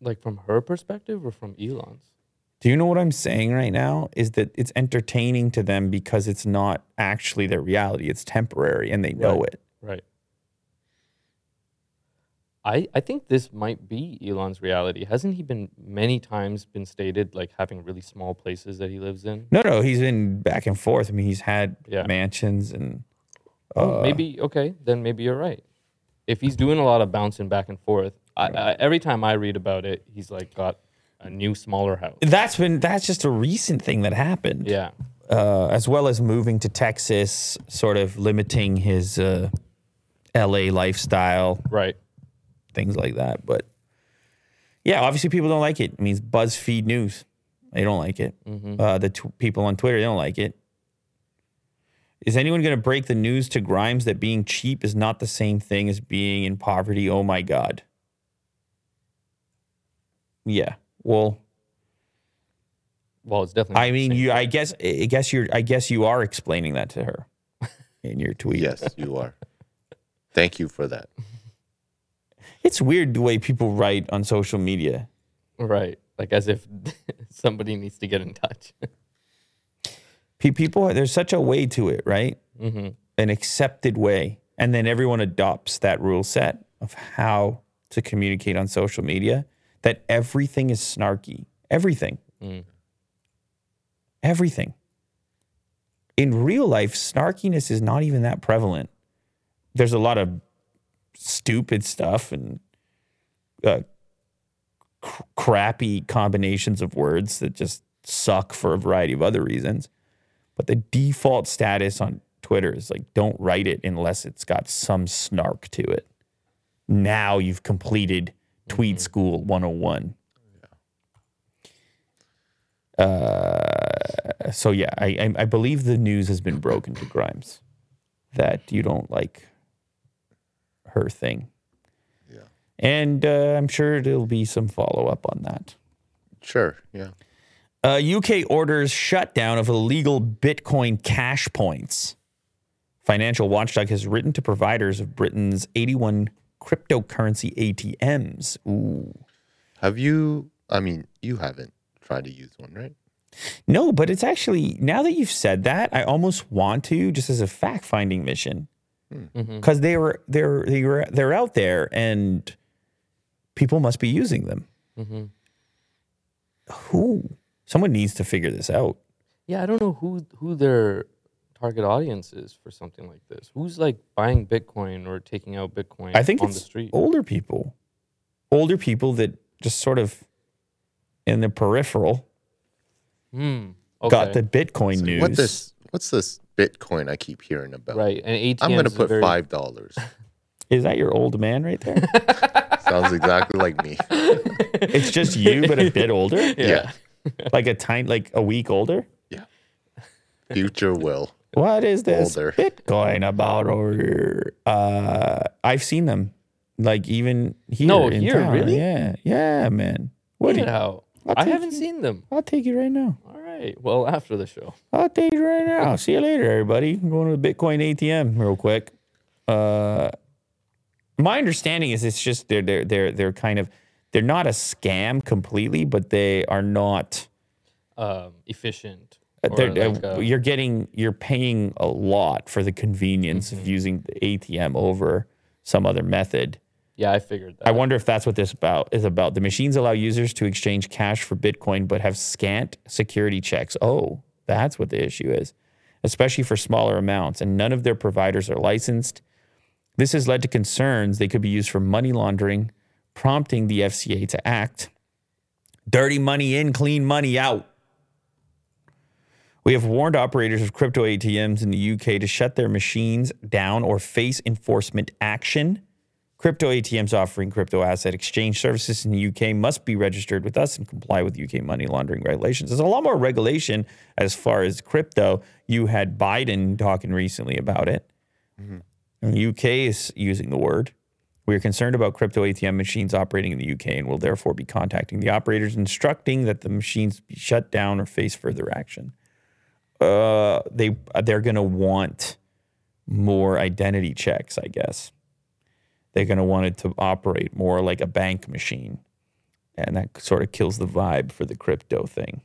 [SPEAKER 3] like from her perspective or from Elon's?
[SPEAKER 1] Do you know what I'm saying right now? Is that it's entertaining to them because it's not actually their reality. It's temporary and they know
[SPEAKER 3] Right.
[SPEAKER 1] it.
[SPEAKER 3] Right. I I think this might be Elon's reality. Hasn't he been many times been stated like having really small places that he lives in?
[SPEAKER 1] No, no, he's been back and forth. I mean, he's had
[SPEAKER 3] Yeah.
[SPEAKER 1] mansions and
[SPEAKER 3] Oh,
[SPEAKER 1] uh,
[SPEAKER 3] maybe okay, then maybe you're right. If he's doing a lot of bouncing back and forth, I, I, every time I read about it, he's like got a new smaller house.
[SPEAKER 1] that's been that's just a recent thing that happened.
[SPEAKER 3] Yeah.
[SPEAKER 1] uh, as well as moving to Texas, sort of limiting his uh, LA lifestyle,
[SPEAKER 3] Right.
[SPEAKER 1] things like that. But yeah, obviously people don't like it. I mean, BuzzFeed News. They don't like it. Uh, the t- people on Twitter, they don't like it. Is anyone going to break the news to Grimes that being cheap is not the same thing as being in poverty? Oh my God. Yeah. Well,
[SPEAKER 3] Well, it's definitely.
[SPEAKER 1] I mean, you. I guess. I guess you're. I guess you are explaining that to her in your tweet.
[SPEAKER 2] Yes, you are. Thank you for that.
[SPEAKER 1] It's weird the way people write on social media.
[SPEAKER 3] Right. Like as if somebody needs to get in touch.
[SPEAKER 1] Pe- People, there's such a way to it, right?
[SPEAKER 3] hmm
[SPEAKER 1] An accepted way, and then everyone adopts that rule set of how to communicate on social media. That everything is snarky. Everything.
[SPEAKER 3] Mm.
[SPEAKER 1] Everything. In real life, snarkiness is not even that prevalent. There's a lot of stupid stuff and uh, cr- crappy combinations of words that just suck for a variety of other reasons. But the default status on Twitter is like, don't write it unless it's got some snark to it. Now you've completed Tweet School 101. Uh, so yeah, I, I I believe the news has been broken to Grimes that you don't like her thing.
[SPEAKER 2] Yeah.
[SPEAKER 1] And uh, I'm sure there'll be some follow up on that.
[SPEAKER 2] Sure. Yeah.
[SPEAKER 1] Uh, UK orders shutdown of illegal Bitcoin cash points. Financial Watchdog has written to providers of Britain's 81 cryptocurrency ATMs. Ooh.
[SPEAKER 2] Have you? I mean, you haven't tried to use one, right?
[SPEAKER 1] No, but it's actually now that you've said that, I almost want to just as a fact finding mission hmm. mm-hmm. because they were they're they were they're out there and people must be using them. Mm-hmm. Who? Someone needs to figure this out.
[SPEAKER 3] Yeah, I don't know who who their target audience is for something like this. Who's like buying Bitcoin or taking out Bitcoin
[SPEAKER 1] I think
[SPEAKER 3] on
[SPEAKER 1] it's
[SPEAKER 3] the street?
[SPEAKER 1] older people, older people that just sort of in the peripheral
[SPEAKER 3] mm-hmm
[SPEAKER 1] got the
[SPEAKER 3] okay.
[SPEAKER 1] Bitcoin news.
[SPEAKER 2] What this? What's this Bitcoin I keep hearing about?
[SPEAKER 3] right, and ATMs
[SPEAKER 2] I'm gonna put
[SPEAKER 3] very,
[SPEAKER 2] five dollars.
[SPEAKER 1] Is that your old man right there?
[SPEAKER 2] Sounds exactly like me.
[SPEAKER 1] it's just you, but a bit older,
[SPEAKER 2] Yeah.
[SPEAKER 1] like a tiny, like a week older.
[SPEAKER 2] Yeah. Future will.
[SPEAKER 1] What is this
[SPEAKER 2] Older.
[SPEAKER 1] Bitcoin about over here? Uh, I've seen them, like even here.
[SPEAKER 3] No,
[SPEAKER 1] in
[SPEAKER 3] here,
[SPEAKER 1] town.
[SPEAKER 3] really?
[SPEAKER 1] Yeah, yeah, man. What? do you-
[SPEAKER 3] out.
[SPEAKER 1] I'll
[SPEAKER 3] I
[SPEAKER 1] take
[SPEAKER 3] haven't
[SPEAKER 1] you.
[SPEAKER 3] seen them.
[SPEAKER 1] I'll take you right now.
[SPEAKER 3] All right. Well, after the show.
[SPEAKER 1] I'll take you right now. See you later, everybody. I'm going to the Bitcoin ATM real quick. Uh, my understanding is it's just they're they're they're they're kind of they're not a scam completely, but they are not.
[SPEAKER 3] Um, efficient.
[SPEAKER 1] uh,
[SPEAKER 3] like,
[SPEAKER 1] uh,
[SPEAKER 3] uh,
[SPEAKER 1] you're getting you're paying a lot for the convenience of using the ATM over some other method.
[SPEAKER 3] yeah, I figured that.
[SPEAKER 1] I wonder if that's what this about is about. The machines allow users to exchange cash for Bitcoin, but have scant security checks. Oh, that's what the issue is, especially for smaller amounts, and none of their providers are licensed. This has led to concerns they could be used for money laundering, prompting the FCA to act. Dirty money in, clean money out. We have warned operators of crypto ATMs in the UK to shut their machines down or face enforcement action. Crypto ATMs offering crypto asset exchange services in the UK must be registered with us and comply with UK money laundering regulations. There's a lot more regulation as far as crypto. You had Biden talking recently about it. And the UK is using the word. We are concerned about crypto ATM machines operating in the UK and will therefore be contacting the operators, instructing that the machines be shut down or face further action. Uh, they they're going to want more identity checks, I guess they're going to want it to operate more like a bank machine. And that sort of kills the vibe for the crypto thing.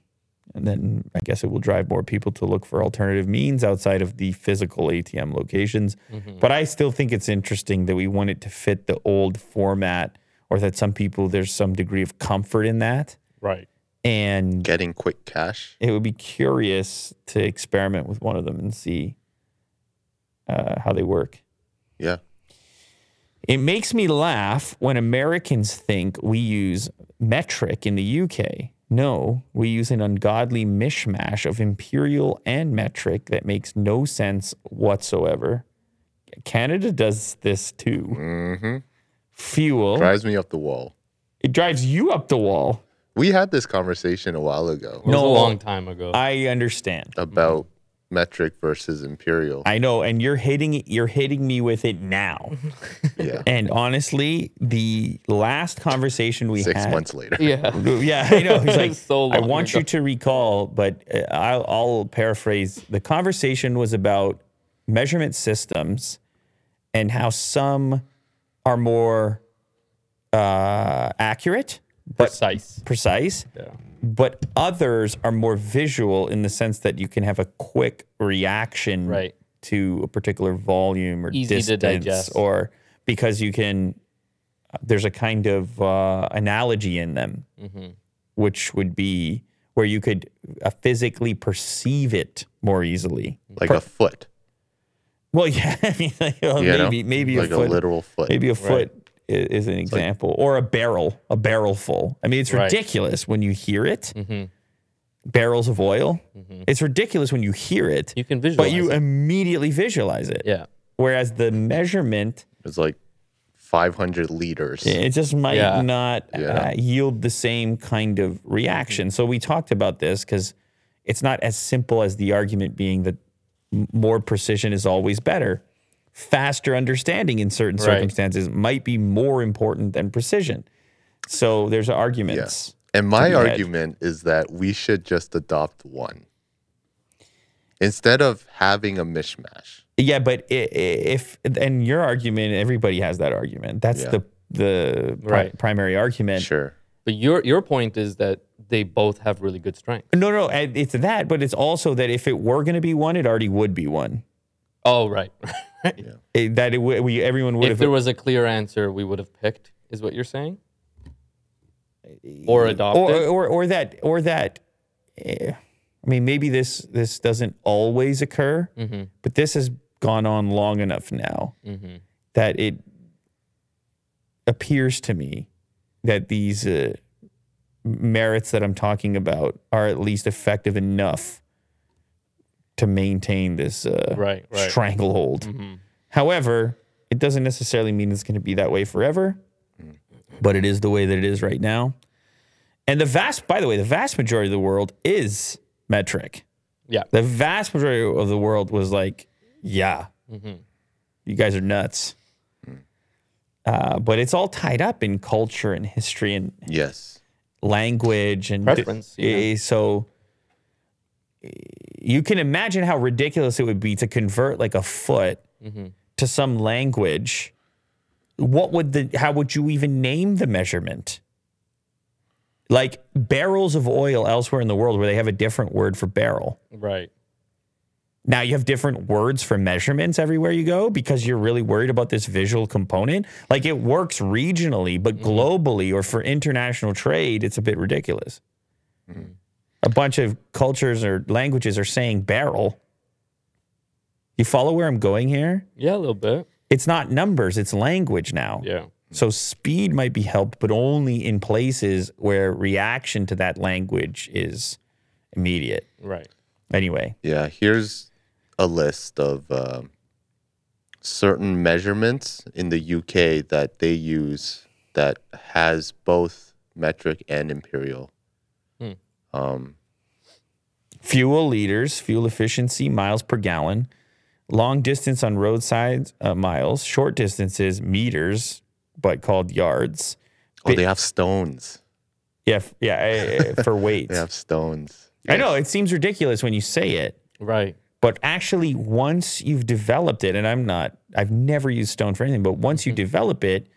[SPEAKER 1] And then I guess it will drive more people to look for alternative means outside of the physical ATM locations. But I still think it's interesting that we want it to fit the old format or that some people, there's some degree of comfort in that.
[SPEAKER 3] right.
[SPEAKER 1] And
[SPEAKER 2] Getting quick cash.
[SPEAKER 1] it would be curious to experiment with one of them and see uh, how they work.
[SPEAKER 2] Yeah.
[SPEAKER 1] It makes me laugh when Americans think we use metric in the UK. No, we use an ungodly mishmash of imperial and metric that makes no sense whatsoever. Canada does this too.
[SPEAKER 2] Mm-hmm.
[SPEAKER 1] Fuel.
[SPEAKER 2] Drives me up the wall.
[SPEAKER 1] It drives you up the wall.
[SPEAKER 2] We had this conversation a while ago
[SPEAKER 3] It was
[SPEAKER 1] No.
[SPEAKER 3] a long time ago.
[SPEAKER 1] I understand.
[SPEAKER 2] about metric versus imperial.
[SPEAKER 1] I know, and you're hitting you're hitting me with it now.
[SPEAKER 2] yeah.
[SPEAKER 1] and honestly, the last conversation we
[SPEAKER 2] Six
[SPEAKER 1] had
[SPEAKER 2] months later.
[SPEAKER 3] yeah.
[SPEAKER 1] Yeah, I know. He's like,
[SPEAKER 3] So
[SPEAKER 1] I want
[SPEAKER 3] ago.
[SPEAKER 1] you to recall, but uh, I'll, I'll paraphrase. The conversation was about measurement systems and how some are more uh, accurate but
[SPEAKER 3] Precise.
[SPEAKER 1] precise,
[SPEAKER 3] Yeah.
[SPEAKER 1] But others are more visual in the sense that you can have a quick reaction
[SPEAKER 3] Right.
[SPEAKER 1] to a particular volume or
[SPEAKER 3] Easy to
[SPEAKER 1] distance,
[SPEAKER 3] digest.
[SPEAKER 1] or because you can. There's a kind of uh, analogy in them,
[SPEAKER 3] Mm-hmm.
[SPEAKER 1] which would be where you could uh, physically perceive it more easily.
[SPEAKER 2] Like a foot.
[SPEAKER 1] Well, yeah, I mean, like, well,
[SPEAKER 2] You know?
[SPEAKER 1] maybe maybe
[SPEAKER 2] like
[SPEAKER 1] a foot,
[SPEAKER 2] literal foot.
[SPEAKER 1] maybe a foot i- is, an example, or a barrel, a barrel full. I mean, it's
[SPEAKER 3] Right.
[SPEAKER 1] ridiculous when you hear it.
[SPEAKER 3] Mhm.
[SPEAKER 1] Barrels of oil. It's ridiculous when you hear it,
[SPEAKER 3] You can visualize.
[SPEAKER 1] but you
[SPEAKER 3] it.
[SPEAKER 1] immediately visualize it.
[SPEAKER 3] yeah.
[SPEAKER 1] Whereas the measurement,
[SPEAKER 2] is like 500 liters.
[SPEAKER 1] it just might
[SPEAKER 3] Yeah.
[SPEAKER 1] not
[SPEAKER 2] Yeah.
[SPEAKER 1] uh, yield the same kind of reaction. So we talked about this because it's not as simple as the argument being that more precision is always better. Faster understanding in certain
[SPEAKER 3] Right.
[SPEAKER 1] circumstances might be more important than precision. So there's arguments.
[SPEAKER 2] And my
[SPEAKER 1] be had.
[SPEAKER 2] argument is that we should just adopt one instead of having a mishmash.
[SPEAKER 1] Yeah, but i- i- if and your argument, everybody has that argument. That's
[SPEAKER 2] Yeah.
[SPEAKER 1] the the pri-
[SPEAKER 3] Right.
[SPEAKER 1] primary argument.
[SPEAKER 2] Sure.
[SPEAKER 3] But your your point is that they both have really good strength.
[SPEAKER 1] No, no, and it's that, but it's also that if it were going to be one, it already would be one.
[SPEAKER 3] Oh, right.
[SPEAKER 1] It- that it would, we everyone would
[SPEAKER 3] if
[SPEAKER 1] have.
[SPEAKER 3] there was a clear answer, we would have picked. Is what you're saying? Or adopted?
[SPEAKER 1] or, or or that or that. eh, I mean, maybe this this doesn't always occur,
[SPEAKER 3] Mm-hmm.
[SPEAKER 1] but this has gone on long enough now that it appears to me that these uh, merits that I'm talking about are at least effective enough to maintain this uh,
[SPEAKER 3] Right, right.
[SPEAKER 1] stranglehold. However, it doesn't necessarily mean it's going to be that way forever, but it is the way that it is right now. And the vast, by the way, the vast majority of the world is metric.
[SPEAKER 3] yeah.
[SPEAKER 1] The vast majority of the world was like, yeah, you guys are nuts. Uh, but it's all tied up in culture and history and
[SPEAKER 2] Yes.
[SPEAKER 1] language and
[SPEAKER 3] Preference, yeah.
[SPEAKER 1] Eh, So you can imagine how ridiculous it would be to convert like a foot
[SPEAKER 3] Mm-hmm.
[SPEAKER 1] to some language. What would the? How would you even name the measurement? Like barrels of oil elsewhere in the world, where they have a different word for barrel.
[SPEAKER 3] Right.
[SPEAKER 1] Now you have different words for measurements everywhere you go because you're really worried about this visual component. Like it works regionally, but globally or for international trade, it's a bit ridiculous. A bunch of cultures or languages are saying barrel. You follow where I'm going here?
[SPEAKER 3] Yeah, a little bit.
[SPEAKER 1] It's not numbers, it's language now.
[SPEAKER 3] Yeah.
[SPEAKER 1] So speed might be helped, but only in places where reaction to that language is immediate.
[SPEAKER 3] Right.
[SPEAKER 1] Anyway,
[SPEAKER 2] Yeah. Here's a list of um, certain measurements in the UK that they use that has both metric and imperial. Um,
[SPEAKER 1] fuel liters, fuel efficiency, miles per gallon, long distance on roadside uh, miles, short distances, meters, but called yards.
[SPEAKER 2] oh, they have stones.
[SPEAKER 1] Yeah, f- yeah, eh, eh, for weight.
[SPEAKER 2] They have stones.
[SPEAKER 1] I know it seems ridiculous when you say it,
[SPEAKER 3] Right.
[SPEAKER 1] but actually, once you've developed it, and I'm not, I've never used stone for anything, but once you develop it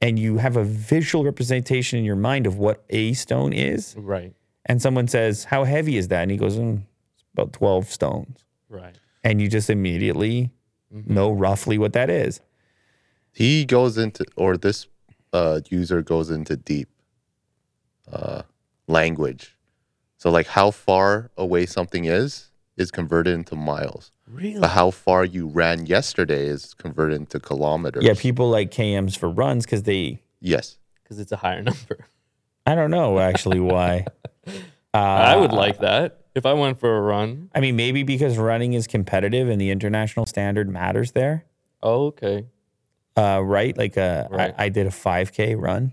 [SPEAKER 1] and you have a visual representation in your mind of what a stone is,
[SPEAKER 3] Right.
[SPEAKER 1] And someone says, How heavy is that? And he goes, mm, It's about 12 stones.
[SPEAKER 3] Right.
[SPEAKER 1] and you just immediately know roughly what that is.
[SPEAKER 2] He goes into, or this uh, user goes into deep uh, language. So, like how far away something is, is converted into miles.
[SPEAKER 3] Really?
[SPEAKER 2] But how far you ran yesterday is converted into kilometers.
[SPEAKER 1] Yeah, people like KMs for runs because they,
[SPEAKER 2] Yes.
[SPEAKER 3] Because it's a higher number.
[SPEAKER 1] I don't know actually why.
[SPEAKER 3] I
[SPEAKER 1] Uh,
[SPEAKER 3] would like that if I went for a run.
[SPEAKER 1] I mean, maybe because running is competitive and the international standard matters there,
[SPEAKER 3] Oh, okay.
[SPEAKER 1] uh, right? Like uh,
[SPEAKER 3] Right.
[SPEAKER 1] I, I did a 5K run.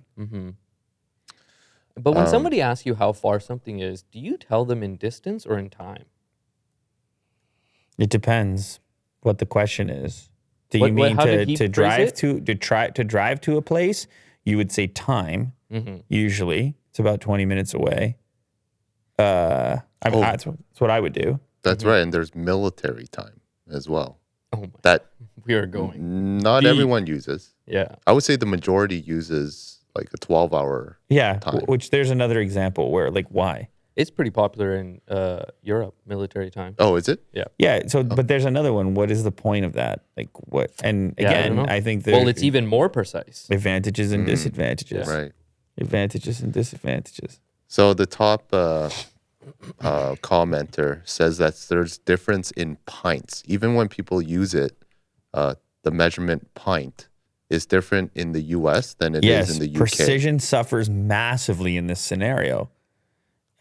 [SPEAKER 3] But when
[SPEAKER 2] Um,
[SPEAKER 3] somebody asks you how far something is, do you tell them in distance or in time?
[SPEAKER 1] It depends what the question is. Do
[SPEAKER 3] What-
[SPEAKER 1] you
[SPEAKER 3] what-
[SPEAKER 1] mean
[SPEAKER 3] how
[SPEAKER 1] to, to drive
[SPEAKER 3] it?
[SPEAKER 1] to to try to drive to a place? You would say time.
[SPEAKER 3] Mm-hmm.
[SPEAKER 1] Usually, it's about 20 minutes away. Uh, I mean,
[SPEAKER 2] Oh.
[SPEAKER 1] that's, what, that's what I would do.
[SPEAKER 2] That's
[SPEAKER 3] Mm-hmm.
[SPEAKER 2] right. And there's military time as well.
[SPEAKER 3] Oh my!
[SPEAKER 2] That
[SPEAKER 3] We are going.
[SPEAKER 2] not
[SPEAKER 3] Deep.
[SPEAKER 2] everyone uses.
[SPEAKER 3] Yeah.
[SPEAKER 2] I would say the majority uses like a 12 hour.
[SPEAKER 1] Yeah,
[SPEAKER 2] time.
[SPEAKER 1] w- which there's another example where like why?
[SPEAKER 3] It's pretty popular in uh, Europe, military time.
[SPEAKER 2] Oh, is it?
[SPEAKER 3] Yeah.
[SPEAKER 1] Yeah, so but there's another one. What is the point of that? Like what? And
[SPEAKER 3] Yeah, I
[SPEAKER 1] again. I, think there
[SPEAKER 3] Well, it's even more precise.
[SPEAKER 1] advantages and disadvantages.
[SPEAKER 2] Right.
[SPEAKER 1] Advantages and disadvantages.
[SPEAKER 2] So the top uh, uh, commenter says that there's difference in pints. Even when people use it, uh, the measurement pint is different in the U.S. than it is
[SPEAKER 1] yes,
[SPEAKER 2] in the UK.
[SPEAKER 1] precision suffers massively in this scenario.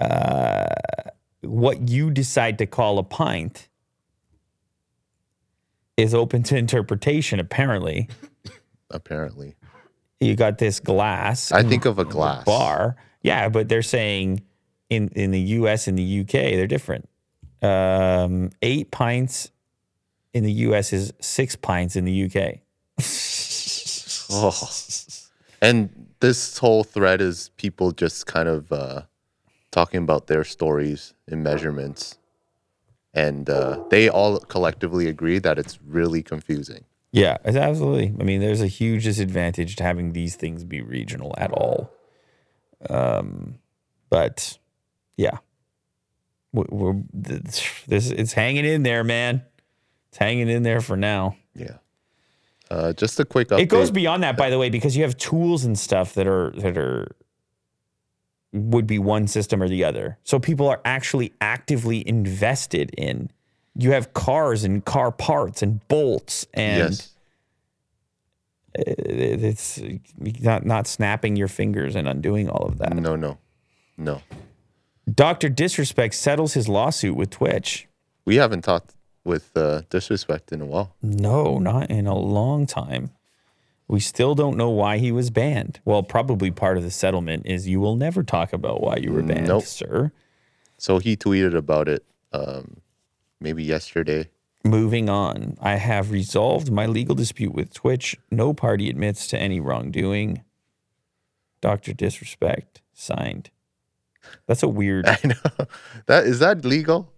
[SPEAKER 1] Uh, what you decide to call a pint is open to interpretation. Apparently,
[SPEAKER 2] Apparently,
[SPEAKER 1] you got this glass.
[SPEAKER 2] I think of a glass
[SPEAKER 1] bar. Yeah, but they're saying in in the U.S. and the U.K. they're different. Um, eight pints in the US is six pints in the UK.
[SPEAKER 2] Oh. And this whole thread is people just kind of uh, talking about their stories and measurements. And uh, they all collectively agree that it's really confusing.
[SPEAKER 1] Yeah, it's absolutely. I mean, there's a huge disadvantage to having these things be regional at all. Um, but yeah, we're, we're this it's hanging in there, man. It's hanging in there for now.
[SPEAKER 2] Yeah. Uh, just a quick update.
[SPEAKER 1] It goes beyond that, by the way, because you have tools and stuff that are that are would be one system or the other. So people are actually actively invested in. You have cars and car parts and bolts and
[SPEAKER 2] yes.
[SPEAKER 1] It- it's not not snapping your fingers and undoing all of that.
[SPEAKER 2] No, no, no.
[SPEAKER 1] Doctor Disrespect settles his lawsuit with Twitch.
[SPEAKER 2] We haven't talked with uh, disrespect in a while.
[SPEAKER 1] No, not in a long time. We still don't know why he was banned. Well, probably part of the settlement is you will never talk about why you were banned,
[SPEAKER 2] Nope.
[SPEAKER 1] sir.
[SPEAKER 2] So he tweeted about it um, maybe yesterday.
[SPEAKER 1] Moving on, I have resolved my legal dispute with Twitch. No party admits to any wrongdoing. Dr. Disrespect signed. That's a weird.
[SPEAKER 2] I know that is that legal.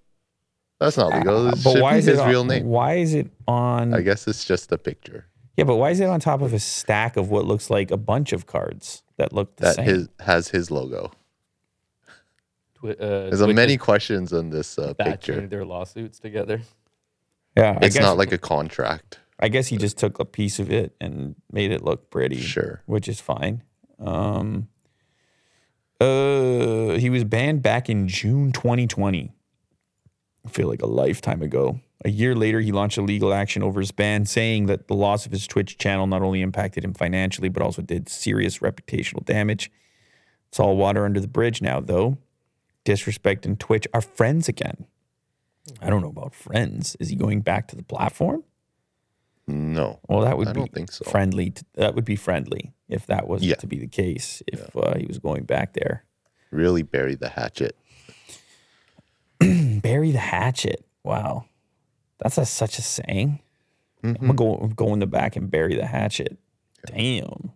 [SPEAKER 2] That's not legal. It
[SPEAKER 1] Uh, but why is
[SPEAKER 2] his
[SPEAKER 1] it on,
[SPEAKER 2] real name.
[SPEAKER 1] Why is it on?
[SPEAKER 2] I guess it's just a picture
[SPEAKER 1] yeah, but why is it on top of a stack of what looks like a bunch of cards that look the
[SPEAKER 2] that
[SPEAKER 1] same?
[SPEAKER 2] his has his logo.
[SPEAKER 3] Twi- uh,
[SPEAKER 2] There's a
[SPEAKER 3] Twitch
[SPEAKER 2] many questions on this uh,
[SPEAKER 3] batching
[SPEAKER 2] picture.
[SPEAKER 3] their lawsuits together.
[SPEAKER 1] Yeah, I
[SPEAKER 2] It's
[SPEAKER 1] guess,
[SPEAKER 2] not like a contract.
[SPEAKER 1] I guess he just took a piece of it and made it look pretty.
[SPEAKER 2] Sure.
[SPEAKER 1] which is fine. Um, uh, he was banned back in June 2020. I feel like a lifetime ago. A year later, he launched a legal action over his ban, saying that the loss of his Twitch channel not only impacted him financially, but also did serious reputational damage. It's all water under the bridge now, though. Disrespect and Twitch are friends again. I don't know about friends. Is he going back to the platform?
[SPEAKER 2] No.
[SPEAKER 1] Well, that would
[SPEAKER 2] I
[SPEAKER 1] be
[SPEAKER 2] so.
[SPEAKER 1] friendly. To, that would be friendly if that was
[SPEAKER 2] Yeah.
[SPEAKER 1] to be the case. If uh, he was going back there,
[SPEAKER 2] Really bury the hatchet.
[SPEAKER 1] bury the hatchet. Wow, that's a, such a saying. I'm gonna go go in the back and bury the hatchet. Damn,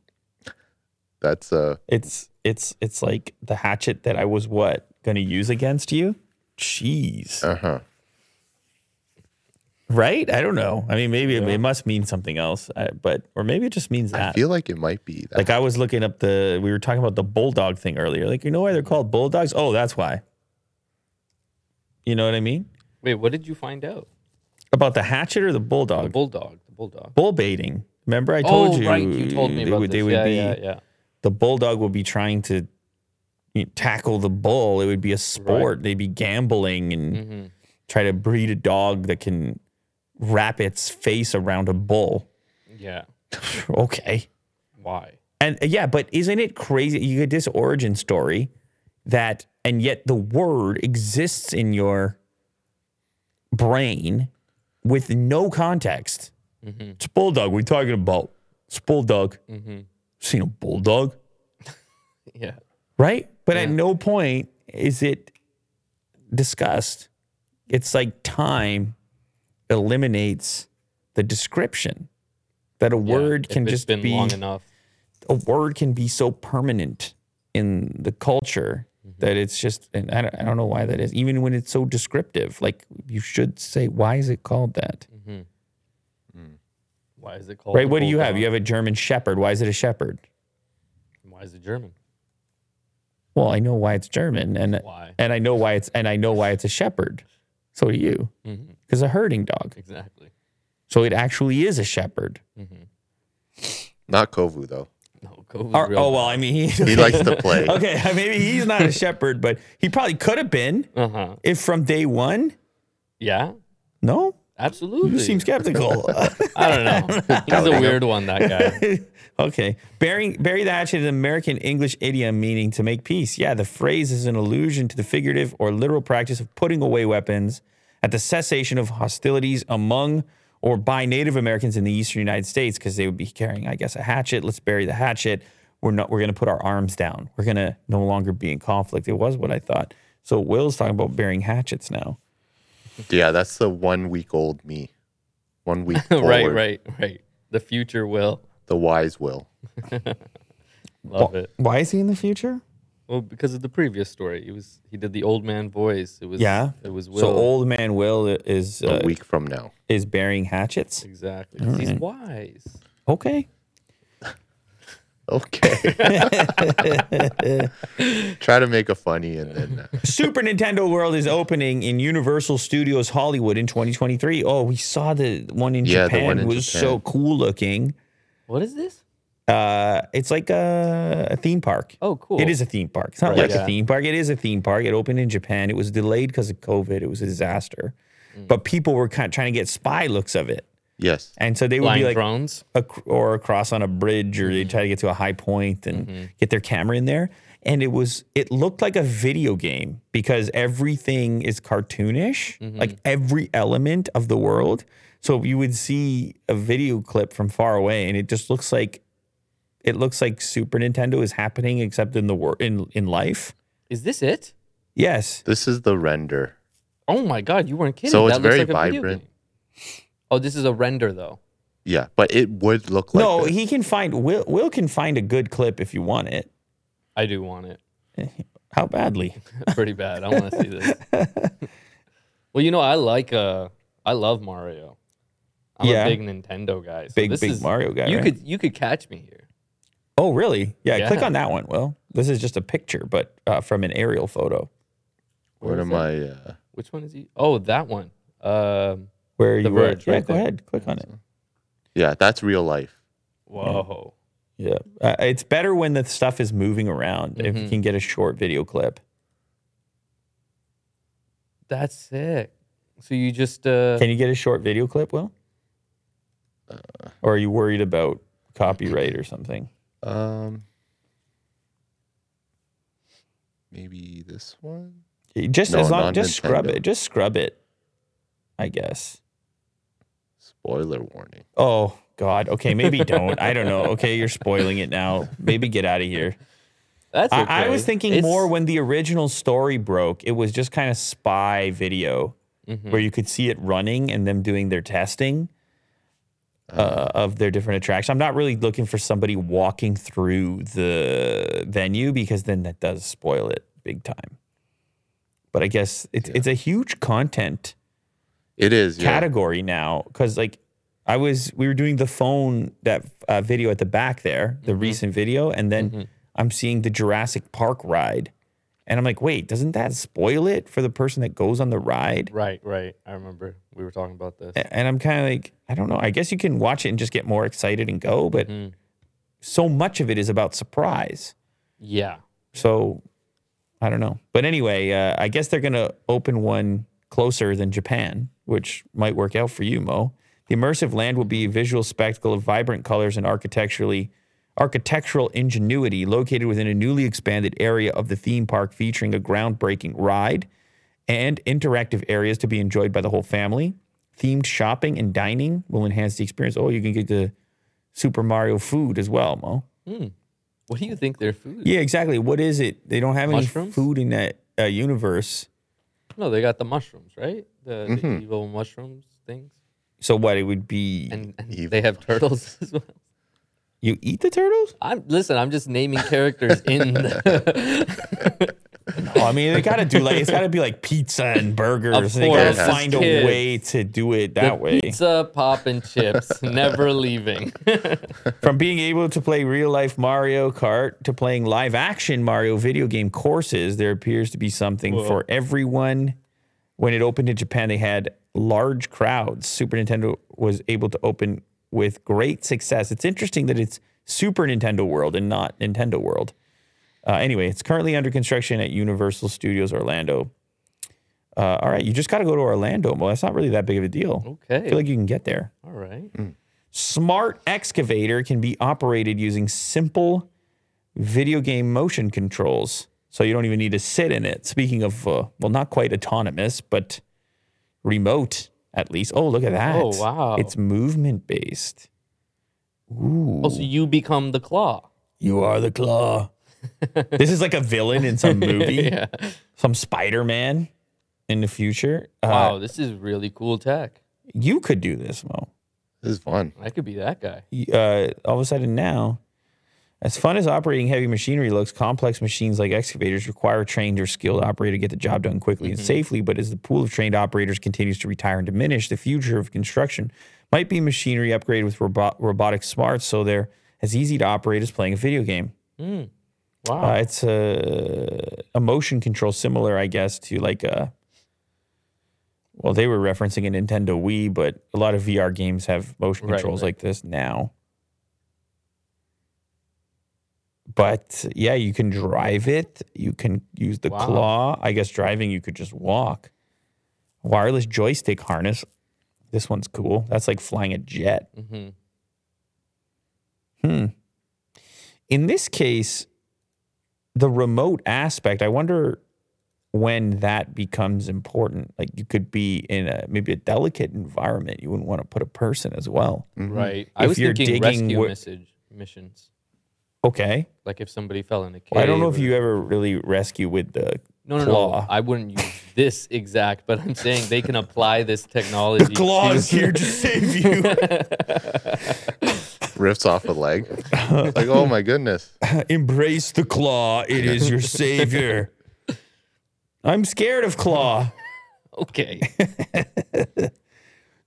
[SPEAKER 2] That's uh
[SPEAKER 1] it's it's it's like the hatchet that I was what gonna use against you. Jeez,
[SPEAKER 2] uh huh.
[SPEAKER 1] Right? I don't know. I mean, maybe it, it must mean something else, uh, but or maybe it just means that.
[SPEAKER 2] I feel like it might be that.
[SPEAKER 1] Like I was looking up the we were talking about the bulldog thing earlier. Like you know why they're called bulldogs? Oh, that's why. You know what I mean?
[SPEAKER 3] Wait, what did you find out?
[SPEAKER 1] About the hatchet or the bulldog?
[SPEAKER 3] The bulldog. The bulldog.
[SPEAKER 1] Bull baiting. Remember I told you?
[SPEAKER 3] oh,
[SPEAKER 1] you
[SPEAKER 3] right. You told me
[SPEAKER 1] they
[SPEAKER 3] about
[SPEAKER 1] would,
[SPEAKER 3] this.
[SPEAKER 1] they would
[SPEAKER 3] yeah,
[SPEAKER 1] be
[SPEAKER 3] yeah, yeah.
[SPEAKER 1] the bulldog would be trying to you know, tackle the bull. It would be a sport. They'd be gambling and
[SPEAKER 3] Mm-hmm.
[SPEAKER 1] try to breed a dog that can wrap its face around a bull.
[SPEAKER 3] Yeah.
[SPEAKER 1] okay.
[SPEAKER 3] Why?
[SPEAKER 1] And uh, yeah, but isn't it crazy? You get this origin story that, and yet the word exists in your brain with no context. It's bulldog. We're talking about. It's bulldog. Seen a bulldog,
[SPEAKER 3] Yeah.
[SPEAKER 1] right? But at no point is it discussed. It's like time eliminates the description. That a
[SPEAKER 3] Yeah,
[SPEAKER 1] word can just
[SPEAKER 3] been
[SPEAKER 1] be
[SPEAKER 3] long enough.
[SPEAKER 1] a word can be so permanent in the culture
[SPEAKER 3] Mm-hmm.
[SPEAKER 1] that it's just and I don't, I don't know why that is even when it's so descriptive like you should say why is it called that
[SPEAKER 3] Why is it called?
[SPEAKER 1] right what do you have
[SPEAKER 3] bulldog?
[SPEAKER 1] you have a german shepherd why is it a shepherd
[SPEAKER 3] Why is it German?
[SPEAKER 1] well i know why it's german and
[SPEAKER 3] Why?
[SPEAKER 1] and i know why it's and i know why it's a shepherd so do you
[SPEAKER 3] Mm-hmm.
[SPEAKER 1] Because a herding dog
[SPEAKER 3] Exactly.
[SPEAKER 1] so it actually is a shepherd
[SPEAKER 2] not Kovu though.
[SPEAKER 3] No, Kovu's
[SPEAKER 1] Or-
[SPEAKER 3] real
[SPEAKER 1] oh well i mean he,
[SPEAKER 2] He likes to play.
[SPEAKER 1] okay maybe he's not a shepherd but he probably could have been
[SPEAKER 3] Uh huh.
[SPEAKER 1] if from day one
[SPEAKER 3] Yeah.
[SPEAKER 1] no
[SPEAKER 3] Absolutely.
[SPEAKER 1] you seem skeptical
[SPEAKER 3] I don't know. He's a weird one. That guy.
[SPEAKER 1] okay. Burying, bury the hatchet is an American English idiom meaning to make peace. Yeah, the phrase is an allusion to the figurative or literal practice of putting away weapons at the cessation of hostilities among or by Native Americans in the eastern United States because they would be carrying, I guess, a hatchet. Let's bury the hatchet. We're not. We're going to put our arms down. We're going to no longer be in conflict. It was what I thought. So Will's talking about burying hatchets now.
[SPEAKER 2] Yeah, that's the one week old me. One week
[SPEAKER 3] right, right, right. The future will
[SPEAKER 2] The wise will.
[SPEAKER 3] love it.
[SPEAKER 1] Why is he in the future?
[SPEAKER 3] Well, because of the previous story, he was he did the old man voice. It was
[SPEAKER 1] Yeah.
[SPEAKER 3] It was Will.
[SPEAKER 1] So old man Will is uh,
[SPEAKER 2] A week from now.
[SPEAKER 1] is burying hatchets.
[SPEAKER 3] Exactly. 'cause He's wise.
[SPEAKER 1] Okay.
[SPEAKER 2] Okay. Try to make a funny and then uh,
[SPEAKER 1] Super Nintendo World is opening in Universal Studios Hollywood in 2023. Oh, we saw the one in
[SPEAKER 2] Yeah, the
[SPEAKER 1] Japan.
[SPEAKER 2] one in
[SPEAKER 1] it was
[SPEAKER 2] Japan.
[SPEAKER 1] so cool looking.
[SPEAKER 3] What is this?
[SPEAKER 1] Uh, it's like a, a theme park.
[SPEAKER 3] Oh, cool.
[SPEAKER 1] It is a theme park. It's not
[SPEAKER 3] Right,
[SPEAKER 1] like
[SPEAKER 3] yeah.
[SPEAKER 1] a theme park. It is a theme park. It opened in Japan. It was delayed because of COVID. It was a disaster.
[SPEAKER 3] Mm.
[SPEAKER 1] But people were kind of trying to get spy looks of it.
[SPEAKER 2] yes.
[SPEAKER 1] And so they would
[SPEAKER 3] Flying
[SPEAKER 1] be like
[SPEAKER 3] drones.
[SPEAKER 1] ac- or across on a bridge or
[SPEAKER 3] Mm-hmm.
[SPEAKER 1] they try to get to a high point and get their camera in there and it was it looked like a video game because everything is cartoonish
[SPEAKER 3] Mm-hmm.
[SPEAKER 1] like every element of the world so you would see a video clip from far away and it just looks like it looks like Super Nintendo is happening except in the wor- in in life
[SPEAKER 3] Is this it?
[SPEAKER 1] yes
[SPEAKER 2] This is the render.
[SPEAKER 3] Oh my god, you weren't kidding.
[SPEAKER 2] So it's
[SPEAKER 3] that looks
[SPEAKER 2] very
[SPEAKER 3] like
[SPEAKER 2] vibrant.
[SPEAKER 3] Oh, this is a render though.
[SPEAKER 2] Yeah, but it would look like
[SPEAKER 1] no
[SPEAKER 2] this.
[SPEAKER 1] he can find Will Will can find a good clip if you want it
[SPEAKER 3] I do want it.
[SPEAKER 1] how badly
[SPEAKER 3] Pretty bad. I want to see this. well, you know, I like uh I love Mario. I'm
[SPEAKER 1] Yeah.
[SPEAKER 3] a big Nintendo guy. So
[SPEAKER 1] Big,
[SPEAKER 3] this
[SPEAKER 1] big
[SPEAKER 3] is-
[SPEAKER 1] Mario guy,
[SPEAKER 3] You
[SPEAKER 1] right?
[SPEAKER 3] could you could catch me here.
[SPEAKER 1] Oh, really? Yeah, click on that one. Well, this is just a picture, but uh, from an aerial photo
[SPEAKER 2] Where
[SPEAKER 3] Where is
[SPEAKER 2] am
[SPEAKER 3] that?
[SPEAKER 2] I? Uh,
[SPEAKER 3] Which one is he? Oh, that one. Um
[SPEAKER 1] where you
[SPEAKER 3] The
[SPEAKER 1] were.
[SPEAKER 3] Verge,
[SPEAKER 1] Yeah,
[SPEAKER 3] right
[SPEAKER 1] go ahead. Click on it.
[SPEAKER 2] yeah, that's real life.
[SPEAKER 3] whoa.
[SPEAKER 1] Yeah, uh, it's better when the stuff is moving around. If
[SPEAKER 3] Mm-hmm.
[SPEAKER 1] you can get a short video clip.
[SPEAKER 3] That's sick. So you just uh
[SPEAKER 1] Can you get a short video clip, Will? or are you worried about copyright or something?
[SPEAKER 2] Um, maybe this one.
[SPEAKER 1] Just
[SPEAKER 2] No,
[SPEAKER 1] as long,
[SPEAKER 2] not
[SPEAKER 1] just scrub it. Just scrub it. I guess.
[SPEAKER 2] Spoiler warning.
[SPEAKER 1] Oh God. Okay, maybe don't. I don't know. Okay, you're spoiling it now. Maybe get out of here.
[SPEAKER 3] that's okay.
[SPEAKER 1] I, I was thinking
[SPEAKER 3] It's-
[SPEAKER 1] more when the original story broke. It was just kind of spy video
[SPEAKER 3] Mm-hmm.
[SPEAKER 1] where you could see it running and them doing their testing uh, of their different attractions. I'm not really looking for somebody walking through the venue because then that does spoil it big time. But I guess it's it's a huge content
[SPEAKER 2] It is. Yeah.
[SPEAKER 1] category now because like I was we were doing the phone that uh, video at the back there, the recent video, and then I'm seeing the Jurassic Park ride, and I'm like, wait, doesn't that spoil it for the person that goes on the ride?
[SPEAKER 3] Right, right. I remember we were talking about this.
[SPEAKER 1] And I'm kind of like, I don't know. I guess you can watch it and just get more excited and go, but so much of it is about surprise.
[SPEAKER 3] Yeah.
[SPEAKER 1] So I don't know. But anyway, uh, I guess they're going to open one closer than Japan, which might work out for you, Mo. The immersive land will be a visual spectacle of vibrant colors and architecturally architectural ingenuity located within a newly expanded area of the theme park featuring a groundbreaking ride and interactive areas to be enjoyed by the whole family. Themed shopping and dining will enhance the experience. Oh, you can get the Super Mario food as well, Mo.
[SPEAKER 3] What do you think their food?
[SPEAKER 1] Yeah, exactly. What is it? They don't have any food in that uh, universe.
[SPEAKER 3] No, they got the mushrooms, right? The, the
[SPEAKER 2] Mm-hmm.
[SPEAKER 3] evil mushrooms things.
[SPEAKER 1] So what? It would be
[SPEAKER 3] And, and they have turtles as well.
[SPEAKER 1] You eat the turtles?
[SPEAKER 3] I'm listen, I'm just naming characters in the,
[SPEAKER 1] Oh, I mean, they got to do like it's got to be like pizza and burgers.
[SPEAKER 3] Of
[SPEAKER 1] they got to
[SPEAKER 3] course,
[SPEAKER 1] find a way to do it
[SPEAKER 3] the
[SPEAKER 1] that way.
[SPEAKER 3] pizza, pop, and chips, never leaving.
[SPEAKER 1] From being able to play real life Mario Kart to playing live action Mario video game courses, there appears to be something
[SPEAKER 3] Whoa.
[SPEAKER 1] for everyone. When it opened in Japan, they had large crowds. Super Nintendo was able to open with great success. It's interesting that it's Super Nintendo World and not Nintendo World. Uh, anyway, it's currently under construction at Universal Studios Orlando. Uh, all right, you just got to go to Orlando. Well, that's not really that big of a deal. Okay. I
[SPEAKER 3] Okay.
[SPEAKER 1] feel like you can get there.
[SPEAKER 3] All right.
[SPEAKER 1] Smart excavator can be operated using simple video game motion controls. So you don't even need to sit in it. Speaking of, uh, well, not quite autonomous, but remote at least. Oh, look at that.
[SPEAKER 3] Oh, wow.
[SPEAKER 1] It's movement based. Ooh.
[SPEAKER 3] Oh, so you become the claw.
[SPEAKER 1] You are the claw. this is like a villain in some movie,
[SPEAKER 3] Yeah.
[SPEAKER 1] some Spider Man in the future. Uh,
[SPEAKER 3] Wow, this is really cool tech.
[SPEAKER 1] You could do this, Mo.
[SPEAKER 2] This is fun.
[SPEAKER 3] I could be that guy.
[SPEAKER 1] uh, all of a sudden now, as fun as operating heavy machinery looks, complex machines like excavators require a trained or skilled operator to get the job done quickly and mm-hmm. safely. But as the pool of trained operators continues to retire and diminish, the future of construction might be machinery upgraded with robot, robotic smarts so they're as easy to operate as playing a video game. Mm.
[SPEAKER 3] Uh, wow.
[SPEAKER 1] Uh, it's a, a motion control similar, I guess, to like a. Well, they were referencing a Nintendo Wii, but a lot of VR games have motion
[SPEAKER 3] Right,
[SPEAKER 1] controls
[SPEAKER 3] right.
[SPEAKER 1] like this now. But yeah, you can drive it. You can use the
[SPEAKER 3] Wow.
[SPEAKER 1] claw. I guess driving, you could just walk. Wireless joystick harness. This one's cool. That's like flying a jet.
[SPEAKER 3] Mhm.
[SPEAKER 1] Hmm. In this case, the remote aspect, I wonder when that becomes important. Like you could be in a maybe a delicate environment. You wouldn't want to put a person as well.
[SPEAKER 3] Right. I was
[SPEAKER 1] you're
[SPEAKER 3] thinking
[SPEAKER 1] digging
[SPEAKER 3] rescue
[SPEAKER 1] wh-
[SPEAKER 3] message missions.
[SPEAKER 1] Okay.
[SPEAKER 3] Like if somebody fell in a cave.
[SPEAKER 1] I don't know if
[SPEAKER 3] or-
[SPEAKER 1] you ever really rescue with the
[SPEAKER 3] No, no,
[SPEAKER 1] claw.
[SPEAKER 3] no. I wouldn't use this exact, but I'm saying they can apply this technology. The claw to- is
[SPEAKER 1] here to save you.
[SPEAKER 2] Rips off a leg. Like, oh my goodness.
[SPEAKER 1] Embrace the claw. It is your savior. I'm scared of claw.
[SPEAKER 3] Okay.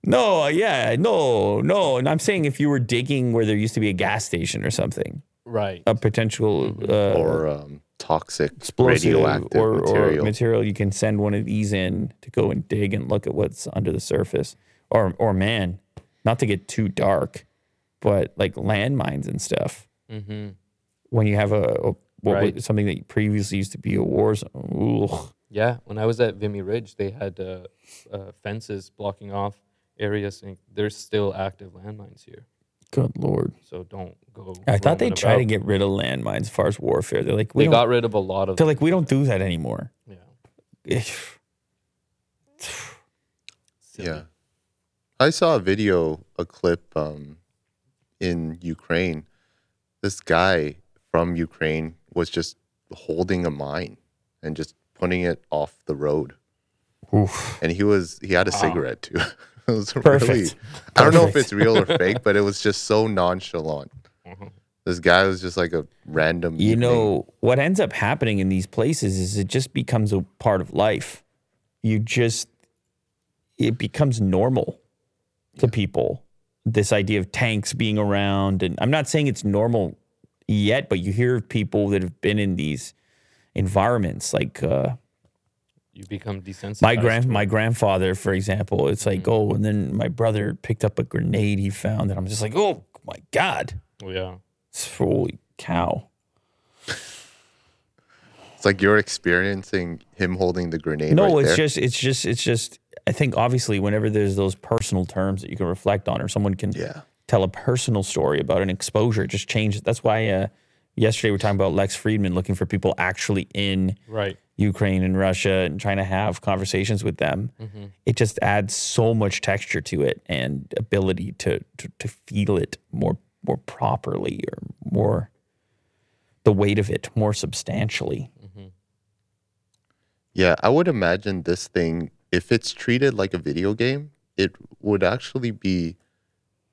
[SPEAKER 1] No, yeah, no, no. And I'm saying if you were digging where there used to be a gas station or something,
[SPEAKER 3] Right.
[SPEAKER 1] a potential uh,
[SPEAKER 2] Or um, toxic
[SPEAKER 1] explosive
[SPEAKER 2] radioactive
[SPEAKER 1] or,
[SPEAKER 2] material.
[SPEAKER 1] or material, you can send one of these in to go and dig and look at what's under the surface. Or, or man, not to get too dark, but like landmines and stuff.
[SPEAKER 3] Mm-hmm.
[SPEAKER 1] When you have a, a what
[SPEAKER 3] Right.
[SPEAKER 1] was, something that previously used to be a war zone. Ooh.
[SPEAKER 3] Yeah. When I was at Vimy Ridge, they had uh, uh, fences blocking off areas, and there's still active landmines here.
[SPEAKER 1] Good lord!
[SPEAKER 3] So don't go.
[SPEAKER 1] I thought they'd try to
[SPEAKER 3] about.
[SPEAKER 1] get rid of landmines as far as warfare. They're like, we
[SPEAKER 3] They
[SPEAKER 1] don't,
[SPEAKER 3] got rid of a lot of.
[SPEAKER 1] they're like, we don't do that anymore.
[SPEAKER 3] yeah.
[SPEAKER 2] Yeah. I saw a video, a clip um, in Ukraine. This guy from Ukraine was just holding a mine and just putting it off the road.
[SPEAKER 1] Oof.
[SPEAKER 2] And he was he had a cigarette too. it was
[SPEAKER 1] Perfect.
[SPEAKER 2] really I don't know if it's real or fake, but it was just so nonchalant. This guy was just like a random
[SPEAKER 1] You
[SPEAKER 2] evening.
[SPEAKER 1] know, what ends up happening in these places is it just becomes a part of life. You just, it becomes normal to people. This idea of tanks being around. And I'm not saying it's normal yet, but you hear of people that have been in these environments. Like uh,
[SPEAKER 3] You become desensitized.
[SPEAKER 1] my grand, my grandfather, for example, it's like, oh, and then my brother picked up a grenade he found. And I'm just like, oh my God,
[SPEAKER 3] Oh, yeah.
[SPEAKER 1] holy cow.
[SPEAKER 2] It's like you're experiencing him holding the grenade.
[SPEAKER 1] No,
[SPEAKER 2] right
[SPEAKER 1] it's
[SPEAKER 2] there.
[SPEAKER 1] just it's just it's just I think obviously whenever there's those personal terms that you can reflect on or someone can
[SPEAKER 2] Yeah.
[SPEAKER 1] tell a personal story about an exposure, it just changes. That's why uh, yesterday we are talking about Lex Fridman looking for people actually in
[SPEAKER 3] Right.
[SPEAKER 1] Ukraine and Russia and trying to have conversations with them. Mm-hmm. It just adds so much texture to it and ability to, to to feel it more more properly or more the weight of it more substantially. Mm-hmm.
[SPEAKER 2] Yeah, I would imagine this thing, if it's treated like a video game, it would actually be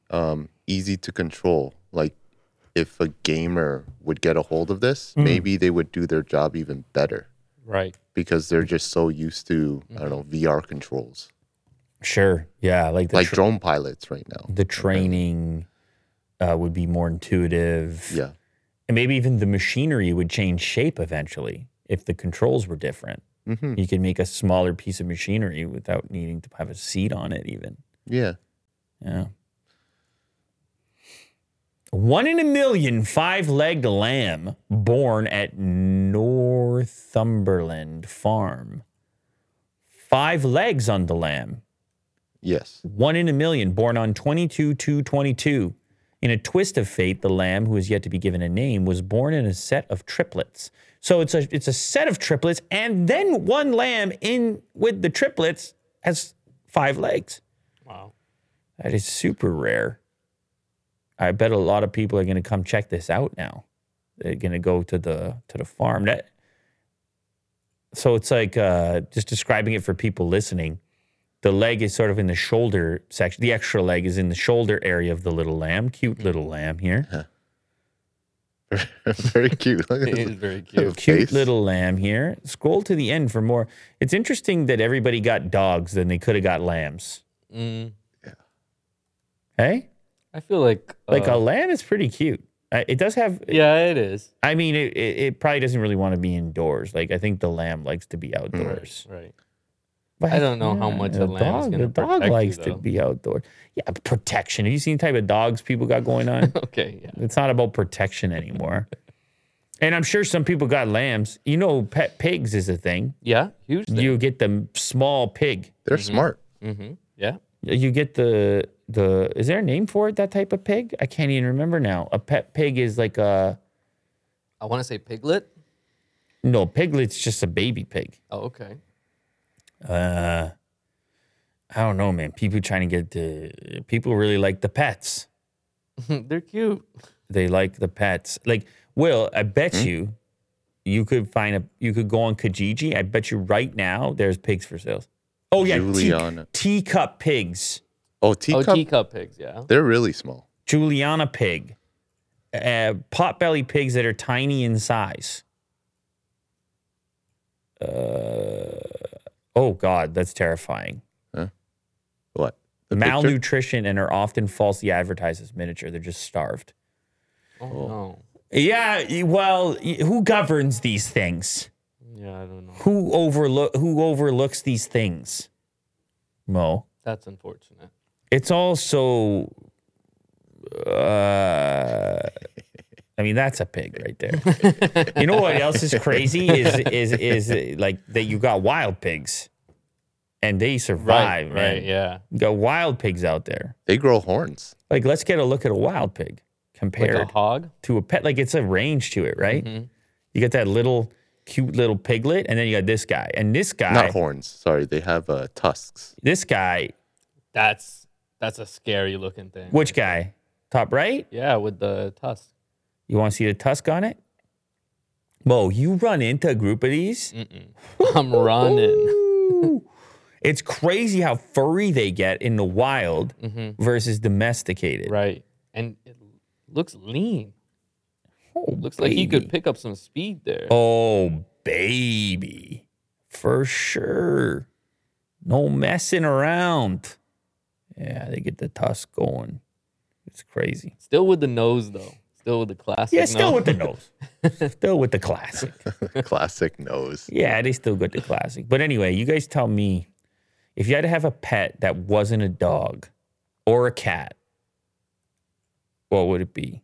[SPEAKER 2] um, easy to control. Like, if a gamer would get a hold of this, hmm. maybe they would do their job even better
[SPEAKER 3] Right.
[SPEAKER 2] because they're just so used to, I don't know, VR controls.
[SPEAKER 1] Sure. Yeah, like the
[SPEAKER 2] Like
[SPEAKER 1] tr-
[SPEAKER 2] drone pilots right now.
[SPEAKER 1] the training uh, would be more intuitive.
[SPEAKER 2] Yeah.
[SPEAKER 1] And maybe even the machinery would change shape eventually if the controls were different.
[SPEAKER 2] hmm
[SPEAKER 1] You could make a smaller piece of machinery without needing to have a seat on it, even.
[SPEAKER 2] Yeah.
[SPEAKER 1] Yeah. One in a million five legged lamb born at Northumberland Farm. Five legs on the lamb.
[SPEAKER 2] Yes.
[SPEAKER 1] One in a million, born on 22 22. In a twist of fate, the lamb, who is yet to be given a name, was born in a set of triplets. So it's a it's a set of triplets, and then one lamb in with the triplets has five legs.
[SPEAKER 3] Wow.
[SPEAKER 1] That is super rare. I bet a lot of people are going to come check this out now. They're going to go to the to the farm. That so it's like uh, just describing it for people listening. The leg is sort of in the shoulder section. The extra leg is in the shoulder area of the little lamb. Cute little lamb here.
[SPEAKER 2] Very cute. Look at
[SPEAKER 3] It is very cute.
[SPEAKER 1] Cute
[SPEAKER 2] face.
[SPEAKER 1] little lamb here. Scroll to the end for more. It's interesting that everybody got dogs than they could have got lambs.
[SPEAKER 3] Mm,
[SPEAKER 1] Hey?
[SPEAKER 3] I feel like
[SPEAKER 1] Like
[SPEAKER 3] uh,
[SPEAKER 1] a lamb is pretty cute. Uh, It does have,
[SPEAKER 3] yeah, it is
[SPEAKER 1] I mean, it, it, it probably doesn't really want to be indoors. Like, I think the lamb likes to be outdoors.
[SPEAKER 3] right.
[SPEAKER 1] But
[SPEAKER 3] I don't know how much a
[SPEAKER 1] the
[SPEAKER 3] lamb is
[SPEAKER 1] dog,
[SPEAKER 3] gonna
[SPEAKER 1] The dog
[SPEAKER 3] protect you,
[SPEAKER 1] likes to be outdoors. Yeah, protection. Have you seen the type of dogs people got going on?
[SPEAKER 3] Okay, yeah.
[SPEAKER 1] it's not about protection anymore. and I'm sure some people got lambs. You know, pet pigs is a thing.
[SPEAKER 3] Yeah, huge thing.
[SPEAKER 1] You get the small pig.
[SPEAKER 2] They're smart.
[SPEAKER 3] mm-hmm. Yeah.
[SPEAKER 1] You get the the. Is there a name for it? That type of pig? I can't even remember now. A pet pig is like a
[SPEAKER 3] I want to say piglet.
[SPEAKER 1] no piglet's just a baby pig.
[SPEAKER 3] Oh, okay.
[SPEAKER 1] Uh, I don't know, man. People trying to get the people really like the pets.
[SPEAKER 3] They're cute.
[SPEAKER 1] They like the pets. Like, Will, I bet
[SPEAKER 2] Hmm?
[SPEAKER 1] you, you could find a, you could go on Kijiji. I bet you right now there's pigs for sales. Oh yeah, tea-
[SPEAKER 2] Juliana.
[SPEAKER 1] teacup pigs,
[SPEAKER 2] Oh,
[SPEAKER 3] Oh,
[SPEAKER 2] teacup.
[SPEAKER 3] teacup pigs. Yeah.
[SPEAKER 2] They're really small.
[SPEAKER 1] Juliana pig, uh, potbelly pigs that are tiny in size. Uh, oh God, that's terrifying. Huh?
[SPEAKER 2] What? The picture?
[SPEAKER 1] Malnutrition and are often falsely advertised as miniature. They're just starved.
[SPEAKER 3] Oh, no.
[SPEAKER 1] Yeah, well, who governs these things?
[SPEAKER 3] Yeah, I don't know.
[SPEAKER 1] Who overlook who overlooks these things? Mo.
[SPEAKER 3] That's unfortunate.
[SPEAKER 1] It's also uh I mean that's a pig right there. you know what else is crazy is is is like that you got wild pigs. And they survive,
[SPEAKER 3] right.
[SPEAKER 1] man.
[SPEAKER 3] Right. Yeah.
[SPEAKER 1] You got wild pigs out there.
[SPEAKER 2] They grow horns.
[SPEAKER 1] Like let's get a look at a wild pig
[SPEAKER 3] Like
[SPEAKER 1] compared
[SPEAKER 3] a hog.
[SPEAKER 1] to a pet. Like it's a range to it, right?
[SPEAKER 3] Mm-hmm.
[SPEAKER 1] You got that little cute little piglet, and then you got this guy, and this guy,
[SPEAKER 2] Not horns. Sorry, they have uh, tusks.
[SPEAKER 1] this guy,
[SPEAKER 3] That's that's a scary looking thing.
[SPEAKER 1] which guy? Top right?
[SPEAKER 3] Yeah, with the tusk.
[SPEAKER 1] You want to see the tusk on it? Mo, you run into a group of these.
[SPEAKER 3] I'm running.
[SPEAKER 1] It's crazy how furry they get in the wild versus domesticated.
[SPEAKER 3] Mm-hmm. Right. And it looks lean.
[SPEAKER 1] Oh,
[SPEAKER 3] Looks like he could pick up some speed there.
[SPEAKER 1] Oh, baby. For sure. No messing around. Yeah, they get the tusk going. It's crazy.
[SPEAKER 3] Still with the nose though. Still with the classic.
[SPEAKER 1] Yeah, still
[SPEAKER 3] nose.
[SPEAKER 1] with the nose. still with the classic.
[SPEAKER 2] Classic nose.
[SPEAKER 1] Yeah, they still got the classic. But anyway, you guys tell me if you had to have a pet that wasn't a dog or a cat, what would it be?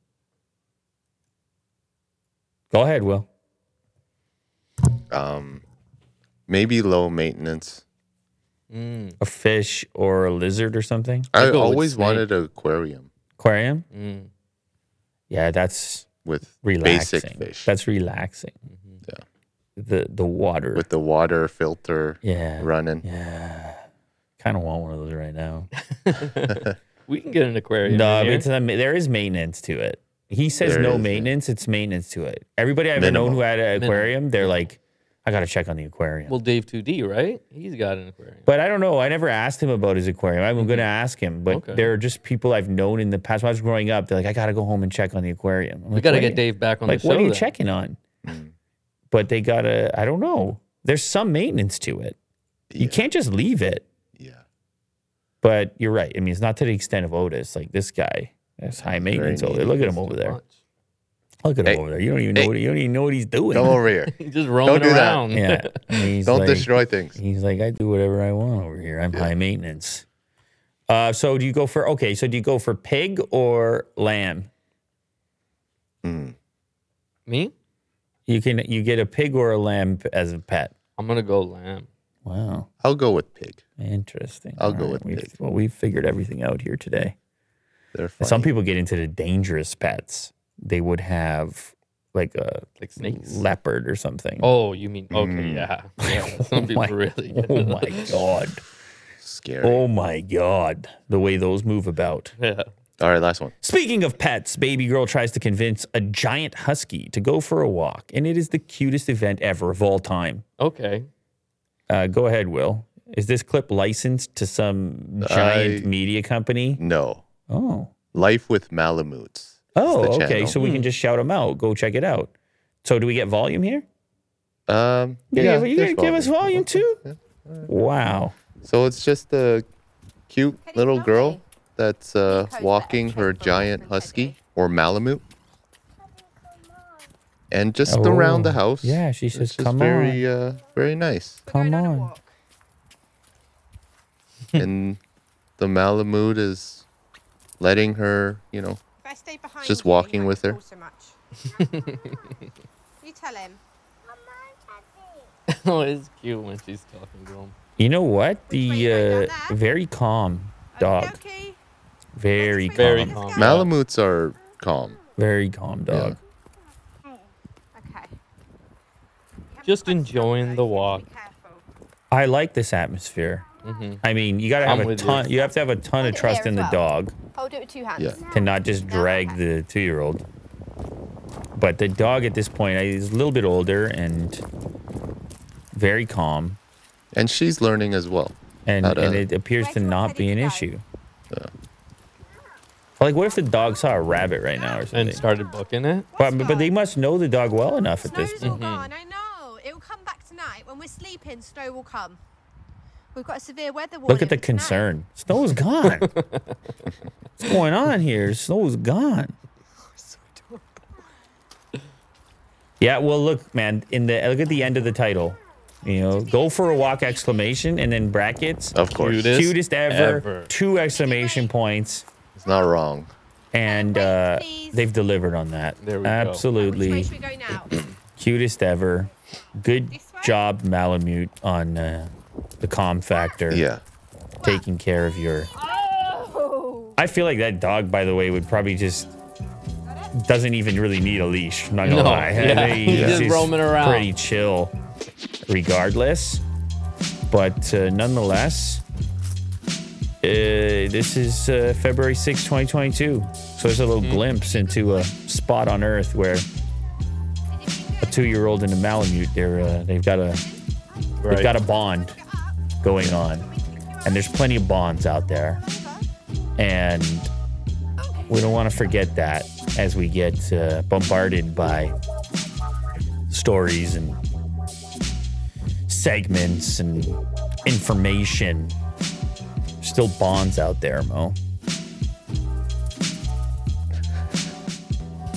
[SPEAKER 1] Go ahead, Will.
[SPEAKER 2] Um, maybe low maintenance.
[SPEAKER 3] Mm,
[SPEAKER 1] A fish or a lizard or something?
[SPEAKER 2] I
[SPEAKER 3] go with
[SPEAKER 2] always
[SPEAKER 3] snake.
[SPEAKER 2] wanted an aquarium
[SPEAKER 1] Aquarium?
[SPEAKER 3] mm.
[SPEAKER 1] Yeah, that's
[SPEAKER 2] with
[SPEAKER 1] relaxing.
[SPEAKER 2] basic fish.
[SPEAKER 1] That's relaxing.
[SPEAKER 2] Yeah.
[SPEAKER 1] The the water.
[SPEAKER 2] with the water filter
[SPEAKER 1] yeah.
[SPEAKER 2] running.
[SPEAKER 1] Yeah. Kind of want one of those right now.
[SPEAKER 3] We can get an aquarium.
[SPEAKER 1] No,
[SPEAKER 3] in
[SPEAKER 1] but
[SPEAKER 3] here.
[SPEAKER 1] it's a, there is maintenance to it. He says
[SPEAKER 2] There
[SPEAKER 1] no
[SPEAKER 2] is, yeah.
[SPEAKER 1] maintenance. It's maintenance to it. Everybody I've ever known
[SPEAKER 2] Minimal.
[SPEAKER 1] who had an aquarium, they're like, I got to check on the aquarium.
[SPEAKER 3] well, Dave 2D, right? He's got an aquarium.
[SPEAKER 1] but I don't know. I never asked him about his aquarium. I'm going to ask him. But
[SPEAKER 3] Okay.
[SPEAKER 1] there are just people I've known in the past. When I was growing up, they're like, I got to go home and check on the aquarium. I'm
[SPEAKER 3] we
[SPEAKER 1] like,
[SPEAKER 3] got to get
[SPEAKER 1] you-"
[SPEAKER 3] Dave back on
[SPEAKER 1] Like,
[SPEAKER 3] the show.
[SPEAKER 1] what are you
[SPEAKER 3] then.
[SPEAKER 1] checking on?
[SPEAKER 2] Mm.
[SPEAKER 1] But they got to, I don't know. There's some maintenance to it. You can't just leave it.
[SPEAKER 2] Yeah.
[SPEAKER 1] But you're right. I mean, it's not to the extent of Otis. Like this guy, that's high maintenance over there. Look at him over there.
[SPEAKER 3] Much.
[SPEAKER 1] Look at him
[SPEAKER 2] Hey.
[SPEAKER 1] over there. You don't even know.
[SPEAKER 2] Hey.
[SPEAKER 1] What, you don't even know what he's doing.
[SPEAKER 2] Come over here.
[SPEAKER 3] He's just roaming
[SPEAKER 2] do that.
[SPEAKER 3] around.
[SPEAKER 1] Yeah. And he's
[SPEAKER 2] Don't
[SPEAKER 1] like,
[SPEAKER 2] destroy things.
[SPEAKER 1] He's like, I do whatever I want over here. I'm high maintenance. Uh, so do you go for okay? So do you go for pig or lamb?
[SPEAKER 3] Me?
[SPEAKER 1] You can you get a pig or a lamb p- as a pet.
[SPEAKER 3] I'm gonna go lamb.
[SPEAKER 1] Wow,
[SPEAKER 2] I'll go with pig.
[SPEAKER 1] interesting.
[SPEAKER 2] I'll
[SPEAKER 1] All
[SPEAKER 2] go with
[SPEAKER 1] we've,
[SPEAKER 2] pig.
[SPEAKER 1] Well, we've figured everything out here today.
[SPEAKER 2] They're funny.
[SPEAKER 1] Some people get into the dangerous pets. They would have like a
[SPEAKER 3] Like snakes.
[SPEAKER 1] leopard or something.
[SPEAKER 3] Oh, you mean okay?
[SPEAKER 2] Mm.
[SPEAKER 3] Yeah. yeah. Some people
[SPEAKER 1] my-
[SPEAKER 3] really.
[SPEAKER 1] oh my god.
[SPEAKER 2] Scary.
[SPEAKER 1] Oh my god. The way those move about.
[SPEAKER 3] Yeah.
[SPEAKER 2] All right, last one.
[SPEAKER 1] Speaking of pets, baby girl tries to convince a giant husky to go for a walk, and it is the cutest event ever of all time.
[SPEAKER 3] Okay.
[SPEAKER 1] Uh, go ahead, Will. Is this clip licensed to some giant
[SPEAKER 2] I-
[SPEAKER 1] media company?
[SPEAKER 2] No.
[SPEAKER 1] Oh.
[SPEAKER 2] Life with Malamutes.
[SPEAKER 1] Oh, okay.
[SPEAKER 2] channel.
[SPEAKER 1] So we can just shout them out. Go check it out. So do we get volume here?
[SPEAKER 2] Um,
[SPEAKER 1] Yeah,
[SPEAKER 2] yeah,
[SPEAKER 1] you
[SPEAKER 2] there's
[SPEAKER 1] gonna give us volume too?
[SPEAKER 2] Yeah.
[SPEAKER 1] Wow.
[SPEAKER 2] So it's just a cute little girl that's uh, walking her giant husky or Malamute. And just around the
[SPEAKER 1] Oh,
[SPEAKER 2] house.
[SPEAKER 1] yeah, she says,
[SPEAKER 2] just
[SPEAKER 1] "Come
[SPEAKER 2] very, uh, very nice.
[SPEAKER 1] Come
[SPEAKER 6] on a
[SPEAKER 1] on.
[SPEAKER 6] walk.
[SPEAKER 2] and the Malamute is letting her, you know,
[SPEAKER 6] If I stay behind
[SPEAKER 2] Just
[SPEAKER 6] you, you
[SPEAKER 2] walking
[SPEAKER 6] won't
[SPEAKER 2] with her.
[SPEAKER 6] So much. you tell him.
[SPEAKER 3] oh, it's cute when she's talking to him.
[SPEAKER 1] You know what?
[SPEAKER 6] Which way you
[SPEAKER 1] The uh, very calm dog.
[SPEAKER 6] Okey-dokey.
[SPEAKER 1] Very
[SPEAKER 6] Let's
[SPEAKER 3] Very
[SPEAKER 1] calm.
[SPEAKER 3] calm.
[SPEAKER 2] Malamutes are calm.
[SPEAKER 1] Very calm dog.
[SPEAKER 6] Okay.
[SPEAKER 3] Just enjoying the walk.
[SPEAKER 1] I like this atmosphere.
[SPEAKER 3] Hmm
[SPEAKER 1] I mean, you gotta have
[SPEAKER 3] I'm
[SPEAKER 1] a
[SPEAKER 3] with you.
[SPEAKER 1] ton. You. have to have a ton
[SPEAKER 6] Hold
[SPEAKER 1] of trust in
[SPEAKER 6] as
[SPEAKER 1] the
[SPEAKER 6] well.
[SPEAKER 1] dog
[SPEAKER 6] Hold it with two hands.
[SPEAKER 2] Yeah.
[SPEAKER 1] to not just drag
[SPEAKER 6] okay.
[SPEAKER 1] the two-year-old. But the dog at this point is a little bit older and very calm,
[SPEAKER 2] And she's learning as well.
[SPEAKER 1] and
[SPEAKER 2] to-
[SPEAKER 1] and it appears to
[SPEAKER 6] do you want
[SPEAKER 1] not be an
[SPEAKER 6] to go?
[SPEAKER 1] issue. Like, what if the dog saw a rabbit right now or something?
[SPEAKER 3] And started booking it.
[SPEAKER 1] but, but they must know the dog well enough at this
[SPEAKER 6] Snow's
[SPEAKER 1] point.
[SPEAKER 6] all gone. I know. It will come back tonight. When we're sleeping, snow will come. We've got a severe weather warning.
[SPEAKER 1] Look at the
[SPEAKER 6] for tonight.
[SPEAKER 1] concern. Snow's gone. What's going on here? Snow's gone. Yeah, well, look, man. In the look at the end of the title. You know, go for a walk! Exclamation and then brackets.
[SPEAKER 2] Of course.
[SPEAKER 3] Cutest
[SPEAKER 1] Cutest ever,
[SPEAKER 3] ever.
[SPEAKER 1] Two exclamation points,
[SPEAKER 2] It's not wrong.
[SPEAKER 1] and uh,
[SPEAKER 6] please.
[SPEAKER 1] they've delivered on that.
[SPEAKER 3] There we go.
[SPEAKER 6] Which way
[SPEAKER 1] Absolutely,
[SPEAKER 6] should we go now?
[SPEAKER 1] cutest ever. Good job, Malamute, on uh, the calm factor.
[SPEAKER 2] Yeah.
[SPEAKER 1] taking care of your
[SPEAKER 6] oh.
[SPEAKER 1] I feel like that dog, by the way, would probably just doesn't even really need a leash. I'm not gonna
[SPEAKER 3] No,
[SPEAKER 1] lie.
[SPEAKER 3] yeah, he's just roaming around.
[SPEAKER 1] Pretty chill, regardless. But uh, nonetheless, uh, this is uh, February 6, 2022. So there's a little
[SPEAKER 3] Mm-hmm.
[SPEAKER 1] glimpse into a spot on Earth where a two-year-old and a Malamute, they're uh, they've got a they've
[SPEAKER 3] Right.
[SPEAKER 1] got a bond going on, and there's plenty of bonds out there and we don't want to forget that as we get uh, bombarded by stories and segments and information. Still bonds out there, Mo.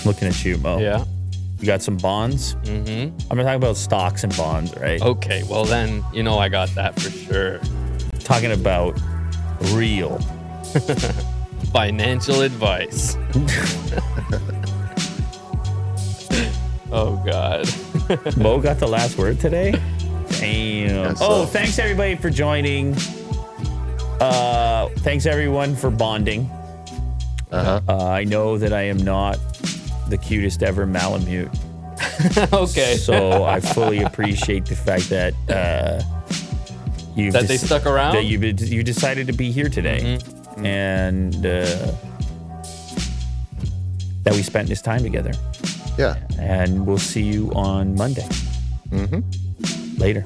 [SPEAKER 1] Looking at you, Mo.
[SPEAKER 3] Yeah.
[SPEAKER 1] You got some bonds?
[SPEAKER 3] Mm-hmm.
[SPEAKER 1] I'm not talking about stocks and bonds, right?
[SPEAKER 3] Okay. Well, then you know I got that for sure.
[SPEAKER 1] Talking about real.
[SPEAKER 3] Financial advice. oh God.
[SPEAKER 1] Mo got the last word today. Damn.
[SPEAKER 2] Guess
[SPEAKER 1] Oh,
[SPEAKER 2] so.
[SPEAKER 1] thanks everybody for joining. Uh, thanks everyone for bonding.
[SPEAKER 2] Uh huh.
[SPEAKER 1] Uh, I know that I am not the cutest ever Malamute,
[SPEAKER 3] okay.
[SPEAKER 1] so I fully appreciate the fact that uh, you
[SPEAKER 3] That they stuck around?
[SPEAKER 1] That you you decided to be here today, and uh, that we spent this time together.
[SPEAKER 2] Yeah.
[SPEAKER 1] And we'll see you on Monday.
[SPEAKER 2] Mm-hmm.
[SPEAKER 1] Later.